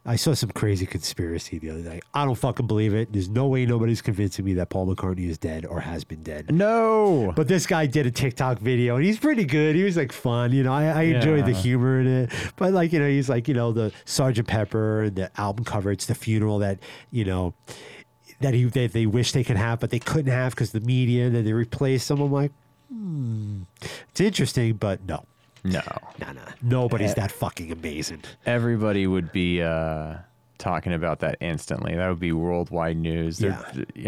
I saw some crazy conspiracy the other day. I don't fucking believe it. There's no way nobody's convincing me that Paul McCartney is dead or has been dead. No. But this guy did a TikTok video and he's pretty good. He was like fun, you know. I, I enjoyed the humor in it. But like, you know, he's like, you know, the Sergeant Pepper and the album cover. It's the funeral that, you know, that he that they wish they could have, but they couldn't have because the media. And then they replaced him. I'm like, hmm, it's interesting, but no, no. no, no, nobody's Eh. that fucking amazing. Everybody would be uh, talking about that instantly. That would be worldwide news. There-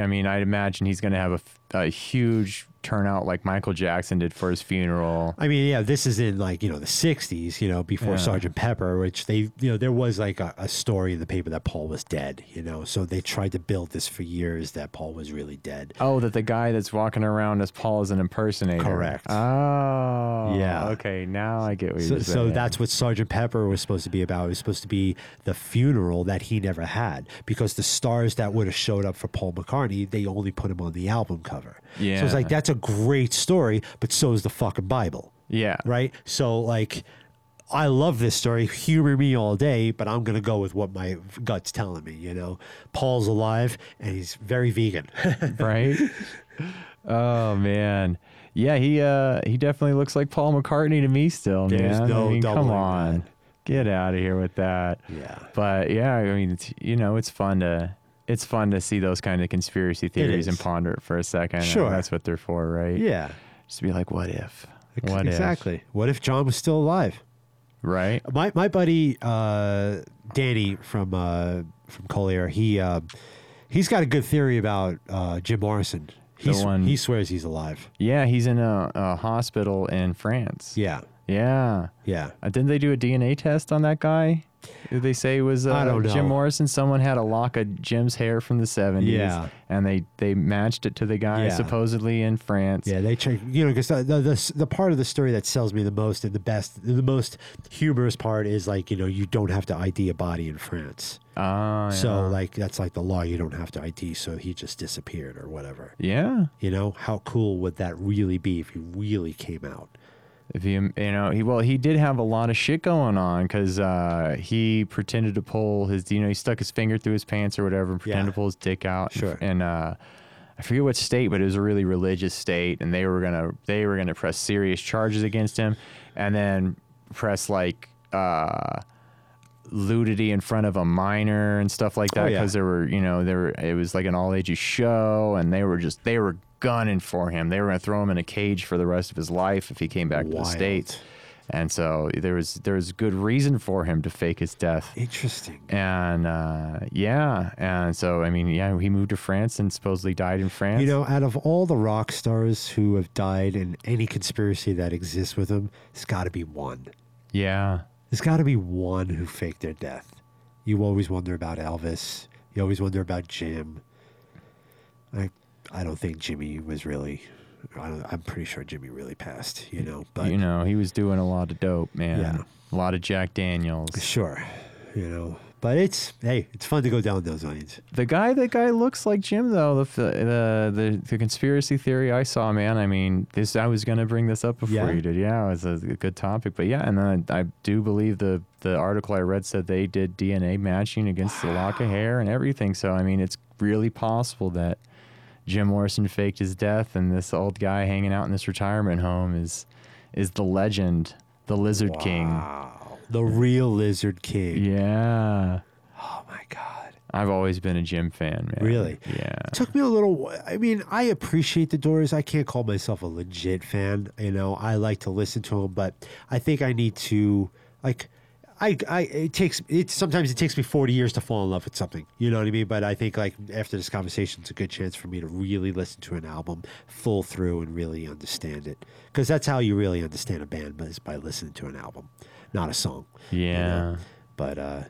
I mean, I'd imagine he's going to have a, f- a huge turnout like Michael Jackson did for his funeral. I mean, yeah, this is in like, you know, the 60s, you know, before Yeah. Sergeant Pepper, which they, you know, there was like a, a story in the paper that Paul was dead, you know, so they tried to build this for years that Paul was really dead. Oh, that the guy that's walking around as Paul is an impersonator. Correct. Oh, Yeah. Okay, now I get what So, you're saying. so that's what Sergeant Pepper was supposed to be about. It was supposed to be the funeral that he never had because the stars that would have showed up for Paul McCartney, they only put him on the album cover. Yeah. So it's like, that's a great story, but so is the fucking Bible. yeah. right? So like, I love this story. Humor me all day, but I'm gonna go with what my gut's telling me. You know, Paul's alive and he's very vegan. right? oh man, yeah, he uh he definitely looks like Paul McCartney to me still, There's man. no I mean, come on, that. get out of here with that. yeah, But yeah, I mean, it's, you know, it's fun to it's fun to see those kind of conspiracy theories and ponder it for a second. Sure. that's what they're for, right? yeah, just to be like, what if? What if? exactly. What if John was still alive? Right? My my buddy uh, Danny from uh, from Collier, he uh, he's got a good theory about uh, Jim Morrison. He's, one- he swears he's alive. Yeah, he's in a, a hospital in France. Yeah, Yeah. yeah. Uh, didn't they do a DNA test on that guy? Who they say was uh, I don't know. Jim Morrison. Someone had a lock of Jim's hair from the 70s. Yeah. And they, they matched it to the guy Yeah. supposedly in France. Yeah, they check. You know, because the, the the the part of the story that sells me the most and the best, the most humorous part is like you know you don't have to ID a body in France. Ah, So like that's like the law. You don't have to ID. So he just disappeared or whatever. yeah. You know how cool would that really be if he really came out? If he, you know, he well, he did have a lot of shit going on because uh, he pretended to pull his, you know, he stuck his finger through his pants or whatever, and pretended Yeah. to pull his dick out. Sure. And uh, I forget what state, but it was a really religious state, and they were gonna they were gonna press serious charges against him, and then press like uh, nudity in front of a minor and stuff like that Oh, yeah. because there were you know there were it was like an all ages show, and they were just they were gunning for him. They were gonna throw him in a cage for the rest of his life if he came back to the Wild. states, and so there was there was good reason for him to fake his death Interesting. and uh, yeah, and so I mean, yeah, he moved to France and supposedly died in France. You know, out of all the rock stars who have died in any conspiracy that exists with them, there's got to be one. yeah, There's got to be one who faked their death. You always wonder about Elvis. You always wonder about Jim. I, I don't think Jimmy was really. I don't, I'm pretty sure Jimmy really passed. You know, but you know, he was doing a lot of dope, man. Yeah. A lot of Jack Daniels. sure, you know. But it's hey, it's fun to go down those lanes. The guy, the guy looks like Jim though. The the the, the conspiracy theory I saw, man. I mean, this I was gonna bring this up before Yeah? you did. Yeah, it was a, good topic. But yeah, and then I, I do believe the the article I read said they did DNA matching against the lock of hair and everything. So I mean, it's really possible that Jim Morrison faked his death, and this old guy hanging out in this retirement home is is the legend, the Lizard King. The real Lizard King. Yeah. Oh my God. I've always been a Jim fan, man. Really? Yeah. It took me a little. I mean, I appreciate the Doors. I can't call myself a legit fan. You know, I like to listen to them, but I think I need to like. I, I it takes it sometimes it takes me 40 years to fall in love with something you know what i mean but i think like after this conversation it's a good chance for me to really listen to an album full through and really understand it because that's how you really understand a band but is by listening to an album not a song you Yeah. know? but uh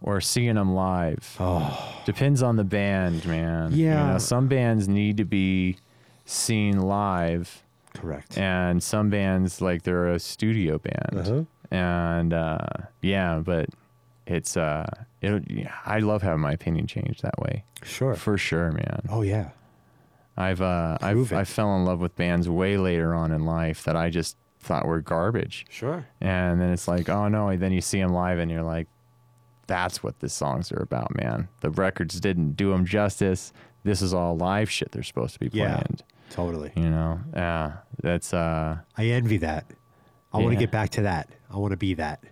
Or seeing them live. oh Depends on the band, man. You Yeah. know, some bands need to be seen live, correct and some bands like they're a studio band. Uh-huh. And uh, yeah, but it's uh, it. I love having my opinion changed that way sure for sure, man. oh yeah I've uh, I've it. I fell in love with bands way later on in life that I just thought were garbage. sure And then it's like, oh no, and then you see them live and you're like, that's what the songs are about, man. The records didn't do them justice. This is all live shit they're supposed to be playing. Yeah. totally You know? Yeah. That's uh I envy that. I want to get back to that. I want to be that.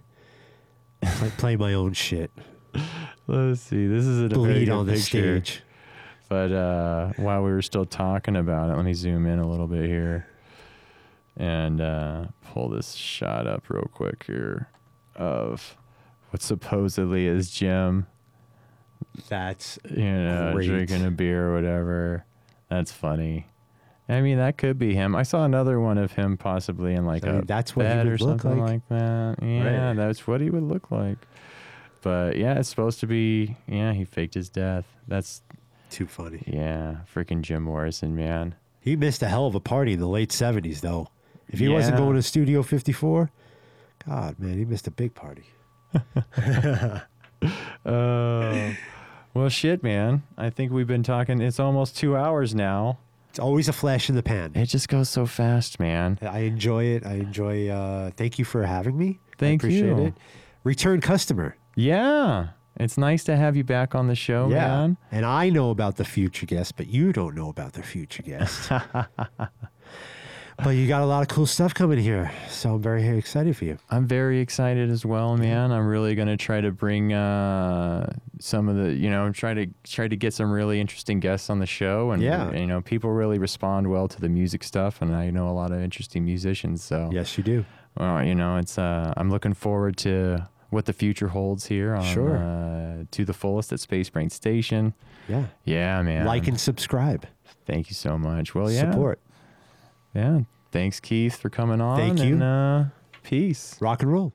Play, play my own shit. let's see. This is a Bleed on the picture. stage. But uh while we were still talking about it, let me zoom in a little bit here and uh pull this shot up real quick here of what supposedly is Jim. That's you know, Great. drinking a beer or whatever. That's funny. I mean, that could be him. I saw another one of him possibly in like I mean, a that's what he bed would or look something like. like, that. Yeah, Right. that's what he would look like. But yeah, it's supposed to be. Yeah, he faked his death. That's too funny. yeah, freaking Jim Morrison, man. He missed a hell of a party in the late 70s, though. If he wasn't going to Studio 54, God, man, he missed a big party. Oh, well, shit, man. I think we've been talking. It's almost two hours now. It's always a flash in the pan. It just goes so fast, man. I enjoy it. I enjoy. Uh, thank you for having me. Thank I appreciate you. it. Return customer. Yeah, it's nice to have you back on the show, man. And I know about the future guest, but you don't know about the future guest. but you got a lot of cool stuff coming here. So I'm very excited for you. I'm very excited as well, man. I'm really gonna try to bring uh, some of the, you know, try to try to get some really interesting guests on the show, and Yeah. you know, people really respond well to the music stuff, and I know a lot of interesting musicians. So, Yes, you do. well, you know, it's uh, I'm looking forward to what the future holds here on Sure. uh, to the fullest at Space Brain Station. Yeah. Yeah, man. Like and subscribe. thank you so much. Well, yeah, Support. Yeah, thanks, Keith, for coming on. Thank you. And, uh, peace. Rock and roll.